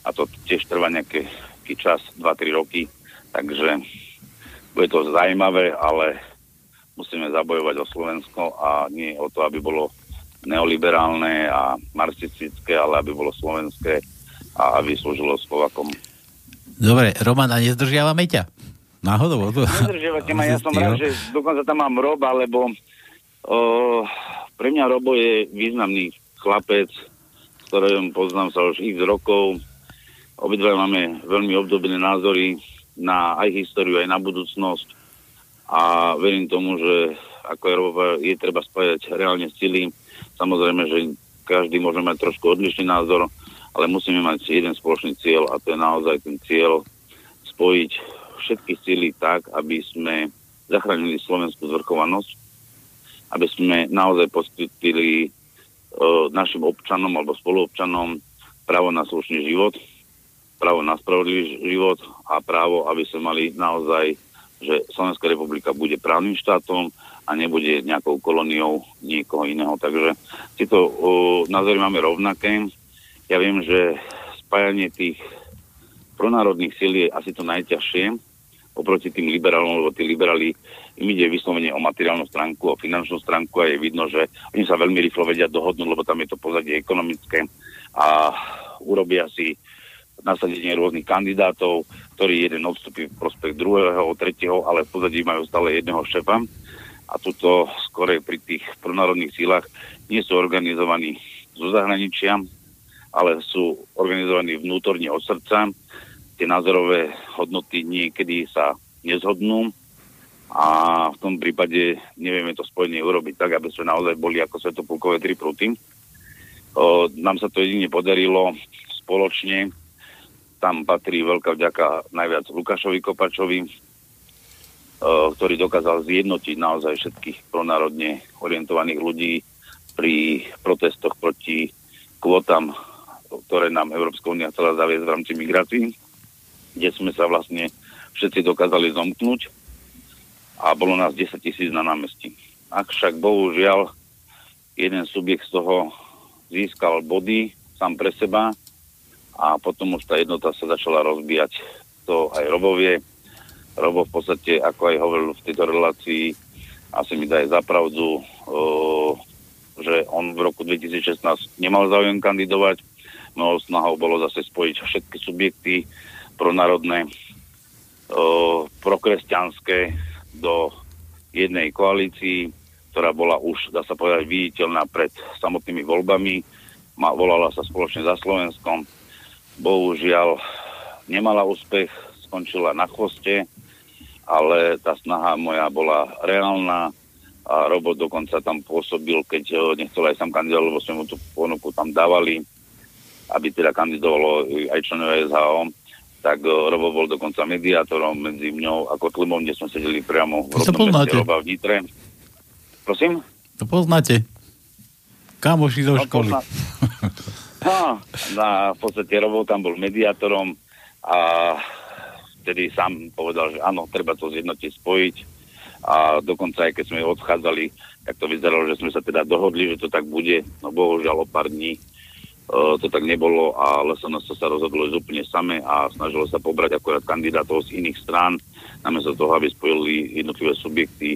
a to tiež trvá nejaký čas, 2-3 roky, takže bude to zaujímavé, ale musíme zabojovať o Slovensko a nie o to, aby bolo neoliberálne a marxistické, ale aby bolo slovenské a aby slúžilo Slovakom. Dobre, Roman, a nezdržiavame ťa? Náhodou? Nezdržiavate ma, ja som rád, že dokonca tam mám Roba, lebo o, pre mňa Robo je významný chlapec, ktorým poznám sa už x rokov. Obidva máme veľmi obdobné názory na aj históriu, aj na budúcnosť a verím tomu, že ako Európa je treba spájať reálne sily. Samozrejme, že každý môže mať trošku odlišný názor, ale musíme mať jeden spoločný cieľ a to je naozaj ten cieľ spojiť všetky sily tak, aby sme zachránili slovenskú zvrchovanosť, aby sme naozaj poskytili uh, našim občanom alebo spoluobčanom právo na slušný život, právo na spravodlivý život a právo, aby sme mali naozaj, že Slovenská republika bude právnym štátom a nebude nejakou kolóniou niekoho iného. Takže tieto uh, názory máme rovnaké. Ja viem, že spájanie tých pronárodných síl je asi to najťažšie oproti tým liberálom, lebo tí liberáli im ide vyslovene o materiálnu stránku, o finančnú stránku a je vidno, že oni sa veľmi rýchlo vedia dohodnúť, lebo tam je to pozadie ekonomické a urobia si nasadenie rôznych kandidátov, ktorí jeden odstupí v prospech druhého, tretieho, ale v pozadí majú stále jedného šefa. A tuto skore pri tých pronárodných sílach nie sú organizovaní zo zahraničia, ale sú organizovaní vnútorne od srdca. Tie názorové hodnoty niekedy sa nezhodnú a v tom prípade nevieme to spojenie urobiť tak, aby sme naozaj boli ako svetopulkové tri pruty. O, nám sa to jedine podarilo spoločne. Tam patrí veľká vďaka najviac Lukášovi Kopačovi, o, ktorý dokázal zjednotiť naozaj všetkých pronárodne orientovaných ľudí pri protestoch proti kvotám, ktoré nám Európska únia chcela zaviesť v rámci migrácií, kde sme sa vlastne všetci dokázali zomknúť a bolo nás 10 tisíc na námestí. Ak však bohužiaľ jeden subjekt z toho získal body sám pre seba a potom už tá jednota sa začala rozbíjať. To aj Robovie. Robo v podstate, ako aj hovoril v tejto relácii, asi mi daje zapravdu, že on v roku 2016 nemal záujem kandidovať. Mojou snahou bolo zase spojiť všetky subjekty pronárodné, prokresťanské do jednej koalícii ktorá bola už, dá sa povedať, viditeľná pred samotnými voľbami. Ma, volala sa spoločne za Slovenskom. Bohužiaľ nemala úspech, skončila na chvoste, ale tá snaha moja bola reálna a Robot dokonca tam pôsobil, keď nechcel aj sám kandidovať, lebo sme mu tú ponuku tam dávali, aby teda kandidovalo aj členové SHO tak eh, Robo bol dokonca mediátorom medzi mňou a Kotlimom, kde sme sedeli priamo v rodnom meste Roba v Nitre. Prosím? To poznáte. Kamoši zo no, školy. No, no, na, v podstate Robo tam bol mediátorom a vtedy sám povedal, že áno, treba to zjednotiť, spojiť a dokonca aj keď sme odchádzali, tak to vyzeralo, že sme sa teda dohodli, že to tak bude, no bohužiaľ o pár dní to tak nebolo a LSNS sa rozhodlo úplne same a snažilo sa pobrať akorát kandidátov z iných strán, namiesto toho, aby spojili jednotlivé subjekty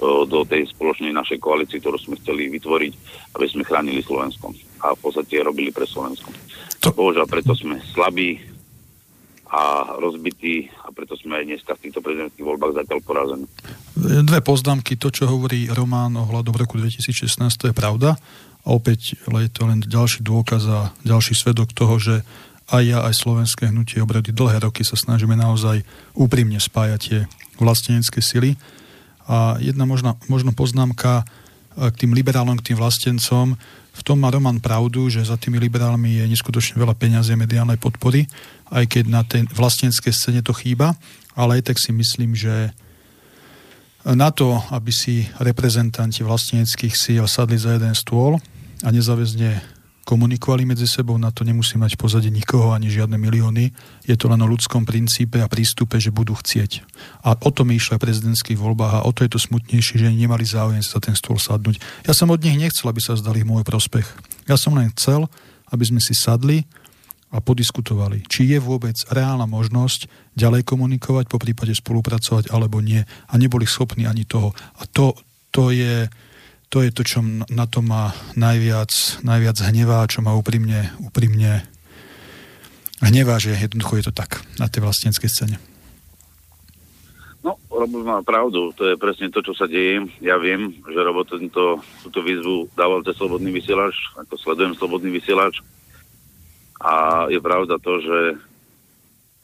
do tej spoločnej našej koalície, ktorú sme chceli vytvoriť, aby sme chránili Slovensko a v podstate robili pre Slovensko. To... Bohužiaľ, preto sme slabí a rozbití a preto sme aj dneska v týchto prezidentských voľbách zatiaľ porazení. Dve poznámky. To, čo hovorí Román ohľadom roku 2016, to je pravda. A opäť je to len ďalší dôkaz a ďalší svedok toho, že aj ja, aj slovenské hnutie obrady dlhé roky sa snažíme naozaj úprimne spájať tie vlastenecké sily a jedna možno, možno poznámka e, k tým liberálom, k tým vlastencom. V tom má Roman pravdu, že za tými liberálmi je neskutočne veľa peňazí a mediálnej podpory, aj keď na tej vlastenskej scéne to chýba, ale aj tak si myslím, že na to, aby si reprezentanti vlasteneckých síl sadli za jeden stôl a nezáväzne komunikovali medzi sebou, na to nemusí mať v pozadí nikoho ani žiadne milióny. Je to len o ľudskom princípe a prístupe, že budú chcieť. A o tom išlo aj prezidentských voľbách a o to je to smutnejšie, že nemali záujem sa ten stôl sadnúť. Ja som od nich nechcel, aby sa zdali môj prospech. Ja som len chcel, aby sme si sadli a podiskutovali, či je vôbec reálna možnosť ďalej komunikovať, po prípade spolupracovať alebo nie. A neboli schopní ani toho. A to, to je to je to, čo na to má najviac, najviac hnevá, čo ma úprimne, úprimne hnevá, že jednoducho je to tak na tej vlastníckej scéne. No, Robo má pravdu, to je presne to, čo sa deje. Ja viem, že Robo tento, túto výzvu dával cez Slobodný vysielač, ako sledujem Slobodný vysielač. A je pravda to, že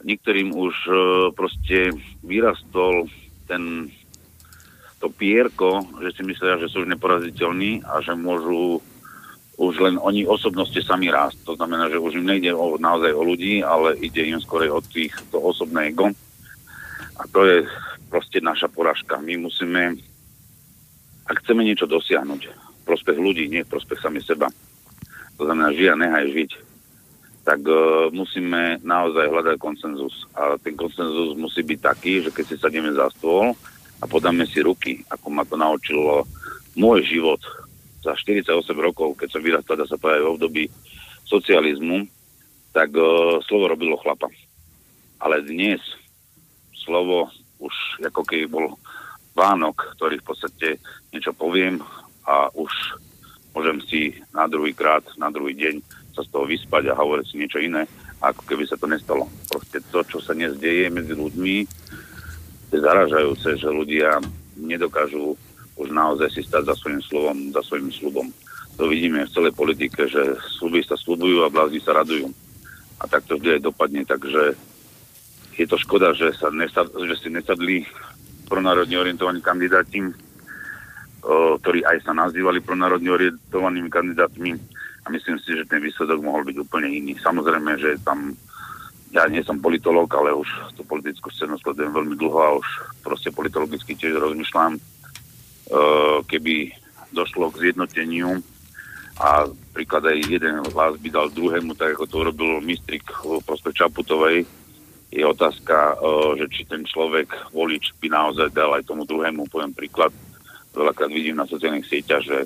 niektorým už e, proste vyrastol ten to pierko, že si myslia, že sú už neporaziteľní a že môžu už len oni osobnosti sami rásť. To znamená, že už im nejde o, naozaj o ľudí, ale ide im skorej o tých, to osobné ego. A to je proste naša poražka. My musíme, ak chceme niečo dosiahnuť, prospech ľudí, nie prospech sami seba. To znamená, žia nehaj žiť. Tak uh, musíme naozaj hľadať konsenzus. A ten konsenzus musí byť taký, že keď si sadíme za stôl a podáme si ruky, ako ma to naučilo môj život za 48 rokov, keď som vyrastal, dá sa povedať, v období socializmu, tak uh, slovo robilo chlapa. Ale dnes slovo už ako keby bol Vánok, ktorý v podstate niečo poviem a už môžem si na druhý krát, na druhý deň sa z toho vyspať a hovoriť si niečo iné, ako keby sa to nestalo. Proste to, čo sa dnes deje medzi ľuďmi, je zaražajúce, že ľudia nedokážu už naozaj si stať za svojím slovom, za svojím slubom. To vidíme v celej politike, že sluby sa slubujú a blázni sa radujú. A tak to vždy aj dopadne, takže je to škoda, že, sa nesad, že si nesadli pronárodne orientovaní kandidáti, ktorí aj sa nazývali pronárodne orientovanými kandidátmi a myslím si, že ten výsledok mohol byť úplne iný. Samozrejme, že tam ja nie som politolog, ale už tú politickú scénu sledujem veľmi dlho a už proste politologicky tiež rozmýšľam, e, keby došlo k zjednoteniu a príklad aj jeden hlas by dal druhému, tak ako to urobil Mistrik v prospech Čaputovej, je otázka, e, že či ten človek, volič, by naozaj dal aj tomu druhému, poviem príklad, veľakrát vidím na sociálnych sieťach, že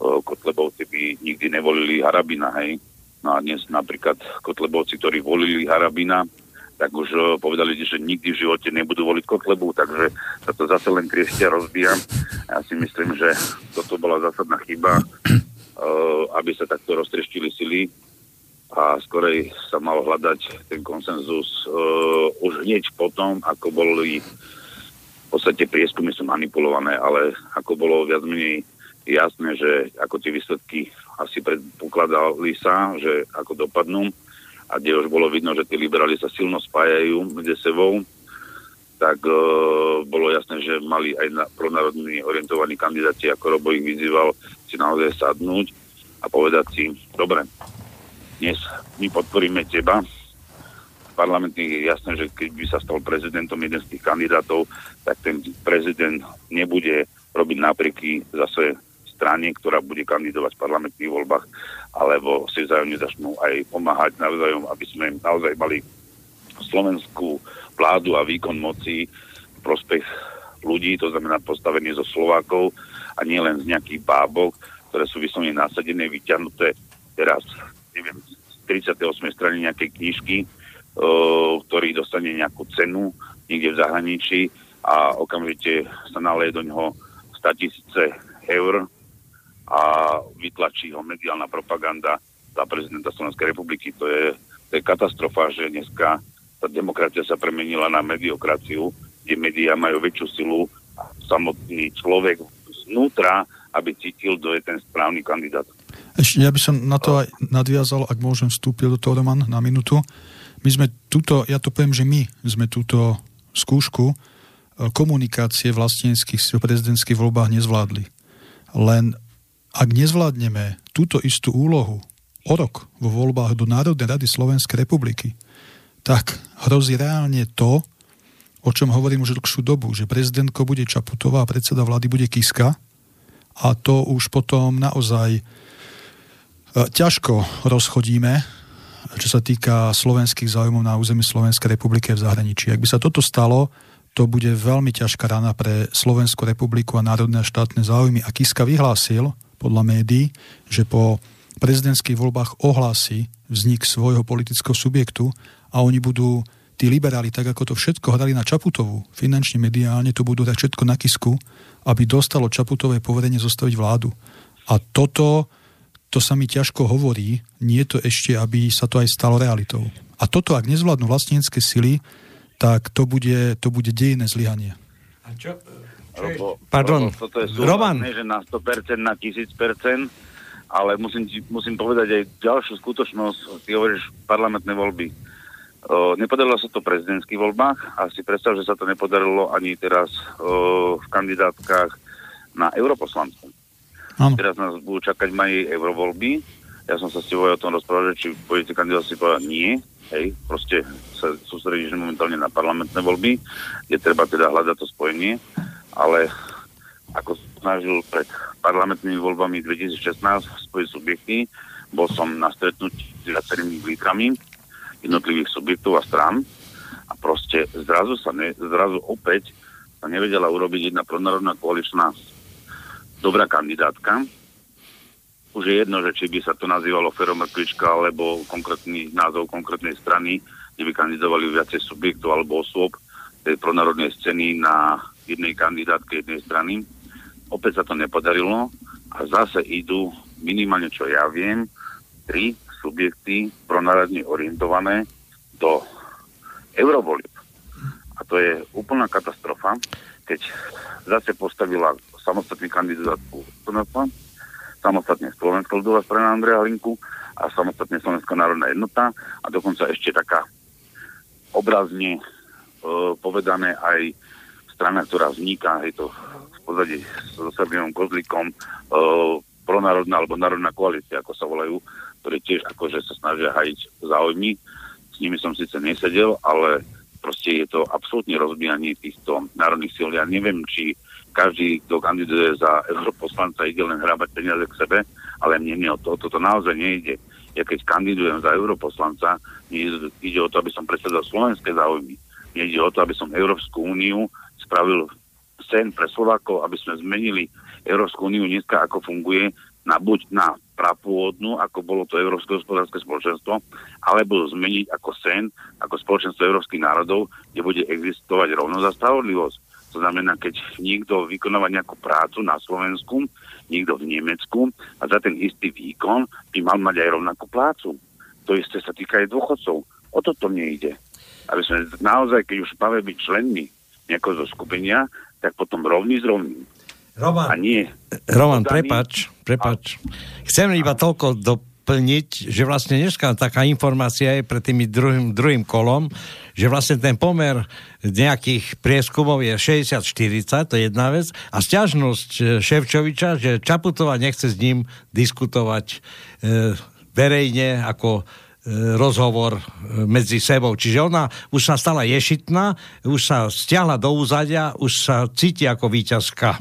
Kotlebovci by nikdy nevolili Harabina, hej. No a dnes napríklad Kotlebovci, ktorí volili Harabina, tak už povedali, že nikdy v živote nebudú voliť Kotlebu, takže sa to zase len kriešťa rozbíja. Ja si myslím, že toto bola zásadná chyba, aby sa takto roztreštili sily a skorej sa mal hľadať ten konsenzus už hneď potom, ako boli v podstate prieskumy sú manipulované, ale ako bolo viac menej jasné, že ako tie výsledky asi predpokladali sa, že ako dopadnú. A kde už bolo vidno, že tí liberáli sa silno spájajú medzi sebou, tak e, bolo jasné, že mali aj na, pronárodní orientovaní kandidáti, ako Robo ich vyzýval, si naozaj sadnúť a povedať si, dobre, dnes my podporíme teba, parlamentných je jasné, že keď by sa stal prezidentom jeden z tých kandidátov, tak ten prezident nebude robiť nápreky zase strane, ktorá bude kandidovať v parlamentných voľbách, alebo si vzájomne začnú aj pomáhať navzájom, aby sme naozaj mali slovenskú vládu a výkon moci v prospech ľudí, to znamená postavenie zo Slovákov a nie len z nejakých bábok, ktoré sú vyslovene nasadené, vyťahnuté teraz, neviem, z 38. strany nejakej knižky, uh, ktorý dostane nejakú cenu niekde v zahraničí a okamžite sa naleje do ňoho 100 tisíce eur a vytlačí ho mediálna propaganda za prezidenta Slovenskej republiky. To je, to je katastrofa, že dneska tá demokracia sa premenila na mediokraciu, kde médiá majú väčšiu silu a samotný človek znútra, aby cítil, kto je ten správny kandidát. Ešte ja by som na to aj nadviazal, ak môžem vstúpiť do toho, Roman, na minútu. My sme túto, ja to poviem, že my sme túto skúšku e, komunikácie vlastníckých v prezidentských voľbách nezvládli. Len ak nezvládneme túto istú úlohu o rok vo voľbách do Národnej rady Slovenskej republiky, tak hrozí reálne to, o čom hovorím už dlhšiu dobu, že prezidentko bude Čaputová a predseda vlády bude Kiska a to už potom naozaj e, ťažko rozchodíme, čo sa týka slovenských záujmov na území Slovenskej republiky v zahraničí. Ak by sa toto stalo, to bude veľmi ťažká rana pre Slovenskú republiku a národné a štátne záujmy. A Kiska vyhlásil, podľa médií, že po prezidentských voľbách ohlási vznik svojho politického subjektu a oni budú, tí liberáli, tak ako to všetko hrali na Čaputovu, finančne, mediálne, to budú dať všetko na kisku, aby dostalo Čaputové poverenie zostaviť vládu. A toto, to sa mi ťažko hovorí, nie to ešte, aby sa to aj stalo realitou. A toto, ak nezvládnu vlastnícke sily, tak to bude, to bude dejné zlyhanie. A čo, Robo, Pardon, Robo, toto je súhlas, Roman. Nie, že na 100%, na 1000%, ale musím, musím povedať aj ďalšiu skutočnosť. Ty hovoríš parlamentné voľby. O, nepodarilo sa to v prezidentských voľbách a si predstav, že sa to nepodarilo ani teraz o, v kandidátkach na europoslancu. Ano. Teraz nás budú čakať mají eurovoľby. Ja som sa s tebou o tom rozprával, že či budete kandidát si povedať nie. Hej, proste sa sústredíš momentálne na parlamentné voľby, kde treba teda hľadať to spojenie ale ako snažil pred parlamentnými voľbami 2016 spojiť subjekty, bol som na stretnutí s viacerými lídrami jednotlivých subjektov a strán a proste zrazu sa ne, zrazu opäť sa nevedela urobiť jedna pronárodná koaličná dobrá kandidátka. Už je jedno, že či by sa to nazývalo feromrkvička alebo konkrétny názov konkrétnej strany, kde by kandidovali viacej subjektov alebo osôb tej pronárodnej scény na jednej kandidátke jednej strany. Opäť sa to nepodarilo a zase idú minimálne čo ja viem, tri subjekty pronárodne orientované do eurovolieb. A to je úplná katastrofa, keď zase postavila samostatný kandidátku Slovenska, samostatne Slovenská ľudová strana Andreja Linku a samostatne Slovenská národná jednota a dokonca ešte taká obrazne e, povedané aj strana, ktorá vzniká, je to v pozadí so Serbiom Kozlikom, e, pronárodná alebo národná koalícia, ako sa volajú, ktorí tiež akože sa snažia hajiť záujmy. S nimi som síce nesedel, ale proste je to absolútne rozbíjanie týchto národných síl. Ja neviem, či každý, kto kandiduje za europoslanca, ide len hrábať peniaze k sebe, ale mne nie o to, toto naozaj nejde. Ja keď kandidujem za europoslanca, ide, o to, aby som predsedal slovenské záujmy. Mne o to, aby som Európsku úniu spravil sen pre Slovákov, aby sme zmenili Európsku úniu dneska, ako funguje, na buď na prapôvodnú, ako bolo to Európske hospodárske spoločenstvo, alebo zmeniť ako sen, ako spoločenstvo európskych národov, kde bude existovať rovnosť a spravodlivosť. To znamená, keď niekto vykonáva nejakú prácu na Slovensku, niekto v Nemecku a za ten istý výkon by mal mať aj rovnakú plácu. To isté sa týka aj dôchodcov. O toto mne ide. Aby sme naozaj, keď už máme byť členmi nejakého zo skupenia, tak potom rovný s rovným. Roman, A nie. Roman prepač, prepač. Chcem iba toľko doplniť, že vlastne dneska taká informácia je pred tými druhým, druhým kolom, že vlastne ten pomer nejakých prieskumov je 60-40, to je jedna vec, a stiažnosť e, Ševčoviča, že Čaputová nechce s ním diskutovať e, verejne ako rozhovor e, medzi sebou. Čiže ona už sa stala ješitná, už sa stiahla do úzadia, už sa cíti ako víťazka.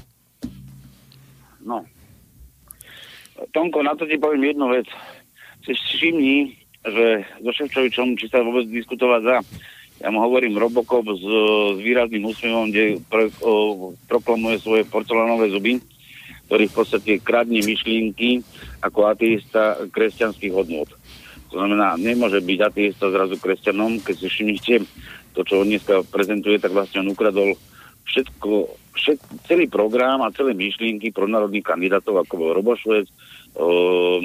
No. Tonko, na to ti poviem jednu vec. Si všimni, že so Ševčovičom, či sa vôbec diskutovať za. Ja mu hovorím Robokop s, s výrazným úsmevom, kde pro, o, proklamuje svoje porcelánové zuby, ktorý v podstate kradne myšlienky ako ateista kresťanských hodnôt. To znamená, nemôže byť ateista zrazu kresťanom, keď si všimnite to, čo on dneska prezentuje, tak vlastne on ukradol všetko, všet, celý program a celé myšlienky pro národných kandidátov, ako bol Robošvec,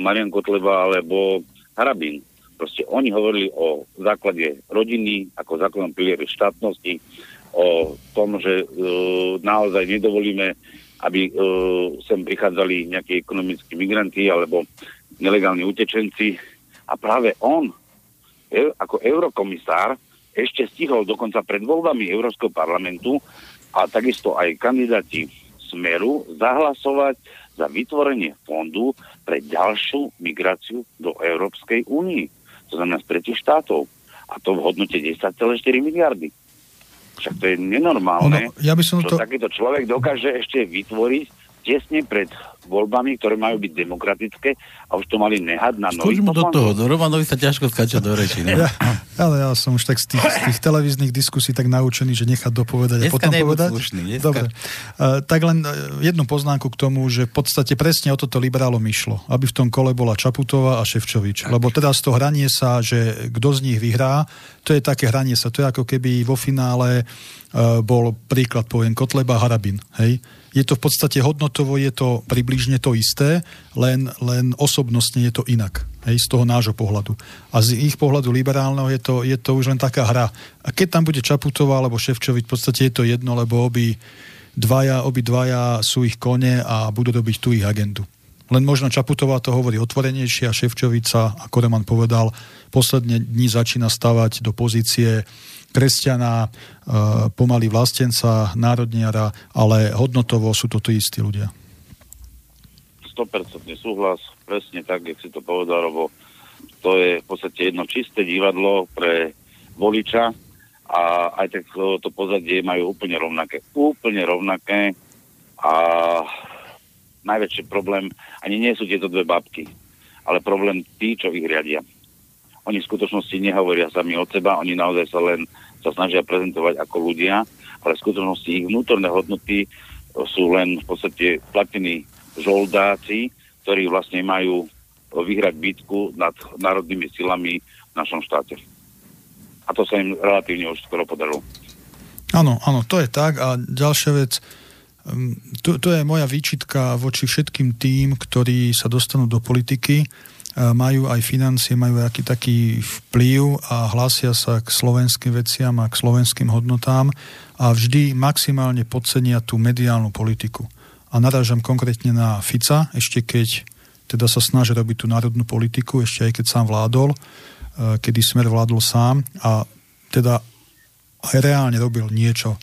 Marian Kotleba alebo Harabín. Proste oni hovorili o základe rodiny, ako základnom pilieri štátnosti, o tom, že e, naozaj nedovolíme, aby e, sem prichádzali nejakí ekonomickí migranti alebo nelegálni utečenci. A práve on, ako eurokomisár, ešte stihol dokonca pred voľbami Európskeho parlamentu a takisto aj kandidáti Smeru zahlasovať za vytvorenie fondu pre ďalšiu migráciu do Európskej únie. To znamená z tretich štátov. A to v hodnote 10,4 miliardy. Však to je nenormálne, Ono, ja by som čo to... takýto človek dokáže ešte vytvoriť tesne pred voľbami, ktoré majú byť demokratické a už to mali nehať na nových mu do toho, do Romanovi sa ťažko skáča do reči. Ne? Ja, ale ja som už tak z tých, z tých televíznych diskusí tak naučený, že nechať dopovedať a Dneska potom nebuď povedať. slušný, dneska. Dobre. Uh, tak len uh, jednu poznámku k tomu, že v podstate presne o toto liberálom išlo. Aby v tom kole bola Čaputová a Ševčovič. Lebo teraz to hranie sa, že kto z nich vyhrá, to je také hranie sa. To je ako keby vo finále uh, bol príklad, poviem, Kotleba Harabin. Hej? Je to v podstate hodnotovo, je to približne to isté, len, len osobnostne je to inak. Hej, z toho nášho pohľadu. A z ich pohľadu liberálneho je to, je to už len taká hra. A keď tam bude Čaputová alebo Ševčovič, v podstate je to jedno, lebo obi dvaja, obi dvaja sú ich kone a budú robiť tú ich agendu. Len možno Čaputová to hovorí otvorenejšie a Ševčovič sa, ako Roman povedal, posledne dní začína stavať do pozície kresťana, e, pomaly vlastenca, národniara, ale hodnotovo sú to tí istí ľudia. 100% súhlas, presne tak, jak si to povedal, lebo to je v podstate jedno čisté divadlo pre voliča a aj tak to, pozadie majú úplne rovnaké. Úplne rovnaké a najväčší problém ani nie sú tieto dve babky. ale problém tí, čo ich riadia. Oni v skutočnosti nehovoria sami od seba, oni naozaj sa len sa snažia prezentovať ako ľudia, ale v skutočnosti ich vnútorné hodnoty sú len v podstate platení žoldáci, ktorí vlastne majú vyhrať bitku nad národnými silami v našom štáte. A to sa im relatívne už skoro podarilo. Áno, áno, to je tak. A ďalšia vec, um, to, to je moja výčitka voči všetkým tým, ktorí sa dostanú do politiky, majú aj financie, majú aký taký vplyv a hlásia sa k slovenským veciam a k slovenským hodnotám a vždy maximálne podcenia tú mediálnu politiku. A narážam konkrétne na Fica, ešte keď teda sa snaží robiť tú národnú politiku, ešte aj keď sám vládol, e, kedy Smer vládol sám a teda aj reálne robil niečo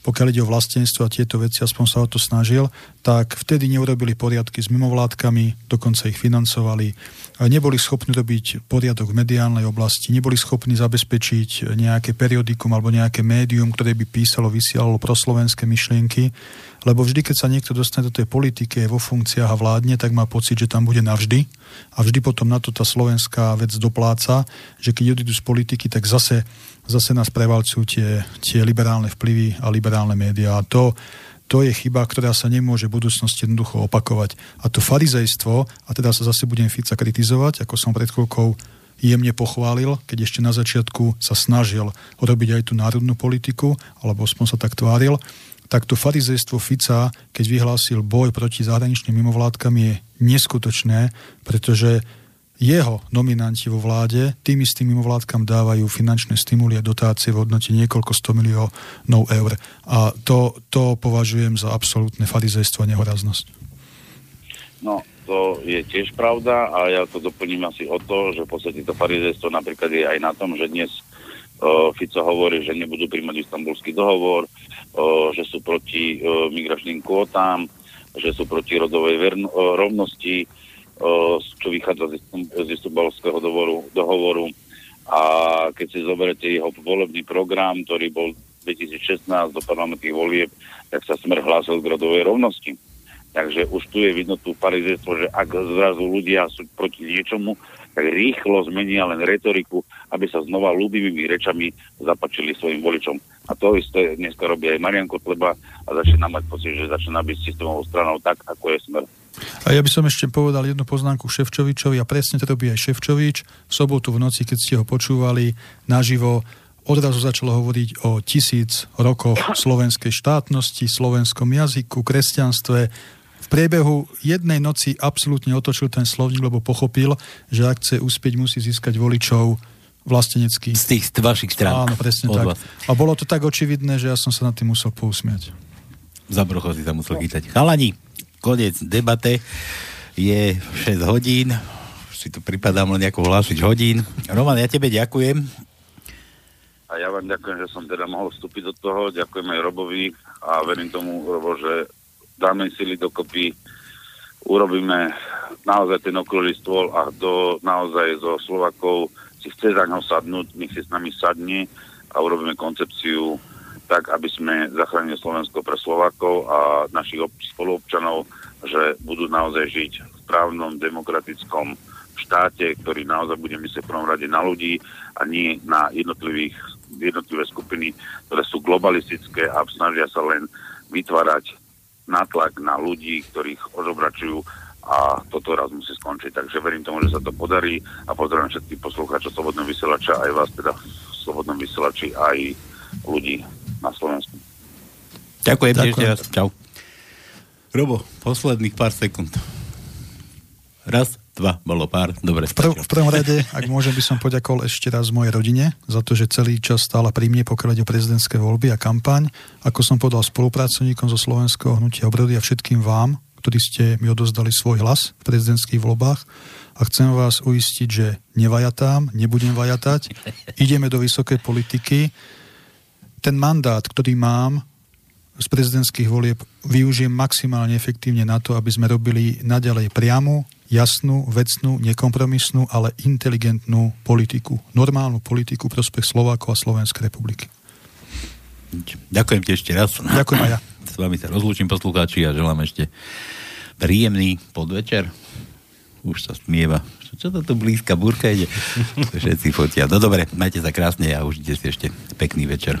pokiaľ ide o vlastenstvo a tieto veci, aspoň sa o to snažil, tak vtedy neurobili poriadky s mimovládkami, dokonca ich financovali, neboli schopní robiť poriadok v mediálnej oblasti, neboli schopní zabezpečiť nejaké periodikum alebo nejaké médium, ktoré by písalo, vysielalo proslovenské myšlienky, lebo vždy, keď sa niekto dostane do tej politiky, je vo funkciách a vládne, tak má pocit, že tam bude navždy. A vždy potom na to tá slovenská vec dopláca, že keď odídu z politiky, tak zase zase nás prevalcujú tie, tie liberálne vplyvy a liberálne médiá. A to, to je chyba, ktorá sa nemôže v budúcnosti jednoducho opakovať. A to farizejstvo, a teda sa zase budem Fica kritizovať, ako som pred chvíľkou jemne pochválil, keď ešte na začiatku sa snažil robiť aj tú národnú politiku, alebo aspoň sa tak tváril, tak to farizejstvo Fica, keď vyhlásil boj proti zahraničným mimovládkam, je neskutočné, pretože jeho nominanti vo vláde tým istým mimovládkam dávajú finančné stimuly a dotácie v hodnote niekoľko 100 miliónov eur. A to, to považujem za absolútne farizejstvo a nehoraznosť. No, to je tiež pravda a ja to doplním asi o to, že v podstate to farizejstvo napríklad je aj na tom, že dnes uh, Fico hovorí, že nebudú príjmať istambulský dohovor, uh, že sú proti uh, migračným kvótám, že sú proti rodovej rovnosti, čo vychádza z Istanbulského dohovoru, dohovoru. A keď si zoberete jeho volebný program, ktorý bol 2016 do parlamentných volieb, tak sa smer hlásil k rodovej rovnosti. Takže už tu je vidno tú pariziestvo, že ak zrazu ľudia sú proti niečomu, tak rýchlo zmenia len retoriku, aby sa znova ľúbivými rečami zapačili svojim voličom. A to isté dneska robí aj Marian Kotleba a začína mať pocit, že začína byť systémovou stranou tak, ako je smer. A ja by som ešte povedal jednu poznámku Ševčovičovi a presne to robí aj Ševčovič. V sobotu v noci, keď ste ho počúvali naživo, odrazu začalo hovoriť o tisíc rokoch slovenskej štátnosti, slovenskom jazyku, kresťanstve, priebehu jednej noci absolútne otočil ten slovník, lebo pochopil, že ak chce uspieť, musí získať voličov vlastenecký. Z tých vašich strán. Áno, presne tak. Vás. A bolo to tak očividné, že ja som sa nad tým musel pousmiať. Za brocho si sa musel chytať. Chalani, koniec debate. Je 6 hodín. Si tu pripadám len ako hlášiť hodín. Roman, ja tebe ďakujem. A ja vám ďakujem, že som teda mohol vstúpiť do toho. Ďakujem aj Robovi a verím tomu, Robo, že dáme sily dokopy, urobíme naozaj ten okrúhly stôl a kto naozaj zo Slovakov si chce za ňou sadnúť, nech si s nami sadne a urobíme koncepciu tak, aby sme zachránili Slovensko pre Slovakov a našich ob- spoluobčanov, že budú naozaj žiť v správnom demokratickom štáte, ktorý naozaj bude myslieť v prvom rade na ľudí a nie na jednotlivých, jednotlivé skupiny, ktoré sú globalistické a snažia sa len vytvárať natlak na ľudí, ktorých ožobračujú a toto raz musí skončiť. Takže verím tomu, že sa to podarí a pozdravím všetkých poslucháčov Slobodného vysielača, aj vás teda v Slobodnom vysielači, aj ľudí na Slovensku. Ďakujem, Ďakujem. ešte raz. Čau. Robo, posledných pár sekúnd. Raz, dva, bolo pár, dobre. V, prv, v prvom rade, ak môžem, by som poďakoval ešte raz mojej rodine za to, že celý čas stála pri mne pokiaľ o prezidentské voľby a kampaň. Ako som povedal spolupracovníkom zo Slovenského hnutia obrody a všetkým vám, ktorí ste mi odozdali svoj hlas v prezidentských voľbách. A chcem vás uistiť, že nevajatám, nebudem vajatať, ideme do vysokej politiky. Ten mandát, ktorý mám z prezidentských volieb, využijem maximálne efektívne na to, aby sme robili naďalej priamu, jasnú, vecnú, nekompromisnú, ale inteligentnú politiku. Normálnu politiku prospech Slovákov a Slovenskej republiky. Ďakujem ti ešte raz. Ďakujem aj ja. S vami sa rozlúčim poslucháči a želám ešte príjemný podvečer. už sa smieva. Čo to tu blízka burka ide? Všetci fotia. No dobre, majte sa krásne a užite si ešte pekný večer.